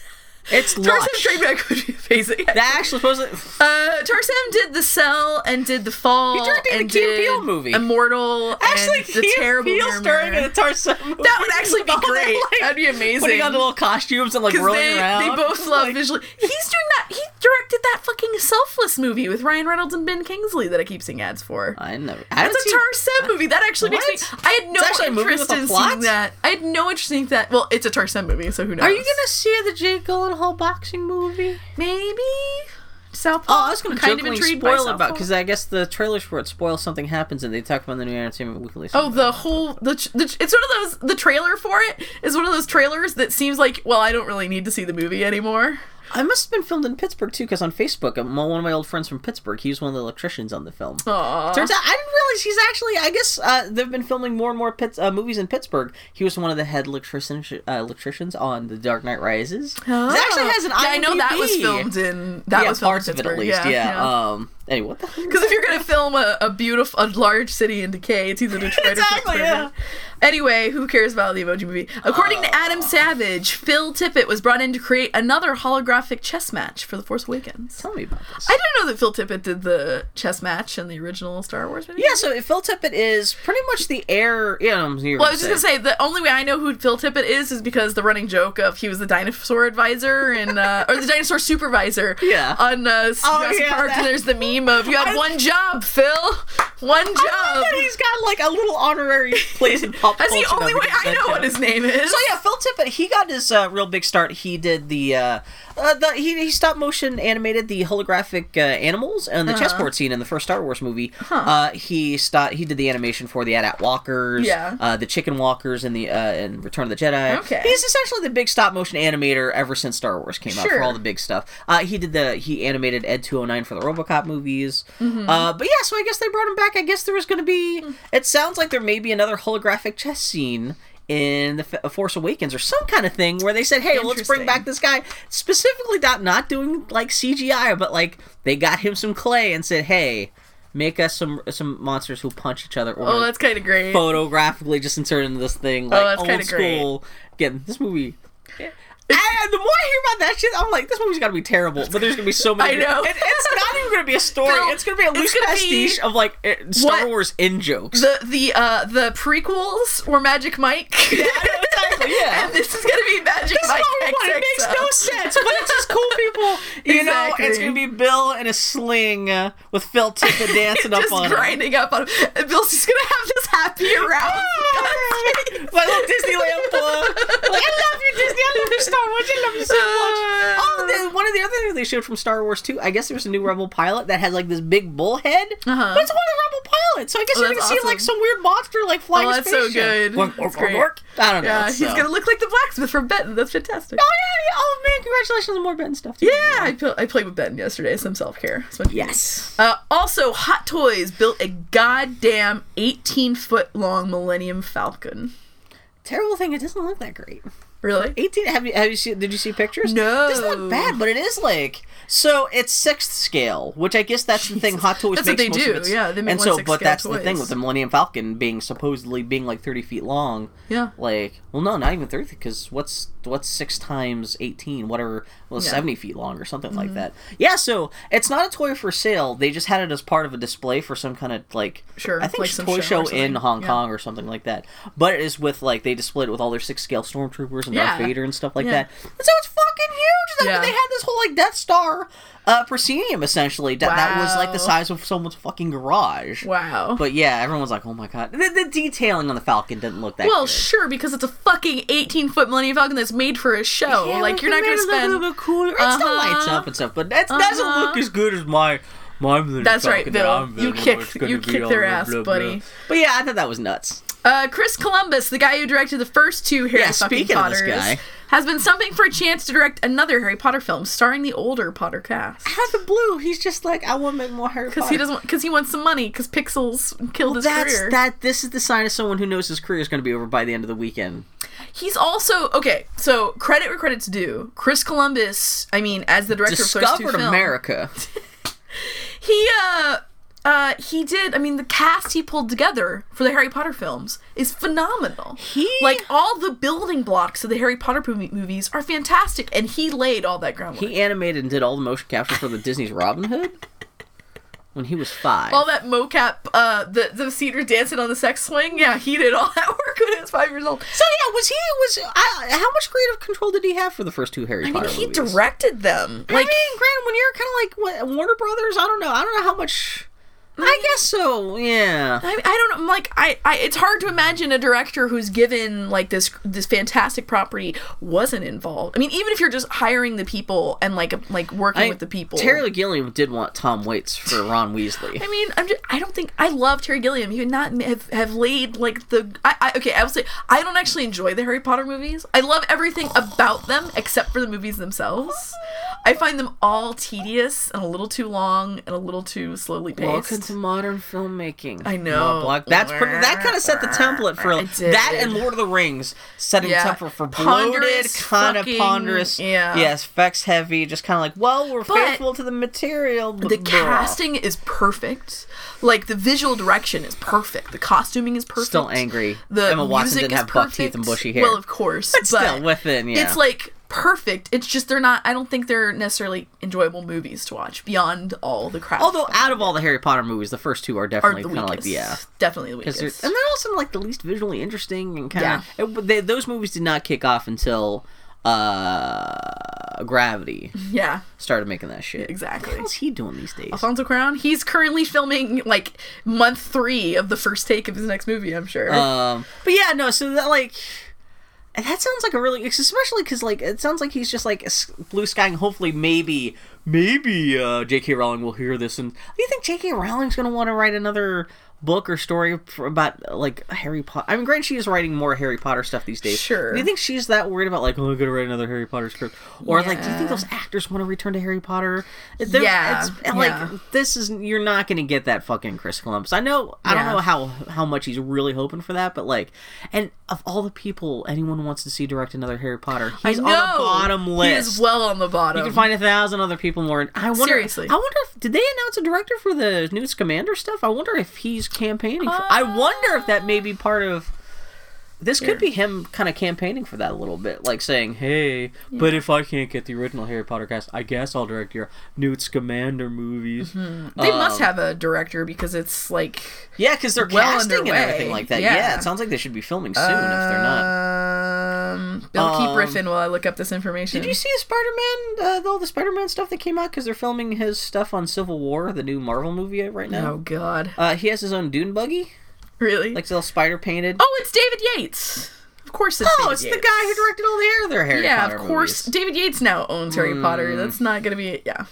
It's Tarsem. Trainwreck would be amazing. That actually supposedly. Uh, Tarsem did the Cell and did the Fall. He directed the and Key did Peele movie. Immortal. Actually, and the Key terrible Peele Murmur. starring in a Tarzan movie. That would actually be All that, great. like, That'd be amazing. Putting on the little costumes and like rolling they, around. they both love Like, visually. He's doing that. He directed that fucking Selfless movie with Ryan Reynolds and Ben Kingsley that I keep seeing ads for. I never. I That's a Tarsem movie. That actually makes me. I had no It's a movie interest with in seeing that. I had no interest in that. Well, it's a Tarsem movie, so who knows? Are you gonna see the Jake Gyllenhaal boxing movie? maybe Southpaw? Oh, I was gonna kind of intrigued by spoil it about because I guess the trailers for it spoil something happens and they talk about the new Entertainment Weekly. Oh, the whole the, the it's one of those the trailer for it is one of those trailers that seems like well I don't really need to see the movie anymore. I must have been filmed in Pittsburgh too, because on Facebook, um, one of my old friends from Pittsburgh, he was one of the electricians on the film. Aww. Turns out I didn't realize he's actually. I guess uh, they've been filming more and more Pitts, uh, movies in Pittsburgh. He was one of the head electrician, uh, electricians on The Dark Knight Rises. He actually has an Oh. yeah, I know that was filmed in that yeah, was filmed parts in of it at least. Yeah. Um. Anyway, what the hell? Because if you're gonna film a, a beautiful, a large city in decay, it's either Detroit Exactly, or Pittsburgh. yeah. Anyway, who cares about the Emoji Movie? According to Adam Savage, Phil Tippett was brought in to create another holographic chess match for The Force Awakens. Tell me about this. I didn't know that Phil Tippett did the chess match in the original Star Wars movie. yeah, so Phil Tippett is pretty much the heir. Yeah, I'm. Well, I was just gonna say the only way I know who Phil Tippett is is because the running joke of he was the dinosaur advisor and uh, or the dinosaur supervisor. Yeah. On uh, Oh, Jurassic yeah, Park, that- and there's the meme of you have I- one job, Phil, one job. He's got like a little honorary place in pop That's culture. the only way I know what his name is. So yeah, Phil Tippett, he got his uh, real big start. He did the, uh, uh, the he, he stop motion animated the holographic uh, animals and the Uh-huh. chessboard scene in the first Star Wars movie. Uh, he start he did the animation for the AT-AT Walkers, Yeah. uh, the Chicken Walkers in the uh, in Return of the Jedi. Okay. he's essentially the big stop motion animator ever since Star Wars came out for all the big stuff. Uh, he did the he animated Ed 209 for the RoboCop movies. Mm-hmm. Uh, but yeah, so I guess they brought him back. I guess there was going to be. It sounds like there may be another holographic chess scene in the F- uh, Force Awakens or some kind of thing where they said, "Hey, let's bring back this guy." Specifically, not not doing like CGI, but like they got him some clay and said, "Hey, make us some some monsters who punch each other." Or oh, that's kind of great. photographically just insert into this thing oh, like Oh, that's old kinda great. Again, this movie. And the more I hear about that shit, I'm like, this movie's got to be terrible. But there's gonna be so many. I know. It- it's not even gonna be a story. It's gonna be a loose pastiche of like eh, Star What? Wars in jokes. The the uh the prequels were Magic Mike. yeah, know, exactly. Yeah. and this is gonna be Magic This is Mike. we. It makes no sense, but it's just cool people. You know, it's gonna be Bill in a sling uh, with Phil Tippett dancing up on him. grinding up on him. And Bill's just gonna have this happy around. My little Disneyland plug. Like, I love you, Disney. I love you, Star Wars. I love you so much. Oh, the, one of the other things they showed from Star Wars too. I guess there's a new Rebel pilot that has like this big bull head. Uh-huh. But it's one of the Rebel pilots, so I guess Oh, you're gonna that's see like some weird monster like flying Oh, that's so spaceship. good. Work, work, work, work. I don't know. Yeah, so. he's gonna look like the blacksmith from Benton. That's fantastic. Oh yeah, yeah. Oh man, congratulations on more Ben stuff. Too. Yeah, I, pl- I played with Benton yesterday. Some self care. Yes. Uh, also, Hot Toys built a goddamn 18 foot long Millennium Falcon. Terrible thing. It doesn't look that great. Really? 18 have you have you seen did you see pictures No. it doesn't look bad but it is like so it's sixth scale which i guess that's the thing hot toys That's what makes they most do, of its, yeah, they make and so but that's the thing with the millennium falcon being supposedly being like 30 feet long Yeah. like well no not even 30 because what's what's six times 18 whatever well Yeah. Mm-hmm. 70 feet long or something like that yeah so it's not a toy for sale they just had it as part of a display for some kind of like Sure, i think like toy show show, in hong Yeah. kong or something like that but it is with like they displayed it with all their six scale stormtroopers and Yeah. darth vader and stuff like that and so it's fucking huge. That Yeah. They had this whole like Death Star uh, proscenium essentially. That, that was like the size of someone's fucking garage. Wow. But yeah, everyone's like, oh my god. The, the detailing on the Falcon didn't look that well, good. sure, because it's a fucking 18 foot Millennium Falcon that's made for a show. Yeah, like, you're not going to made it look spend. a cooler. It still Uh-huh. lights up and stuff, but that doesn't Uh-huh. look as good as my. My That's right, Falcon that Bill. I'm You building, kick- you be kick all their blah, ass, blah, blah. buddy. But yeah, I thought that was nuts. Uh, Chris Columbus, the guy who directed the first two Harry Yeah, fucking speaking of this Potters, has been stumping for a chance to direct another Harry Potter film starring the older Potter cast. Out of the blue, he's just like, I want to make more Harry Because Potter. he doesn't, because he wants some money. Because Pixels killed his That's career. that. This is the sign of someone who knows his career is going to be over by the end of the weekend. He's also okay. So credit where credit's due. Chris Columbus, I mean, as the director of those two Discovered America. he uh uh he did. I mean, the cast he pulled together for the Harry Potter films is phenomenal. He- like all the building blocks of the Harry Potter movies are fantastic, and he laid all that groundwork. He animated and did all the motion capture for the Disney's Robin Hood when he was five. all that mocap, uh, the the Cedar dancing on the sex swing. Yeah, he did all that work when he was five years old. so yeah, was he was I, how much creative control did he have for the first two Harry I mean, Potter he movies? directed them. I Like, mean, granted, when you're kind of like what, Warner Brothers, I don't know. I don't know how much. I guess so. Yeah. I, I don't know. I'm like I, I. It's hard to imagine a director who's given like this this fantastic property wasn't involved. I mean, even if you're just hiring the people and like like working I- with the people. Terry Gilliam did want Tom Waits for Ron Weasley. I mean, I'm just, I don't think I love Terry Gilliam. He would not have, have laid like the. I, I okay. I will say I don't actually enjoy the Harry Potter movies. I love everything about them except for the movies themselves. I find them all tedious and a little too long and a little too slowly paced. Welcome to modern filmmaking. I know. Ma Black. That's pretty, that kind of set the template for that and Lord of the Rings, setting Yeah. the template for bloated, Ponderous kind of ponderous, yeah. yes, effects heavy, just kind of like, well, we're But faithful to the material. the casting is perfect. Like the visual direction is perfect. The costuming is perfect. Still angry. The Emma Watson music didn't is have buck teeth and bushy hair. Well, of course, but but still within, yeah. it's like perfect. It's just they're not. I don't think they're necessarily enjoyable movies to watch beyond all the crap. Although out of all the Harry Potter movies, the first two are definitely kind of like yeah. definitely the weakest. they're, and they're also like the least visually interesting and kind Yeah. of they, those movies did not kick off until uh Gravity yeah, started making that shit. exactly. What's he doing these days? Alfonso Cuarón. He's currently filming like month three of the first take of his next movie. I'm sure. Um, but yeah, no. So that like, and that sounds like a really, especially because like it sounds like he's just like blue sky, and hopefully maybe maybe uh, J.K. Rowling will hear this. And do you think J.K. Rowling's gonna want to write another book or story about like Harry Potter? I mean, granted, she is writing more Harry Potter stuff these days. Sure. Do you think she's that worried about like, oh, I'm gonna write another Harry Potter script, or like, do you think those actors want to return to Harry Potter? They're- Yeah, it's, like yeah. this is you're not gonna get that fucking Chris Columbus. I know. I don't know how how much he's really hoping for that, but like, and of all the people anyone wants to see direct another Harry Potter, he's on the bottom He is well on the bottom. you can find a thousand other people more. I wonder. Seriously. I wonder if did they announce a director for the Newt Scamander stuff? I wonder if he's campaigning. for... I wonder if that may be ah. part of This Here. could be him kind of campaigning for that a little bit, like saying, "Hey, but if I can't get the original Harry Potter cast, I guess I'll direct your Newt Scamander movies." They must Um, have a director because it's like Yeah, because they're well casting and everything like that. Yeah. Yeah. it sounds like they should be filming soon if they're not. Um, Bill, keep Um, riffing while I look up this information. Did you see Spider-Man? Uh, all the Spider-Man stuff that came out because they're filming his stuff on Civil War, the new Marvel movie right now. Oh God, Uh, he has his own Dune buggy, really? like little spider painted. oh, it's David Yates. Of course, it's Oh, David it's the guy who directed all the other Harry Yeah, Potter of course. movies. David Yates now owns Harry hmm. Potter. That's not gonna be yeah.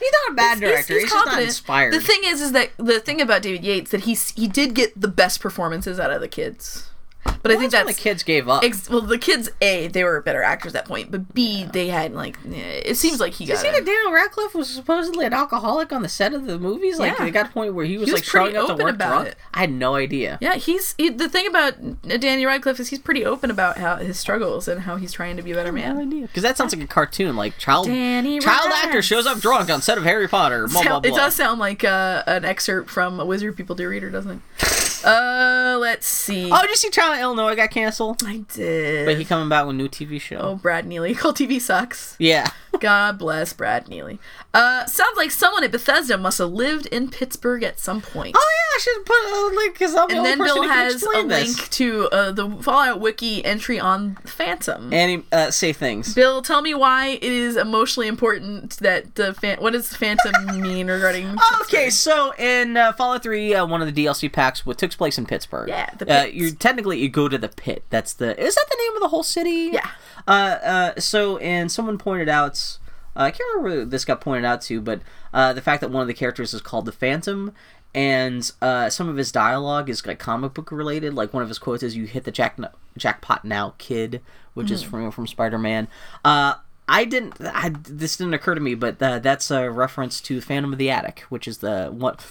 He's not a bad director. He's, just not inspired. The thing is, is that the thing about David Yates that he's he did get the best performances out of the kids, but I think That's when that's the kids gave up. Ex- well, the kids, a they were better actors at that point, but b they had like eh, it seems like he Did you got. see a- that Daniel Radcliffe was supposedly an alcoholic on the set of the movies? Like, Yeah. they got to the point where he was, He was like showing up to work about drunk. it. I had no idea. yeah, he's he, the thing about Daniel Radcliffe is he's pretty open about how his struggles and how he's trying to be a better man. Because that sounds like a cartoon, like child Danny child Rad. actor shows up drunk on set of Harry Potter. Blah, blah, Sound- It does sound like uh, an excerpt from a Wizard People Dear Reader, doesn't it? uh, let's see. Oh, did you see China, Illinois got canceled? I did. But he coming back with a new TV show. oh, Brad Neely. Call TV sucks. Yeah. God bless Brad Neely. Uh, sounds like someone at Bethesda must have lived in Pittsburgh at some point. Oh yeah, I should put a link because I'm the and only then person Bill who can has a this. link to uh, the Fallout Wiki entry on Phantom. And uh, say things. Bill, tell me why it is emotionally important that the fan- what does Phantom mean regarding? Okay, so in uh, Fallout 3, uh, one of the DLC packs, what took place in Pittsburgh. Yeah, the uh, you technically you go to the pit. That's the is that the name of the whole city? Yeah. Uh, uh, so and someone pointed out, uh, I can't remember who this got pointed out to, but uh, the fact that one of the characters is called the Phantom. And uh, some of his dialogue is like comic book related. Like one of his quotes is "You hit the jack jackpot now, kid," which is from from Spider Man. Uh, I didn't. I, this didn't occur to me, but uh, that's a reference to Phantom of the Attic, which is the what.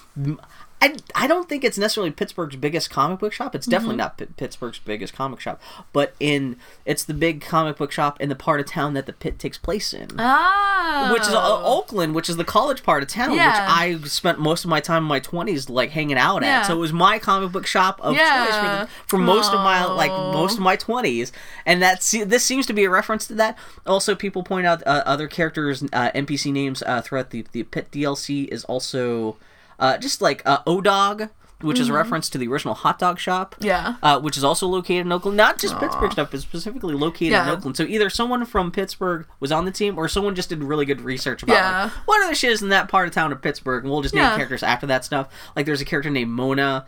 I, I don't think it's necessarily Pittsburgh's biggest comic book shop. It's definitely not P- Pittsburgh's biggest comic shop, but in it's the big comic book shop in the part of town that the pit takes place in, Ah, which is uh, Oakland, which is the college part of town, Yeah. which I spent most of my time in my twenties like hanging out Yeah. at. So it was my comic book shop of choice for, the, for most of my like most of my twenties, and that this seems to be a reference to that. Also, people point out uh, other characters, uh, NPC names uh, throughout the the pit DLC is also uh, just like uh, Odog. Which is a reference to the original hot dog shop, Mm-hmm. Yeah. uh, which is also located in Oakland. Not just Pittsburgh stuff, but specifically located in Oakland. So either someone from Pittsburgh was on the team, or someone just did really good research about Yeah. like, what are the shiz in that part of town of Pittsburgh, and we'll just name Yeah. characters after that stuff. Like there's a character named Mona.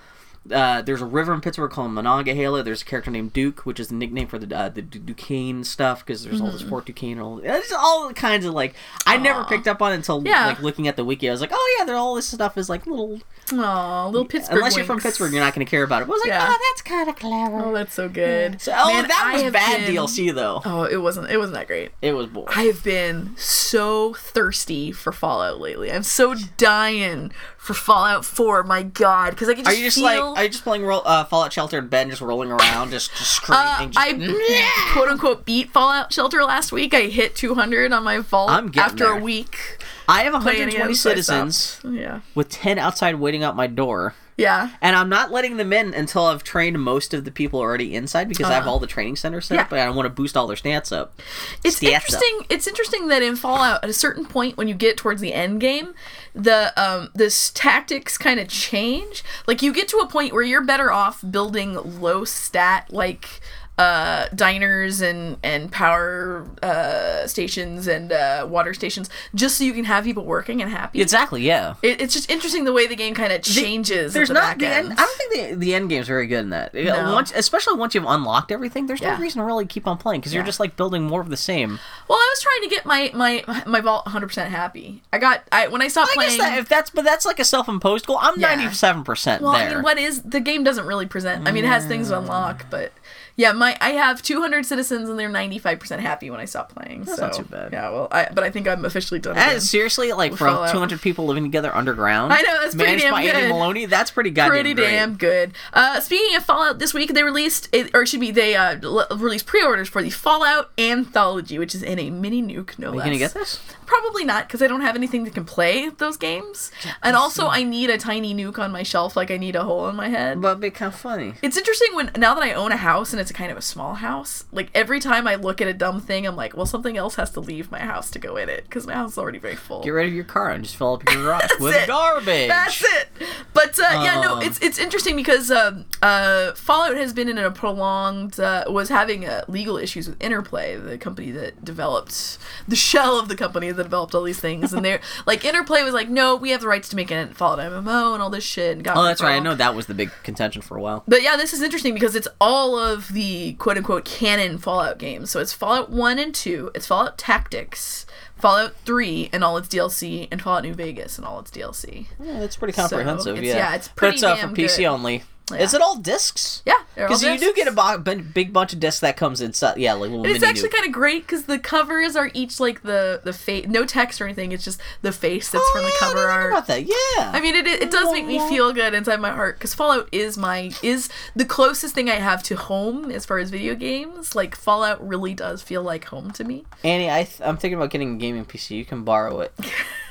Uh, there's a river in Pittsburgh called Monongahela. There's a character named Duke, which is the nickname for the uh, the Duquesne stuff because there's all Mm-hmm. this Fort Duquesne. and All it's all kinds of like I never picked up on it until Yeah. like looking at the wiki. I was like, oh yeah, there all this stuff is like little. Aw, little Pittsburgh. Unless you're from. Pittsburgh, you're not going to care about it. But I was like, Yeah. oh, that's kind of clever. Oh, that's so good. So, oh, Man, that was bad been- DLC though. Oh, it wasn't. It wasn't that great. It was boring. I have been so thirsty for Fallout lately. I'm so dying for Fallout 4. My God, because I can just Are you just feel. like are you just playing roll, uh, Fallout Shelter in bed, and just rolling around, just just screaming? uh, just, I quote unquote beat Fallout Shelter last week. I hit 200 on my vault after there. a week. I have 120 again, so I citizens. Yeah, with 10 outside waiting out my door. yeah. And I'm not letting them in until I've trained most of the people already inside because I have all the training centers set Uh-huh. Yeah. up, and I want to boost all their stats up. It's Stats up. interesting. It's interesting that in Fallout, at a certain point, when you get towards the end game, the um this tactics kind of change. Like you get to a point where you're better off building low stat like uh diners and and power uh stations and uh water stations just so you can have people working and happy. Exactly, yeah. It, it's just interesting the way the game kind of changes. There's at the not back the end. I don't think the the end game's very good in that. No. Once, especially once you've unlocked everything, there's Yeah. no reason to really keep on playing because you're just like building more of the same. Well, I was trying to get my my my vault 100% happy. I got I when I stopped I playing. guess that, if that's but that's like a self-imposed goal. I'm Yeah. 97 percent Well, there. I mean, what is the game doesn't really present. I mean, it has things to unlock, but yeah, my I have 200 citizens and they're 95% happy when I stop playing. That's so, not too bad. Yeah, well, I but I think I'm officially done. That is seriously like Fallout. 200 people living together underground. I know, that's pretty managed damn by Andy. Maloney. That's pretty goddamn pretty great. damn good. Uh, speaking of Fallout, this week they released, it, or it should be they uh, l- released pre-orders for the Fallout Anthology, which is in a mini nuke. No Are you less. gonna get this? Probably not, because I don't have anything that can play those games, and also I need a tiny nuke on my shelf, like I need a hole in my head. But it'd be kind of funny. It's interesting when now that I own a house and it's a kind of a small house. Like every time I look at a dumb thing, I'm like, well, something else has to leave my house to go in it because my house is already very full. Get rid of your car and just fill up your garage with it. garbage. That's it. But uh, yeah, no, Um, it's it's interesting because um, uh, Fallout has been in a prolonged uh, was having uh, legal issues with Interplay, the company that developed the shell of the company that developed all these things, and they're like Interplay was like, no, we have the rights to make a Fallout MMO and all this shit. And got Oh, that's right. I know that was the big contention for a while. But yeah, this is interesting because it's all of the quote unquote canon Fallout games. So it's Fallout 1 and 2, it's Fallout Tactics, Fallout 3 and all its DLC, and Fallout New Vegas and all its DLC. Yeah, that's pretty comprehensive. it's- yeah. yeah, it's But pretty it's uh, for PC good. only. Yeah. Is it all discs? Yeah, Because you do get a bo- big bunch of discs that comes inside. Yeah, like little it's actually kind of great because the covers are each like the the face, no text or anything. It's just the face that's Oh, from the yeah, I cover think art. about that. Yeah. I mean, it, it does make me feel good inside my heart because Fallout is my is the closest thing I have to home as far as video games. Like Fallout really does feel like home to me. Annie, I th- I'm thinking about getting a gaming PC. You can borrow it.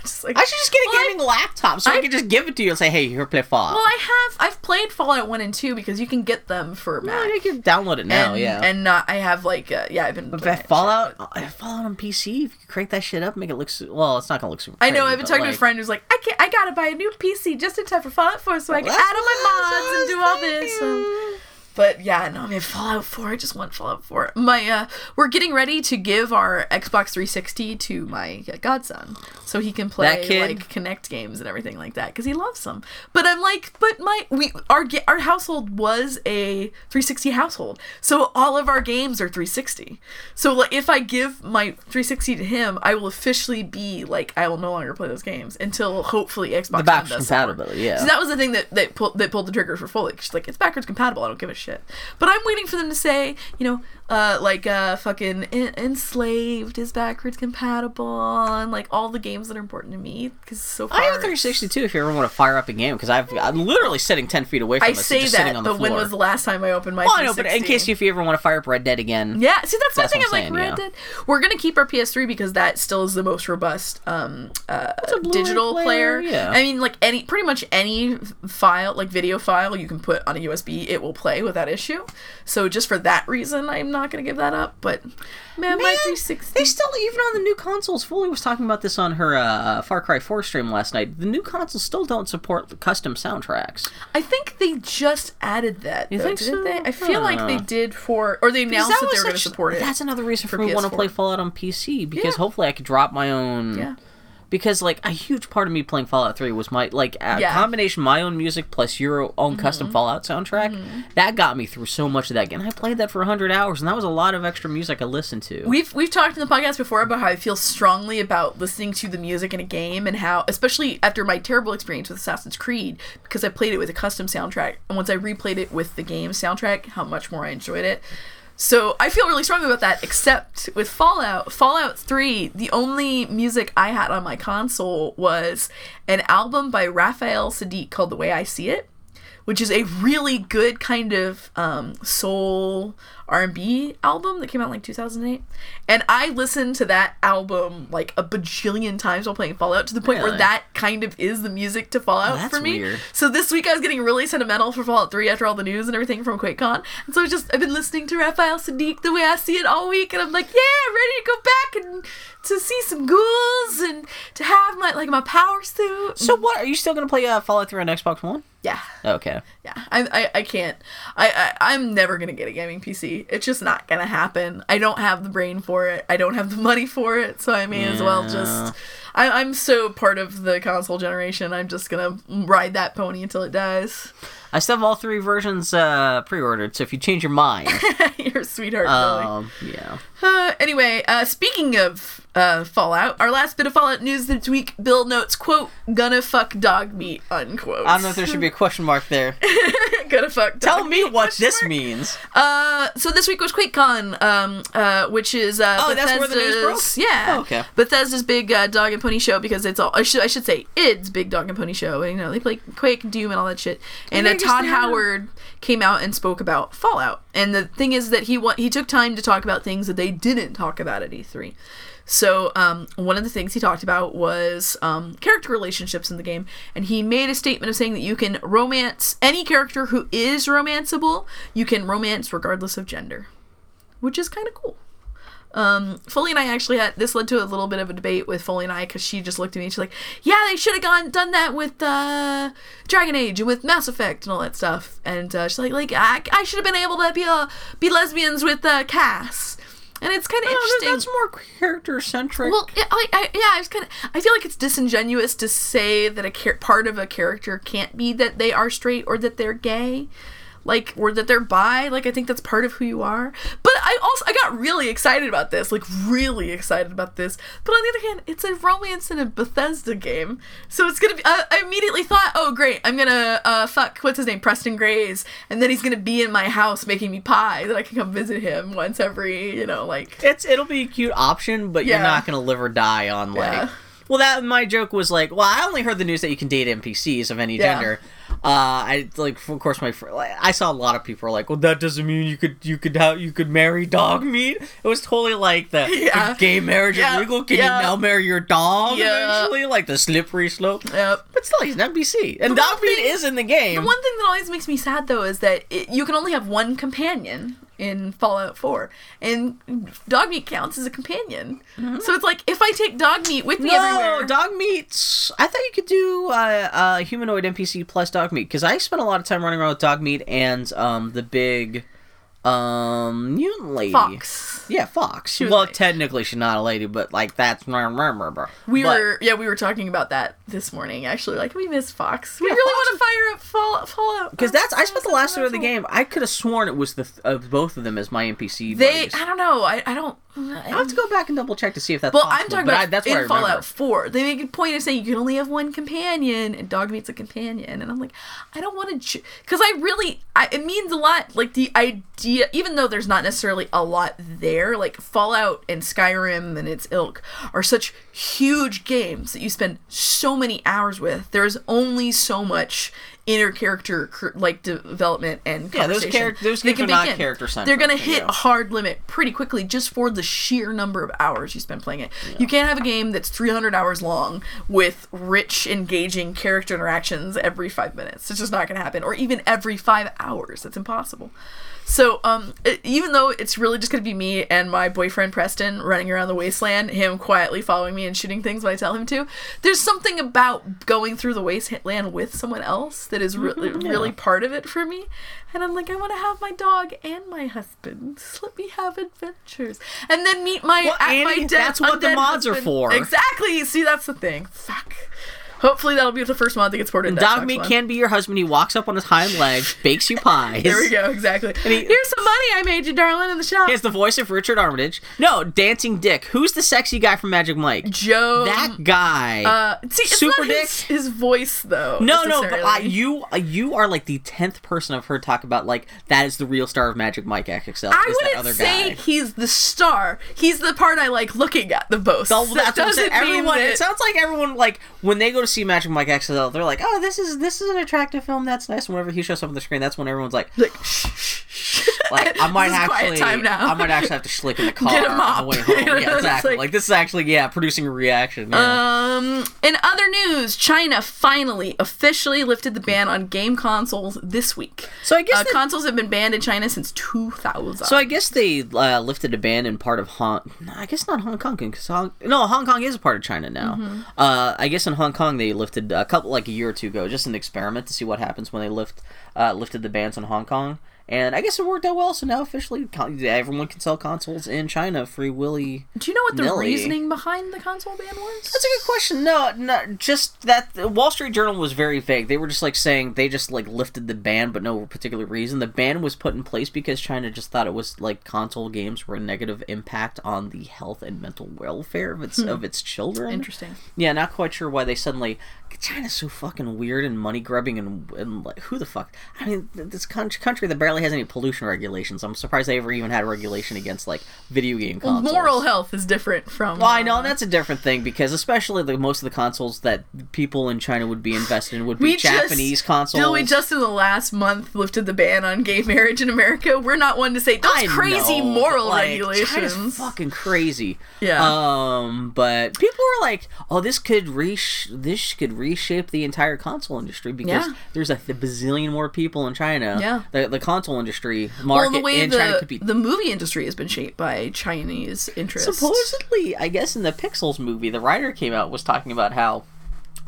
Just like I should just get a Well, I- gaming laptop so I, I- can just give it to you and say, "Hey, here, play Fallout." Well, I have I've played Fallout one and two because you can get them for Mac. Well, you can download it now. and, yeah. and not I have like uh, yeah I've been. But playing that it, Fallout, uh, Fallout on PC, if you crank that shit up, make it look su- well. It's not gonna look super. I know. pretty, I've been talking to a friend who's like, I can't. I gotta buy a new PC just in time for Fallout 4 so I can add all my mods and do all this. But yeah, no, I mean Fallout 4. I just want Fallout 4. My uh, we're getting ready to give our Xbox 360 to my uh, godson so he can play like Kinect games and everything like that because he loves them. But I'm like, but my we our our household was a 360 household, so all of our games are 360. So like, if I give my 360 to him, I will officially be like, I will no longer play those games until hopefully Xbox The backwards does compatibility, yeah. So that was the thing that that, pull, that pulled the trigger for Foley. She's like, it's backwards compatible. I don't give a shit. But I'm waiting for them to say, you know, uh, like uh, fucking En- Enslaved is backwards compatible, and like all the games that are important to me. Because so far, I have a 360 too. If you ever want to fire up a game, because I've I'm literally sitting 10 feet away from I it, so say just sitting that, on the but when was the last time I opened my? Well, I know, but in 360? case if you ever want to fire up Red Dead again, Yeah, see that's, That's the thing. I'm I'm like Red yeah. Dead. We're gonna keep our PS3 because that still is the most robust um, uh, digital player, player. yeah. I mean, like any pretty much any file, like video file, you can put on a USB, it will play without issue. So just for that reason, I'm not gonna give that up. But man, my 360. They still, even on the new consoles, Foley was talking about this on her uh, Far Cry 4 stream last night. The new consoles still don't support custom soundtracks. I think they just added that. You though, think didn't so? They? I feel like they did for, or they announced that, they were going to support it. That's another reason for, for me want to play Fallout on PC because Yeah. hopefully I could drop my own. Yeah. Because like a huge part of me playing Fallout 3 was my like a Yeah. Mm-hmm. combination of my own music plus your own custom Fallout soundtrack. That got me through so much of that game. I played that for 100 hours and that was a lot of extra music I listened to. We've we've talked in the podcast before about how I feel strongly about listening to the music in a game and how especially after my terrible experience with Assassin's Creed because I played it with a custom soundtrack and once I replayed it with the game soundtrack how much more I enjoyed it. So I feel really strongly about that except with Fallout, Fallout 3, the only music I had on my console was an album by Raphael Saadiq called The Way I See It which is a really good kind of um, soul R&B album that came out in like 2008. And I listened to that album like a bajillion times while playing Fallout to the point Really? where that kind of is the music to Fallout that's for me. weird. So this week I was getting really sentimental for Fallout 3 after all the news and everything from QuakeCon. And so I just I've been listening to Raphael Saadiq the way I see it all week and I'm like, yeah, I'm ready to go back and to see some ghouls and to have my like my power suit. so what? Are you still going to play uh, Fallout 3 on Xbox One? yeah. Okay. Yeah, I, I, I can't. I, I, I'm never gonna get a gaming PC. It's just not gonna happen. I don't have the brain for it. I don't have the money for it. So I may as well just. I, I'm so part of the console generation. I'm just gonna ride that pony until it dies. I still have all three versions uh, pre-ordered, so if you change your mind, You're a sweetheart, um, yeah. Uh, anyway, uh, speaking of uh, Fallout, our last bit of Fallout news this week, Bill notes, quote, gonna fuck dog meat, unquote. I don't know if there should be a question mark there. gonna fuck dog Tell me what this mark. means. Uh, so this week was QuakeCon, um, uh, which is uh, Oh, that's where the news broke? Yeah. Oh, okay. Bethesda's big uh, dog and pony show because it's all. I should I should say its big dog and pony show. You know they play Quake Doom and all that shit. And uh, Todd. Howard came out and spoke about Fallout. And the thing is that he wa- he took time to talk about things that they didn't talk about at E3. So um, one of the things he talked about was um, character relationships in the game, and he made a statement of saying that you can romance any character who is romanceable. You can romance regardless of gender, which is kind of cool. Um, Foley and I actually had this led to a little bit of a debate with Foley and I because she just looked at me and she's like, "Yeah, they should have gone done that with uh, Dragon Age and with Mass Effect and all that stuff." And uh, she's like, "Like I, I should have been able to be uh, be lesbians with uh, Cass." And it's kind of No, interesting. that's more character centric. Well, yeah, I, I, yeah, I was kind of. I feel like it's disingenuous to say that a char- part of a character can't be that they are straight or that they're gay, like or that they're bi. Like I think that's part of who you are. But I also I got really excited about this, like really excited about this. But on the other hand, it's a romance in a Bethesda game, so it's gonna be. I, I immediately thought, oh great, I'm gonna uh, fuck what's his name, Preston Grays, and then he's gonna be in my house making me pie that I can come visit him once every, you know, like. it's it'll be a cute option, but Yeah. you're not gonna live or die on like. Yeah. Well, that my joke was like, well, I only heard the news that you can date NPCs of any Yeah. gender. Uh, I like, of course, my fr- I saw a lot of people were like, well, that doesn't mean you could you could have you could marry dog meat. It was totally like the Yeah. gay marriage Yeah. is legal. Can Yeah. you now marry your dog Yeah. eventually? Like the slippery slope. Yep. But still, he's an NPC, and The dog meat thing- is in the game. The one thing that always makes me sad though is that it, you can only have one companion in Fallout 4, and dog meat counts as a companion. So it's like if I take dog meat with me No, everywhere, dog meat. I thought you could do uh, uh, humanoid NPC plus dog meat because I spent a lot of time running around with dog meat and um, the big um mutant lady. Fox. Yeah, Fox. Well, technically she's not a lady, but like that's We But- were yeah we were talking about that this morning actually. Like we miss Fox. We Yeah, really Fox want to fire up Fall, Fallout because that's I spent the last third of the game. I could have sworn it was the th- of both of them as my NPC. They buddies. I don't know I I don't. I have to go back and double check to see if that's Well, possible, I'm talking about I, that's in. Fallout 4. They make a point of saying you can only have one companion, and Dogmeat's a companion. And I'm like, I don't want to, because I really, I, it means a lot. Like the idea, even though there's not necessarily a lot there, like Fallout and Skyrim and its ilk are such huge games that you spend so many hours with. There's only so much inner character like development and Yeah, those conversation charac- those they can not character-centric, They're gonna you hit know. a hard limit pretty quickly just for the sheer number of hours you spend playing it. You can't have a game that's 300 hours long with rich, engaging character interactions every five minutes. It's just not gonna happen. Or even every five hours. That's impossible. So, um, even though it's really just gonna be me and my boyfriend Preston running around the wasteland, him quietly following me and shooting things when I tell him to, there's something about going through the wasteland with someone else that is really, really part of it for me. And I'm like, I want to have my dog and my husband. Just let me have adventures, and then meet my Well, at my Annie, dead, that's what the mods are for. Exactly. See, that's the thing. Fuck. Hopefully, that'll be the first mod that gets ported. Dog meat One. can be your husband. He walks up on his hind legs, bakes you pies. There we go. Exactly. he- Here's some money I made you, darling, in the shop. He has the voice of Richard Armitage. No, Dancing Dick. Who's the sexy guy from Magic Mike? Joe. that guy. Uh, see, it's Super not his, Dick? his voice though. no, no, but uh, you uh, you are like the tenth person I've heard talk about like that is the real star of Magic Mike XXL. I is wouldn't other say guy. he's the star. He's the part I like looking at the most. Well, That that's what I'm saying. Everyone, that- it sounds like everyone like when they go to see Magic Mike XL, they're like, "Oh, this is this is an attractive film. That's nice." And whenever he shows up on the screen, that's when everyone's like, like shh, shh, shh. "Like I might This is quiet actually. I might actually have to schlick in the car Get a on the way home." Yeah, exactly. like- Like, this is actually yeah, producing a reaction. Yeah. Um, in other news, China finally officially lifted the ban on game consoles this week. so I guess Uh, consoles have been banned in China since 2000. So I guess they uh, lifted a ban in part of Hong. no, I guess not Hong Kong because Hong. No, Hong Kong is a part of China now. Mm-hmm. Uh, I guess in Hong Kong they lifted a couple like a year or two ago, just an experiment to see what happens when they lift uh, lifted the bans on Hong Kong. And I guess it worked out well. So now officially, everyone can sell consoles in China free willy. Do you know what the Nilly. reasoning behind the console ban was? That's a good question. No, no, just that the Wall Street Journal was very vague. They were just like saying they just like lifted the ban, but no particular reason. The ban was put in place because China just thought it was like console games were a negative impact on the health and mental welfare of its hmm. of its children. Interesting. Yeah, not quite sure why they suddenly. China's so fucking weird and money grubbing and, and like who the fuck? I mean, this coun- country that barely really has any pollution regulations. I'm surprised they ever even had a regulation against like video game Well, consoles. moral health is different from. Well, I know uh, and that's a different thing because especially the most of the consoles that people in China would be invested in would be we just- Japanese consoles. Bill, we just in the last month lifted the ban on gay marriage in America. We're not one to say those I crazy know, moral like, regulations. China's fucking crazy. Yeah. Um, but people were like, "Oh, this could resh this could reshape the entire console industry because Yeah. there's a th- bazillion more people in China. Yeah. the, the console industry well, market the way in China the, could be the movie industry has been shaped by Chinese interests. Supposedly, I guess in the Pixels movie, the writer came out was talking about how.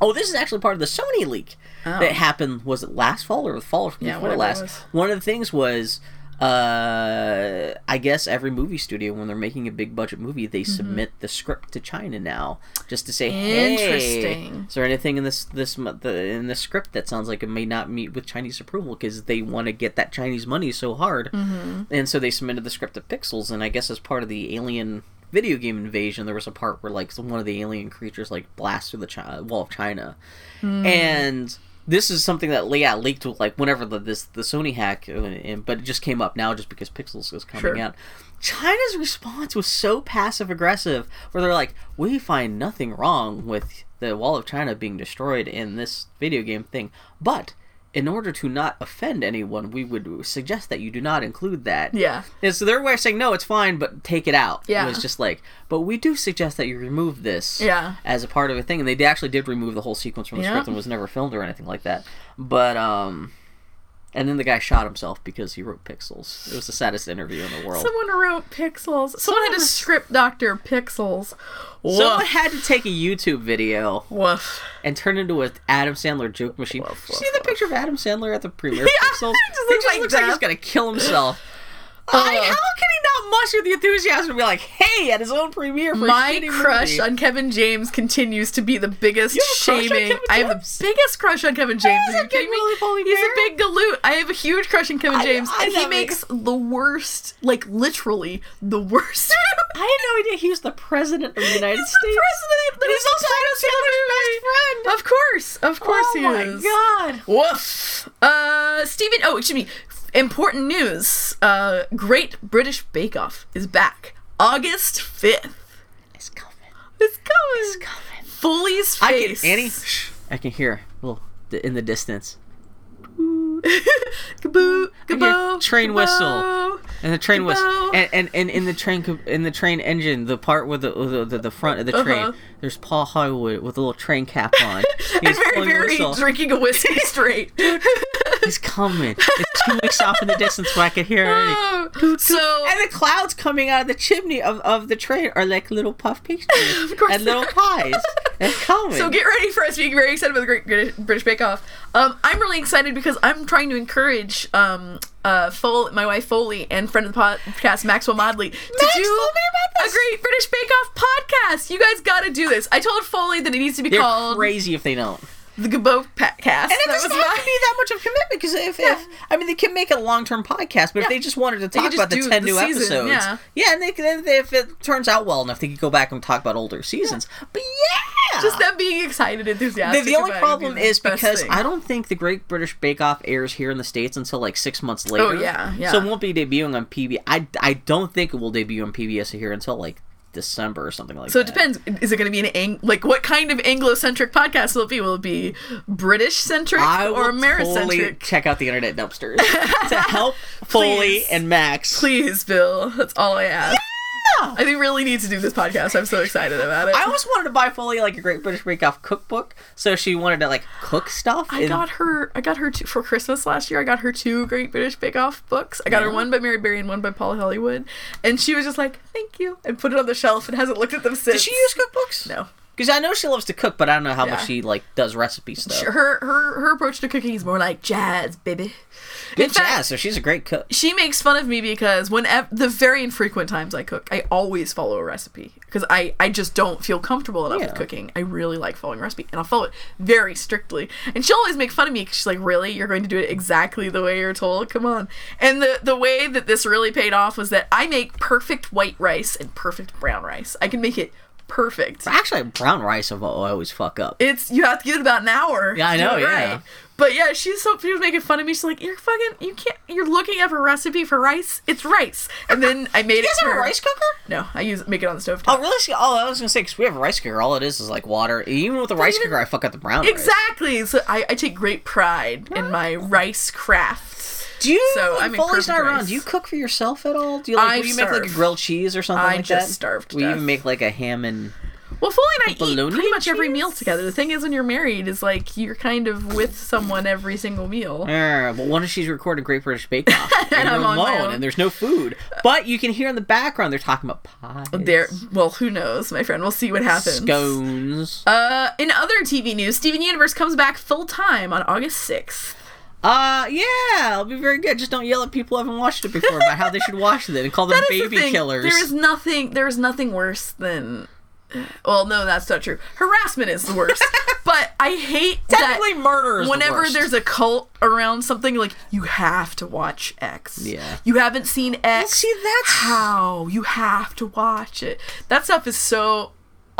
Oh, this is actually part of the Sony leak Oh. that happened. Was it last fall or the fall Yeah, before it last? One of the things was, uh, I guess every movie studio when they're making a big budget movie, they submit the script to China now, just to say, hey, Mm-hmm. Interesting. is there anything in this this the in the script that sounds like it may not meet with Chinese approval because they want to get that Chinese money so hard, Mm-hmm. and so they submitted the script to Pixels, and I guess as part of the Alien video game invasion, there was a part where like one of the alien creatures like blasts through the Chi- wall of China, Hmm. and this is something that yeah leaked with like whenever the this the Sony hack, uh, but it just came up now just because Pixels is coming Sure. out. China's response was so passive aggressive, where they're like, "We find nothing wrong with the Wall of China being destroyed in this video game thing, but." In order to not offend anyone, we would suggest that you do not include that. Yeah. And so their way of saying no, it's fine, but take it out. Yeah. It was just like, but we do suggest that you remove this. Yeah. As a part of a thing, and they actually did remove the whole sequence from the Yeah. script and was never filmed or anything like that. But um, and then the guy shot himself because he wrote Pixels. It was the saddest interview in the world. Someone wrote pixels. Someone had to script doctor pixels. Someone had to take a YouTube video Woof. and turn it into an Adam Sandler joke machine. Woof, see the woof. picture of Adam Sandler at the premiere? Yeah, Pixels? it just like looks like he's gonna kill himself. Uh, I, how can he not mush with the enthusiasm and be like, "Hey!" at his own premiere for My crush movie? on Kevin James continues to be the biggest You have a crush on shaming. I have the biggest crush on Kevin James. He's Are a you big kidding me? He's bear. a big galoot. I have a huge crush on Kevin I- James, I and he makes the worst, like literally the worst. I had no idea he was the president of the United He's States. the president. He's also Adam Sandler's best friend. Of course, of course oh he is. Oh my god! Woof. Uh, Stephen. Oh, excuse me. Important news. Uh, Great British Bake Off is back. August fifth. It's coming. It's coming. It's coming. Foley's I can Annie. I can hear a little in the distance, Kaboo, kaboo, train kaboo. whistle. and the train was, Hello. and, and and in the train in the train engine, the part with the the, the, the front of the Uh-huh. train, there's Paul Hollywood with a little train cap on. He's very, very whistle. drinking a whiskey straight. He's coming. It's two weeks off in the distance, but I can hear it. already. so And the clouds coming out of the chimney of, of the train are like little puff pastries Of course and little pies. It's coming. So get ready for us being very excited about the Great British Bake Off. Um, I'm really excited because I'm trying to encourage um, uh, Fol- my wife Foley and friend of the podcast Maxwell Modley to Max do told me about a. Great British Bake Off podcast. You guys got to do this. I told Foley that it needs to be They're called crazy if they don't. The Gabo Podcast. And it doesn't have to be that much of commitment because if, if I mean they can make a long term podcast, but if they just wanted to talk about the ten the new season, episodes, yeah. yeah, and they, can- if it turns out well enough, they could go back and talk about older seasons. But yeah, just them being excited, the, enthusiastic. the only about problem is because thing. I don't think the Great British Bake Off airs here in the states until like six months oh, later. Oh, yeah, yeah. So it won't be debuting on PBS. I, I don't think it will debut on PBS here until like December or something like that. So it depends. Is it going to be an ang- like what kind of Anglo-centric podcast will it be? Will it be British-centric or totally Americentric? check out the internet dumpsters to help Foley Please. and Max. Please, Bill. That's all I ask. I think really need to do this podcast. I'm so excited about it. I almost wanted to buy Foley like a Great British Bake Off cookbook, so she wanted to like cook stuff. I and- got her. I got her two, for Christmas last year. I got her two Great British Bake Off books. I got her one by Mary Berry and one by Paul Hollywood, and she was just like, "Thank you," and put it on the shelf and hasn't looked at them since. Does she use cookbooks? No. Because I know she loves to cook, but I don't know how Yeah. much she like does recipe stuff. Her her her approach to cooking is more like jazz, baby. Good In fact, jazz, so she's a great cook. she makes fun of me because whenever the very infrequent times I cook, I always follow a recipe because I I just don't feel comfortable enough with cooking. I really like following a recipe and I'll follow it very strictly. And she'll always make fun of me because she's like, "Really, you're going to do it exactly the way you're told? Come on!" And the the way that this really paid off was that I make perfect white rice and perfect brown rice. I can make it perfect. Actually, brown rice I always fuck up. It's you have to give it about an hour. Yeah, I know, yeah. but yeah, she's so she was making fun of me. She's like, "You're fucking, you can't. You're looking up a recipe for rice. It's rice." And then I made You it. guys have a rice cooker? No, I use make it on the stove. Top. Oh, really? See, Oh, I was gonna say because we have a rice cooker. All it is is like water. Even with the rice even- cooker, I fuck up the brown rice. Exactly. So I, I take great pride in my rice craft. Do you? So, I make Foley's not around. Do you cook for yourself at all? Do you like? I will you make like a grilled cheese or something I like just that? starved to We even death. make like a ham and. Well, Foley and I eat pretty much every meal together. The thing is, when you're married, is like you're kind of with someone every single meal. Uh, but what if she's recording Great British Bake Off and, And I'm alone and there's no food, but you can hear in the background they're talking about pies, There, well, who knows, my friend? We'll see what happens. scones. Uh, in other TV news, Steven Universe comes back full time on August sixth. Uh, yeah, it'll be very good. Just don't yell at people who haven't watched it before about how they should watch it and call them is the baby killers. There is nothing. There is nothing worse than. Well, no, that's not true. Harassment is the worst. but I hate Technically, murder is the Whenever worst. there's a cult around something, like you have to watch X. Yeah. You haven't seen X. see, that's- how you have to watch it. That stuff is so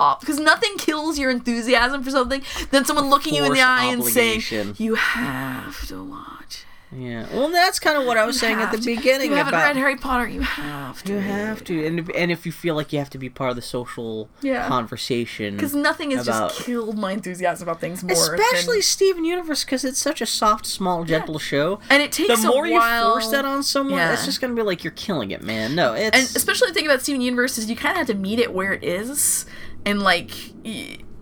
off because nothing kills your enthusiasm for something than someone looking you in the eye and saying you have to watch. it. Yeah. Well, that's kind of what I was saying at the to. beginning You haven't about read Harry Potter. You have to. you have to, and if, and if you feel like you have to be part of the social Yeah. conversation, Because nothing has about- just killed my enthusiasm about things more. especially than- Steven Universe, because it's such a soft, small, gentle show. and it takes the more you force that on someone, Yeah. it's just gonna be like you're killing it, man. No, it's and especially the thing about Steven Universe is you kind of have to meet it where it is, and like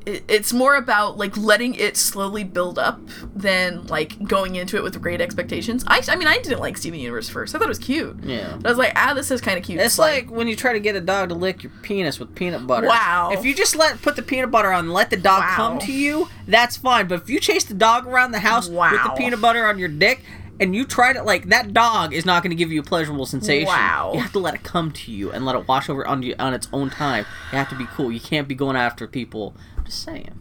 it's more about like letting it slowly build up than like going into it with great expectations. I, I mean, I didn't like Steven Universe first. I thought it was cute. yeah. But I was like, ah, this is kind of cute. It's like when you try to get a dog to lick your penis with peanut butter. Wow. If you just let put the peanut butter on and let the dog Wow. come to you, that's fine. But if you chase the dog around the house with the peanut butter on your dick and you try to like that dog is not going to give you a pleasurable sensation. Wow. You have to let it come to you and let it wash over on you on its own time. You have to be cool. You can't be going after people. I'm just saying.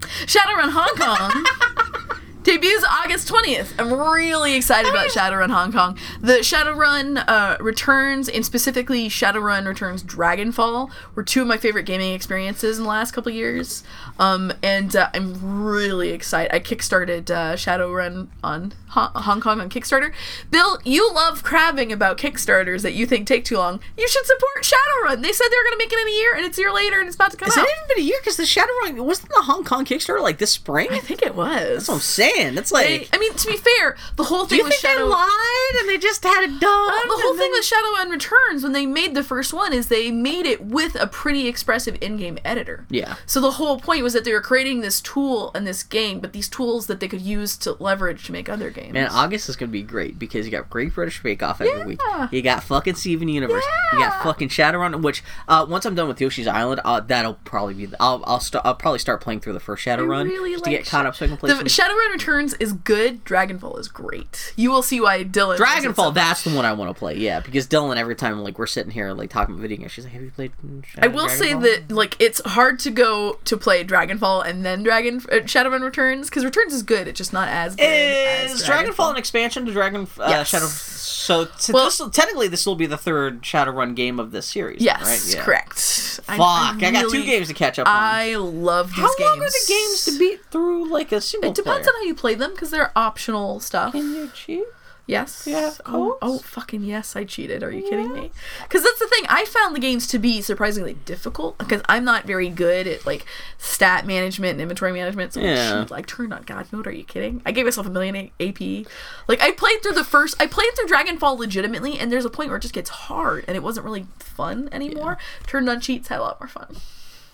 Shadowrun Hong Kong debuts August 20th. I'm really excited about Shadowrun Hong Kong. The Shadowrun uh, Returns, and specifically Shadowrun Returns Dragonfall, were two of my favorite gaming experiences in the last couple years. Um, and uh, I'm really excited. I kickstarted uh, Shadowrun on Ho- Hong Kong on Kickstarter. Bill, you love crabbing about Kickstarters that you think take too long. You should support Shadowrun. They said they were going to make it in a year, and it's a year later, and it's about to come Has it out. even been a year? Because the Shadowrun wasn't the Hong Kong Kickstarter like this spring. I think it was. That's what I'm saying. That's like. They- I mean, to be fair, the whole do thing you with think Shadow. they lied and they just had it done? Uh, the whole thing then- with Shadow and Returns when they made the first one is they made it with a pretty expressive in-game editor. Yeah. So the whole point was that they were creating this tool in this game, but these tools that they could use to leverage to make other games. Man, August is gonna be great because you got Great British Bake Off every week. You got fucking Steven Universe. You got fucking Shadowrun. Which uh, once I'm done with Yoshi's Island, uh, that'll probably be. The, I'll I'll, st- I'll probably start playing through the first Shadowrun really just to get caught up so I can play the some. Shadowrun Returns is good. Dragonfall is great. You will see why Dylan. loves it so Dragonfall, that's the one I want to play. Yeah, because Dylan, every time like we're sitting here like talking about video games, she's like, "Have you played?" I will say that like it's hard to go to play Dragonfall and then Dragon uh, Shadowrun Returns because Returns is good. It's just not as good is as Dragonfall an expansion to Dragon uh, Yes. Shadow? So t- Well- this technically, this will be the third Shadowrun game of this series. Yes, right? Yeah. correct. Fuck, I, got two games to catch up on. I love these How games. long are the games to beat through like a single It depends player? on how you play them because they're optional stuff. Can you cheat? Yes. Yeah, Oh, oh, fucking yes, I cheated. Are you kidding me? Because that's the thing. I found the games to be surprisingly difficult because I'm not very good at like stat management and inventory management. So Yeah. like turned on God mode. Are you kidding? I gave myself a million A- AP. Like I played through the first. I played through Dragonfall legitimately, and there's a point where it just gets hard and it wasn't really fun anymore. Turned on cheats had a lot more fun.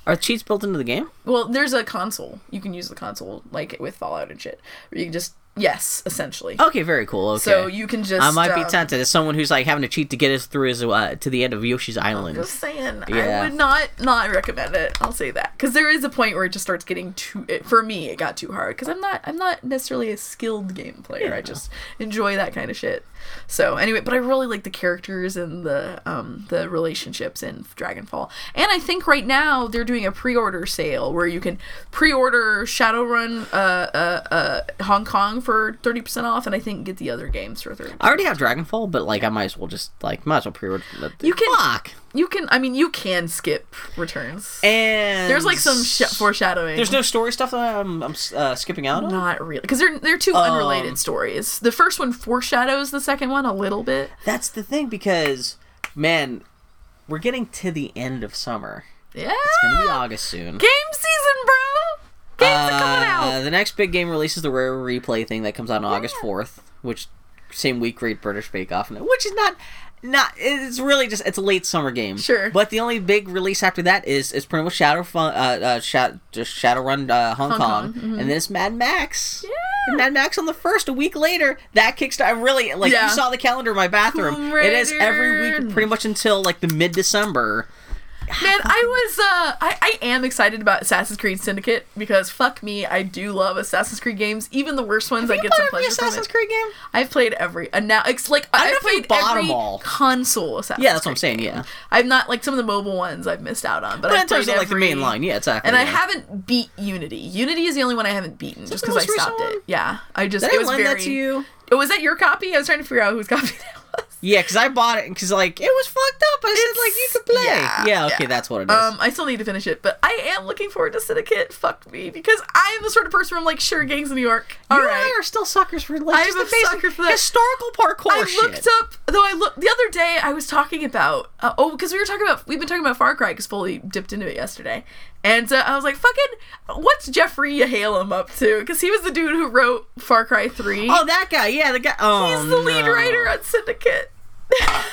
Are cheats built into the game? Well, there's a console. You can use the console like with Fallout and shit. Where you can just yes, essentially. Okay, very cool. Okay. So you can just. I might be um, tempted as someone who's like having to cheat to get us through his uh, to the end of Yoshi's Island. Just saying, Yeah. I would not not recommend it. I'll say that because there is a point where it just starts getting too. It, for me, it got too hard because I'm not I'm not necessarily a skilled game player. I just enjoy that kind of shit. So anyway, but I really like the characters and the um the relationships in Dragonfall, and I think right now they're doing a pre-order sale where you can pre-order Shadowrun uh uh, uh Hong Kong for thirty percent off, and I think get the other games for thirty. I already have Dragonfall, but like I might as well just like might as well pre-order. the- You can- fuck. You can, I mean, you can skip returns. And There's like some sh- foreshadowing. There's no story stuff that I'm, I'm uh, skipping out on. Not really, because they're they're two Um, unrelated stories. The first one foreshadows the second one a little bit. That's the thing because, man, we're getting to the end of summer. Yeah, It's gonna be August soon. game season, bro. Games are coming Uh, out. The next big game release is the Rare Replay thing that comes out on August 4th, which same week Great British Bake Off, which is not not it's really just it's a late summer game. Sure. But the only big release after that is is pretty much Shadow Fun, uh, uh Shadow, just Shadowrun uh, Hong, Hong Kong, Kong, mhm. and then it's Mad Max. Yeah. And Mad Max on the first. A week later, that kickstart. I'm really like Yeah. you saw the calendar in my bathroom. It is every week, pretty much until like the mid December. Man, I was uh I, I am excited about Assassin's Creed Syndicate because fuck me, I do love Assassin's Creed games. Even the worst ones I get some every pleasure from Assassin's it. Creed game? I've played every and now it's like I don't I've know if you played bought every all. console Assassin's Creed. Yeah, that's what I'm saying, yeah. I've not like some of the mobile ones I've missed out on, but, But I've in terms played of like the main line, yeah, exactly. And I haven't beat Unity. Unity is the only one I haven't beaten just because I stopped one? it. Yeah, I just Did it I was lend very. that to you? Oh, was that your copy? I was trying to figure out whose copy that was. Yeah, because I bought it because like it was fucked up. I said like you could play. yeah, Yeah, okay, yeah. that's what it is. Um, I still need to finish it, but I am looking forward to Syndicate. Fuck me, because I am the sort of person where I'm like, sure, gangs in New York. All you right. and I are still suckers for like I'm a sucker for that. historical parkour shit. I shit. looked up though. I looked the other day. I was talking about uh, oh because we were talking about we've been talking about Far Cry because Foley dipped into it yesterday, and uh, I was like, fucking, what's Jeffrey Yohalem up to? Because he was the dude who wrote Far Cry Three. Oh, that guy. Yeah, the guy. Oh, He's the lead writer on Syndicate. I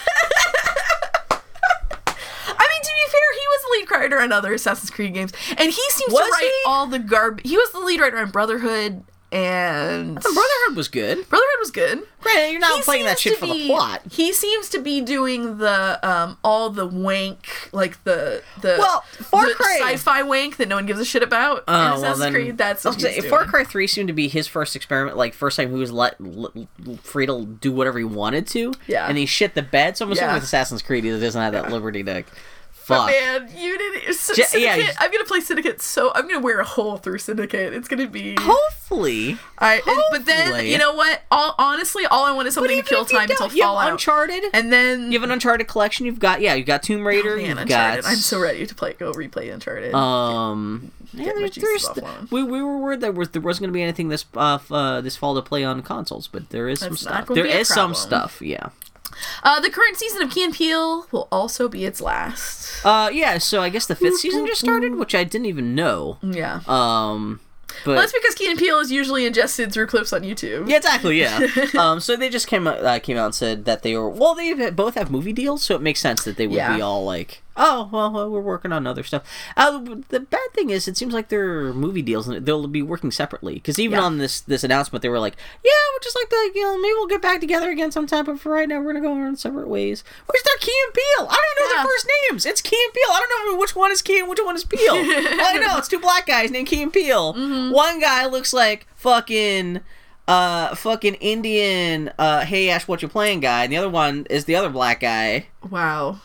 mean, to be fair, he was the lead writer on other Assassin's Creed games, and he seems Was to write he? all the garbage. He was the lead writer on Brotherhood, and Brotherhood was good. Brotherhood was good. Granted, you're not He playing that shit for the plot. He seems to be doing the um all the wank, like the the Well, Far the Cry- sci-fi wank that no one gives a shit about. in Oh well, Assassin's then Creed, that's what say, Far. Cry Three seemed to be his first experiment, like first time he was let l- l- free to do whatever he wanted to. Yeah. and he shit the bed. So I'm assuming Yeah. with Assassin's Creed, he doesn't have that liberty to. But Fuck. man, you did J- Syndicate. yeah. I'm gonna play Syndicate, so I'm gonna wear a hole through Syndicate. It's gonna be. Hopefully. I, and- but then you know what? All honestly, all I want is something to kill time until you Fallout. Uncharted. and then You have an Uncharted collection. You've got yeah. You've got Tomb Raider. Oh, man, Uncharted. got I'm so ready to play. Go replay Uncharted. um. Yeah, Get there's, there's we, we were worried that was, there wasn't going to be anything this uh, uh this fall to play on consoles, but there is some That's not stuff. There is some stuff. Yeah. Uh, the current season of Key and Peele will also be its last. Uh yeah. So I guess the fifth season just started, which I didn't even know. Yeah. Um. But well, that's because Key and Peele is usually ingested through clips on YouTube. Yeah, exactly. Yeah. um, so they just came out, uh, came out and said that they were well. They both have movie deals, so it makes sense that they would Yeah. be all like, "Oh, well, well, we're working on other stuff." Uh, the bad thing is, it seems like their movie deals and they'll be working separately. Because even Yeah. on this this announcement, they were like, "Yeah, we'd just like to, you know, maybe we'll get back together again sometime, but for right now, we're gonna go our separate ways." Where's their Key and Peele? I don't even know Yeah. their first names. It's Key and Peele. I don't know which one is Key and which one is Peele. all I know it's two black guys named Key and Peele. Mm-hmm. One guy looks like fucking uh fucking Indian uh hey Ash what you playing guy and the other one is the other black guy. Wow.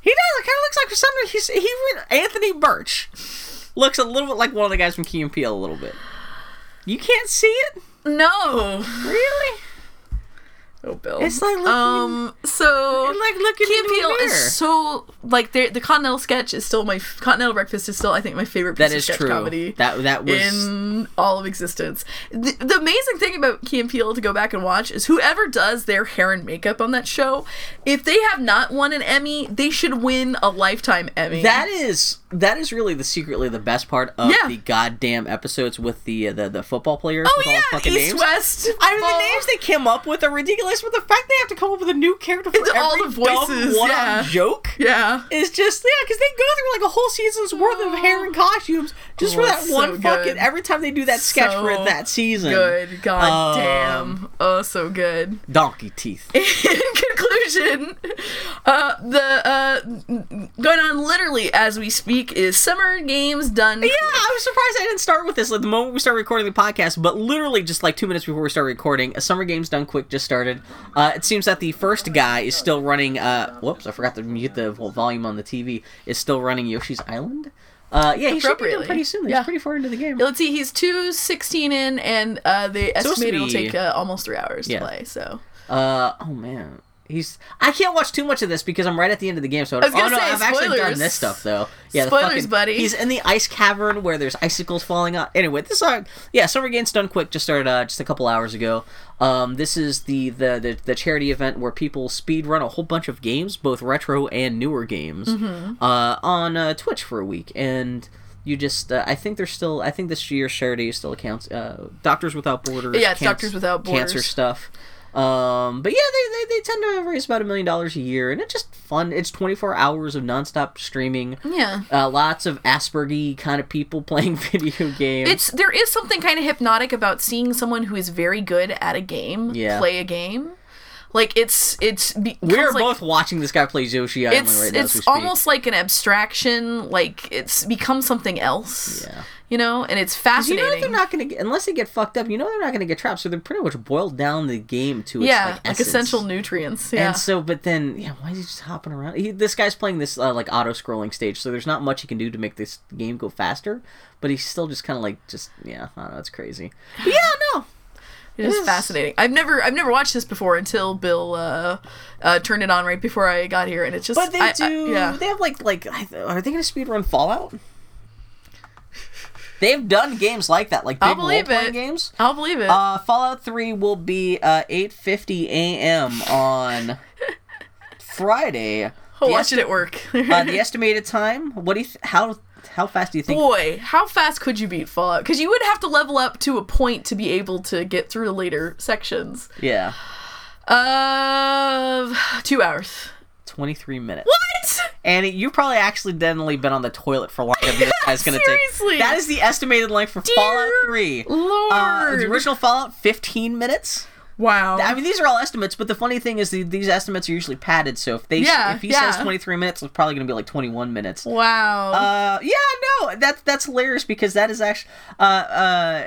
He does it kind of looks like for some he's he Anthony Birch looks a little bit like one of the guys from Key and Peele a little bit. You can't see it? No. Really? Oh, Bill. It's like looking- um. So Like looking Key in and the Peele mirror. is so like the the Continental sketch is still my Continental Breakfast is still I think my favorite piece That of is sketch true. comedy. That that was in all of existence. The, the amazing thing about Key and Peele to go back and watch is whoever does their hair and makeup on that show, if they have not won an Emmy, they should win a lifetime Emmy. that is that is really the secretly the best part of Yeah. the goddamn episodes with the uh, the the football players oh with all yeah, the fucking East names. West. I mean, the names they came up with are ridiculous, but the fact they have to come up with a new character for It's all every the voices, dumb yeah. joke Yeah. is just yeah, because they go through like a whole season's worth of hair and costumes just Oh, for that one so fucking. good. Every time they do that sketch for So that season, Good. God Um, damn. Oh, so good. donkey teeth. in conclusion, uh, the uh, going on literally as we speak is Summer Games Done. Yeah, I was surprised I didn't start with this like the moment we started recording the podcast, but literally just like two minutes before we started recording, a summer games done quick just started. Uh, it seems that the first guy is still running. Uh, whoops, I forgot to mute the volume on the TV. Is still running Yoshi's Island. Uh, yeah, he should be done pretty soon. He's Yeah. pretty far into the game. Yeah, let's see. He's two sixteen in, and uh, they estimate it'll take uh, almost three hours Yeah. to play. So Uh, oh man, he's. I can't watch too much of this because I'm right at the end of the game. So I was gonna oh no, say, I've actually done this stuff though. Yeah, Spoilers, fucking- buddy. He's in the ice cavern where there's icicles falling out. Anyway, this song, yeah, Summer Games Done Quick just started uh, just a couple hours ago. Um, this is the, the the the charity event where people speed run a whole bunch of games, both retro and newer games, Mm-hmm. uh, on uh, Twitch for a week and. You just, uh, I think there's still, I think this year's charity still accounts, uh, Doctors Without Borders. Yeah, Doctors Without Borders. Cancer stuff. Um, but yeah, they, they, they tend to raise about a million dollars a year, and it's just fun. It's 24 hours of nonstop streaming. yeah. Uh, lots of Aspergy kind of people playing video games. It's there is something kind of hypnotic about seeing someone who is very good at a game Yeah. play a game. Like it's it's We're like, both watching this guy play Yoshi Island it's right now it's almost like an abstraction. Like it's become something else. Yeah. You know, and it's fascinating. You know they're not gonna get unless they get fucked up. You know they're not gonna get trapped, so they're pretty much boiled down the game to its yeah, like, like, essential nutrients. Yeah. And so, but then, yeah, why is he just hopping around? He, this guy's playing this uh, like auto-scrolling stage, so there's not much he can do to make this game go faster. But he's still just kind of like, just yeah, I don't know, it's crazy. But yeah, It is fascinating. I've never I've never watched this before until Bill uh, uh, turned it on right before I got here, and it's just but they I- I- do. yeah. They have like like are they gonna speedrun Fallout? They've done games like that, like I'll big believe role-playing it. games. I'll believe it. Uh, Fallout Three will be uh, 8:50 a.m. on Friday. I'll The watch esti- it at work. uh, the estimated time. What do you? Th- how how fast do you think? Boy, how fast could you beat Fallout? Because you would have to level up to a point to be able to get through the later sections. Yeah, Uh, two hours. 23 minutes. What? Annie, you've probably accidentally been on the toilet for longer than this guy's gonna Seriously? take. That is the estimated length for Dear Fallout 3. Lord. Uh, the original Fallout, 15 minutes. Wow. I mean, these are all estimates, but the funny thing is, the, these estimates are usually padded. So if they, Yeah, if he yeah. says 23 minutes, it's probably gonna be like 21 minutes. wow. Uh, yeah, no, that's that's hilarious because that is actually uh uh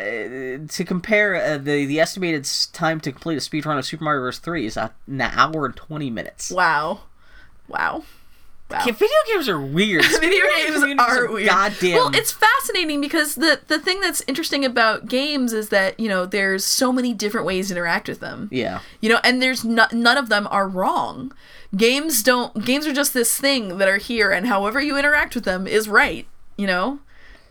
to compare uh, the the estimated time to complete a speed run of Super Mario Bros. Three is an hour and 20 minutes. wow. Wow. Wow. Video games are weird. Video games are weird. Goddamn. Well, it's fascinating because the the thing that's interesting about games is that you know there's so many different ways to interact with them. yeah. You know, and there's no, none of them are wrong. Games don't. Games are just this thing that are here, and however you interact with them is right. You know,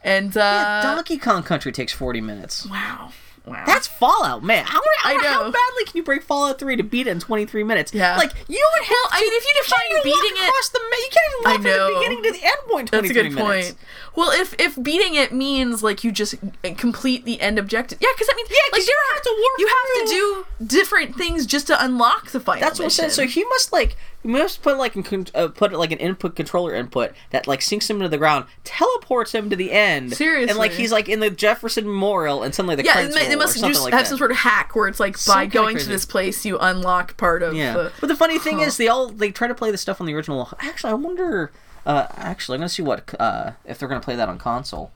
and uh, Yeah, Donkey Kong Country takes 40 minutes. wow, wow. That's Fallout, man. How, how, I know. how badly can you break Fallout 3 to beat it in 23 minutes? Yeah. Like, you would have Well, I mean, if you define beating it- across the you can't even I walk from the beginning to the end point in 23 That's a good minutes. point. Well, if if beating it means like you just uh, complete the end objective, yeah, because I mean, Yeah, like you have to work you have to do different things just to unlock the final. That's what I'm saying. mission. So he must like he must put like an, uh, put like an input controller input that like sinks him into the ground, teleports him to the end. Seriously, and like he's like in the Jefferson Memorial, and suddenly the yeah, credits they, they roll or must just like have that. some sort of hack where it's like by going to this place you unlock part of. Yeah, the, but the funny thing Huh. is, they all they try to play the stuff on the original. Actually, I wonder. Uh, actually, I'm gonna see what uh if they're gonna play that on console.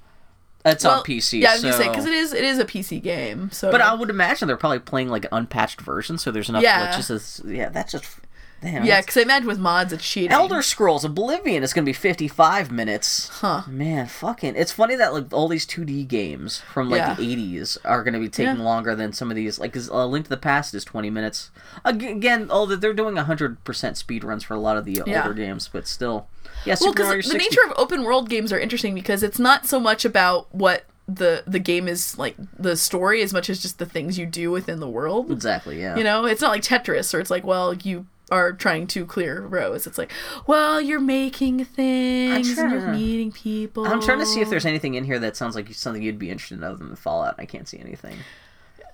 It's well, on PC. Yeah, I was so... gonna say because it is it is a PC game. So, But I would imagine they're probably playing like an unpatched version, so there's enough Yeah. glitches. As, yeah, that's just damn. yeah, because I imagine with mods it's cheating. Elder Scrolls Oblivion is going to be 55 minutes. Huh. Man, fucking. It's funny that like all these 2D games from like Yeah. the 80s are going to be taking Yeah. longer than some of these. Like, 'cause, uh, Link to the Past is 20 minutes. Again, all that they're doing 100% speed runs for a lot of the uh, Yeah. older games, but still. Yeah, well, Super Mario because the nature of open world games are interesting because it's not so much about what the the game is like the story as much as just the things you do within the world. Exactly, yeah. You know, it's not like Tetris or it's like, well, you are trying to clear rows. It's like, well, you're making things and you're meeting people. I'm trying to see if there's anything in here that sounds like something you'd be interested in other than Fallout. I can't see anything.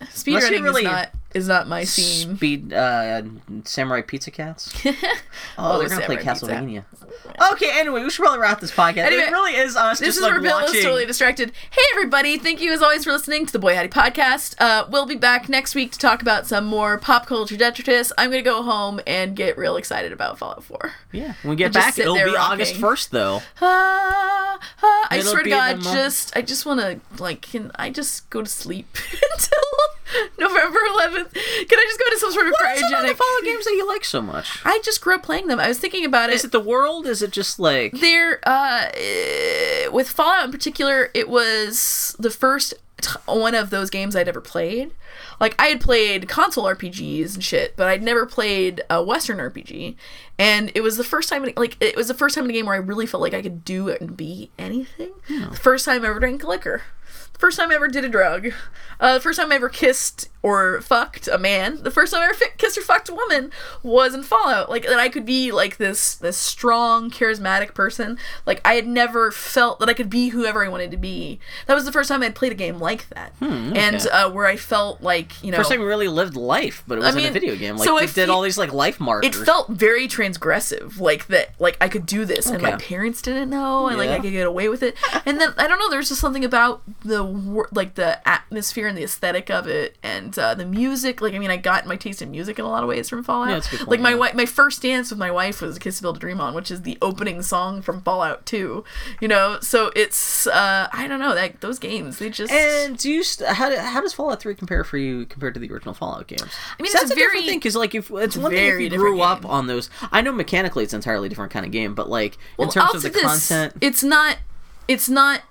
Speedrunning really- is not is not my scene. Speed, uh, Samurai Pizza Cats. Oh, Oh, they're gonna play Samurai Pizza. Castlevania. Okay, anyway, we should probably wrap this podcast. Anyway, it really is us This just is like where Bill is totally distracted. Hey, everybody. Thank you, as always, for listening to the Boy Howdy podcast. Uh, we'll be back next week to talk about some more pop culture detritus. I'm going to go home and get real excited about Fallout 4. Yeah, when we get back, it'll be there August first, though. Ah, I swear to God, just I just want to like, can I just go to sleep until November 11th. Can I just go to some sort of What are some of the? Fallout games that you like so much? I just grew up playing them. I was thinking about it. Is it the world? Is it just like They're uh, eh, with Fallout in particular, it was the first t- one of those games I'd ever played. Like I had played console RPGs and shit, but I'd never played a Western RPG, and it was the first time. Like it was the first time in a game where I really felt like I could do and be anything. The first time I ever drank liquor. First time I ever did a drug. Uh, first time I ever kissed or fucked a man. The first time I ever fi- kissed or fucked a woman was in Fallout. Like that I could be like this this strong, charismatic person. Like I had never felt that I could be whoever I wanted to be. That was the first time I'd played a game like that, and uh, where I felt like you know. first time really lived life, but it was in a video game. Like so they I did all these like life markers. it felt very transgressive, like that, like I could do this, and my parents didn't know, and like I could get away with it. And then I don't know, there's just something about the like the atmosphere and the aesthetic of it, and uh, the music. Like I mean, I got my taste in music in a lot of ways from Fallout. Yeah, that's good like my yeah. wife, my first dance with my wife was "A Kiss to Build a Dream On," which is the opening song from Fallout 2. You know, so it's uh, I don't know, that those games they just And do you st- how, do, how does Fallout Three compare for you compared to the original Fallout games? I mean, So that's a very- thing because like if it's one thing if you grew different up game. on those. I know mechanically it's an entirely different kind of game, but like Well, in terms I'll of the this, content, it's not it's not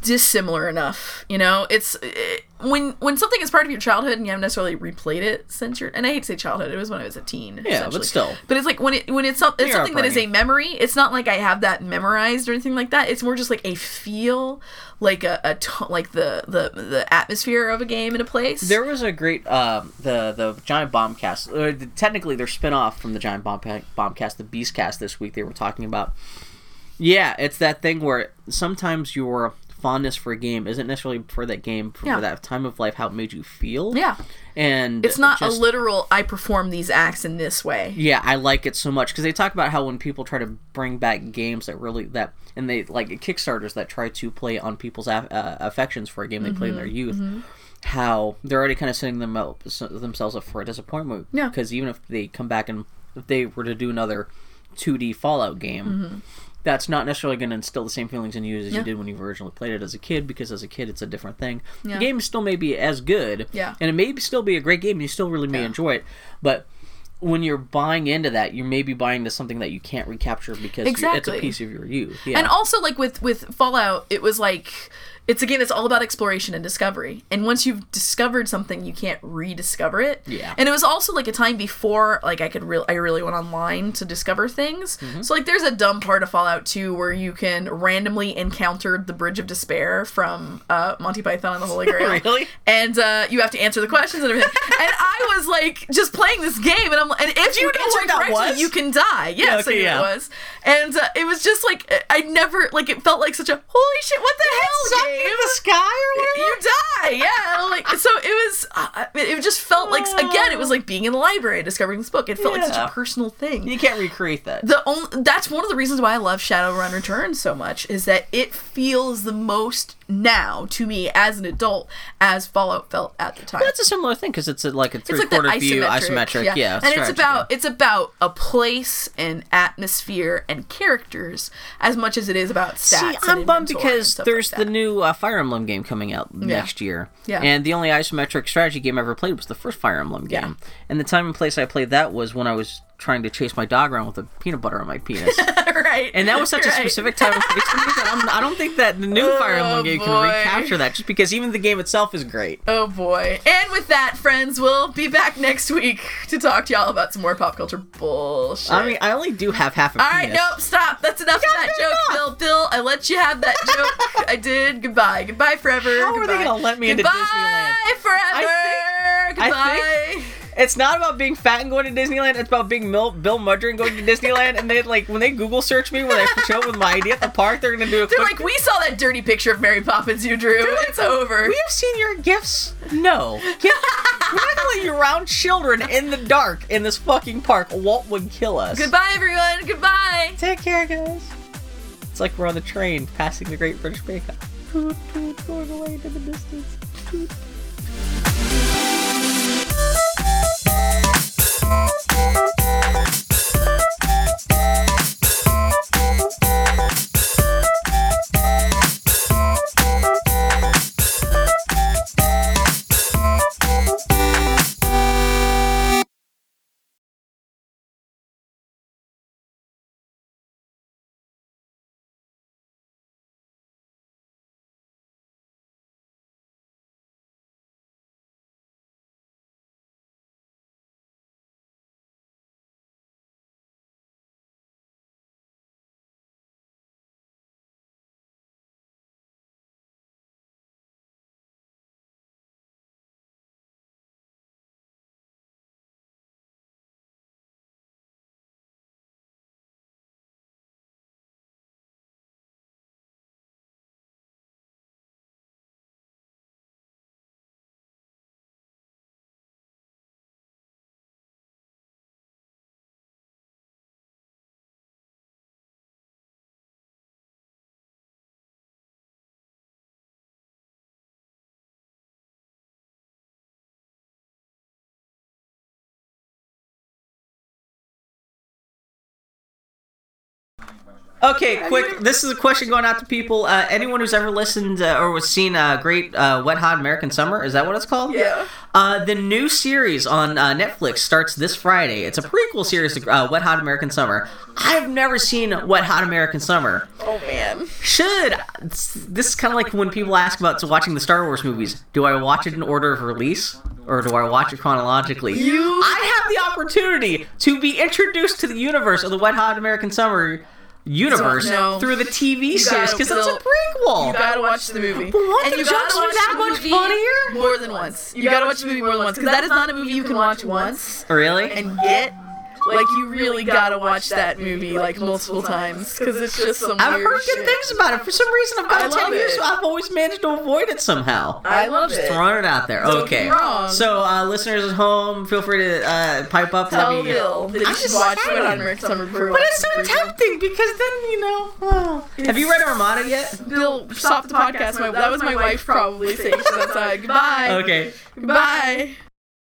dissimilar enough you know it's it, when when something is part of your childhood and you haven't necessarily replayed it since your and i hate to say childhood it was when i was a teen Yeah, but still. but it's like when it when it's, some, it's something that is a memory it's not like i have that memorized or anything like that it's more just like a feel like a, a to- like the the the atmosphere of a game in a place There was a great um, the the Giant Bombcast. Uh, the- technically, their spin off from the Giant Bomb Bombcast, the Beastcast. This week they were talking about. Yeah, it's that thing where sometimes your fondness for a game isn't necessarily for that game for, Yeah. that time of life how it made you feel. yeah and it's not just- a literal i perform these acts in this way Yeah, I like it so much because they talk about how when people try to bring back games that really that and they like Kickstarters that try to play on people's uh, affections for a game they played in their Mm-hmm, youth, how they're already kind of setting them up, themselves up for a disappointment. Yeah. Because even if they come back and if they were to do another 2D Fallout game. That's not necessarily going to instill the same feelings in you as. Yeah. you did when you originally played it as a kid, because as a kid it's a different thing. Yeah. The game still may be as good, Yeah. and it may still be a great game. and You still really may enjoy it, but when you're buying into that, you may be buying into something that you can't recapture because you- it's a piece of your youth. Yeah. And also like with with Fallout, it was like it's a game that's all about exploration and discovery. And once you've discovered something, you can't rediscover it. Yeah. And it was also like a time before like I could really I really went online to discover things. Mm-hmm. So like there's a dumb part of Fallout 2 where you can randomly encounter the Bridge of Despair from uh, Monty Python and the Holy Grail. Really? And uh, you have to answer the questions and everything. and I was like just playing this game and I'm like and if you, you answer correctly, was? you can die. Yes, okay, I yeah. it was. And uh, it was just like I never like it felt like such a holy shit. What the hell? In the sky or whatever. You die, yeah. Like so, it was. Uh, it just felt like again, it was like being in the library discovering this book. It felt like such a personal thing. You can't recreate that. The only that's one of the reasons why I love Shadowrun Returns so much is that it feels the most now to me as an adult as Fallout felt at the time. That's a similar thing because it's a, like a three like quarter view isometric. Yeah, and it's about it's about a place and atmosphere and characters as much as it is about stats. See, I'm bummed because there's like the new uh, Fire Emblem game coming out next year. Yeah. And the only isometric strategy game I ever played was the first Fire Emblem game. Yeah. And the time and place I played that was when I was trying to chase my dog around with a peanut butter on my penis. right, And that was such a specific place for me that I'm, I don't think that the new oh, Fire Emblem Oh, game can recapture that just because even the game itself is great. Oh boy. And with that, friends, we'll be back next week to talk to y'all about some more pop culture bullshit. I mean, I only do have half a all right, penis. nope, stop. That's enough of that joke, no. Bill. Bill, I let you have that joke. I did. Goodbye. Goodbye forever. How are they gonna let me into Disneyland? Goodbye forever. Goodbye. It's not about being fat and going to Disneyland. It's about being Mil- Bill Mudron and going to Disneyland. And they like when they Google search me when I show up with my ID at the park, they're gonna do a They're quick. like, we saw that dirty picture of Mary Poppins you drew. It's over. we have seen your gifts. No, Get, we're not gonna let you around children in the dark in this fucking park. Walt would kill us. Goodbye, everyone. Goodbye. Take care, guys. It's like we're on the train passing the Great British Bake Off. Toot, toot, going away into the distance. Toot. Música Okay, quick. This is a question going out to people. Uh, anyone who's ever listened uh, or was seen uh, Great uh, Wet Hot American Summer, is that what it's called? Yeah. Uh, the new series on uh, Netflix starts this Friday. It's a prequel series to uh, Wet Hot American Summer. I've never seen Wet Hot American Summer. Oh man. Should this is kind of like when people ask about so watching the Star Wars movies. Do I watch it in order of release? Or do I watch it chronologically? You- I have the opportunity to be introduced to the universe of the Wet Hot American Summer universe No. through the TV series because it's a prequel. You gotta watch the movie. But won't and the you jokes gotta watch that much funnier? More than once. You gotta watch the movie more than once because that is not a movie you can watch once really? and get. Like you really gotta watch that movie like multiple times because it's just some I've weird heard good shit. things about it. For some reason, I've I got 10 love years, so I've always managed to avoid it somehow. I love it. Throwing it out there. Don't okay. be wrong. So, uh, listeners at home, feel free to uh, pipe up. Tell Let me- Bill that you I'm should just watch saying. Wet Hot American Summer before you But it's so tempting because then, you know. oh. Have you read Armada yet? Bill, stop the podcast. My, that was my wife probably saying so that's uh, goodbye. Okay. Goodbye.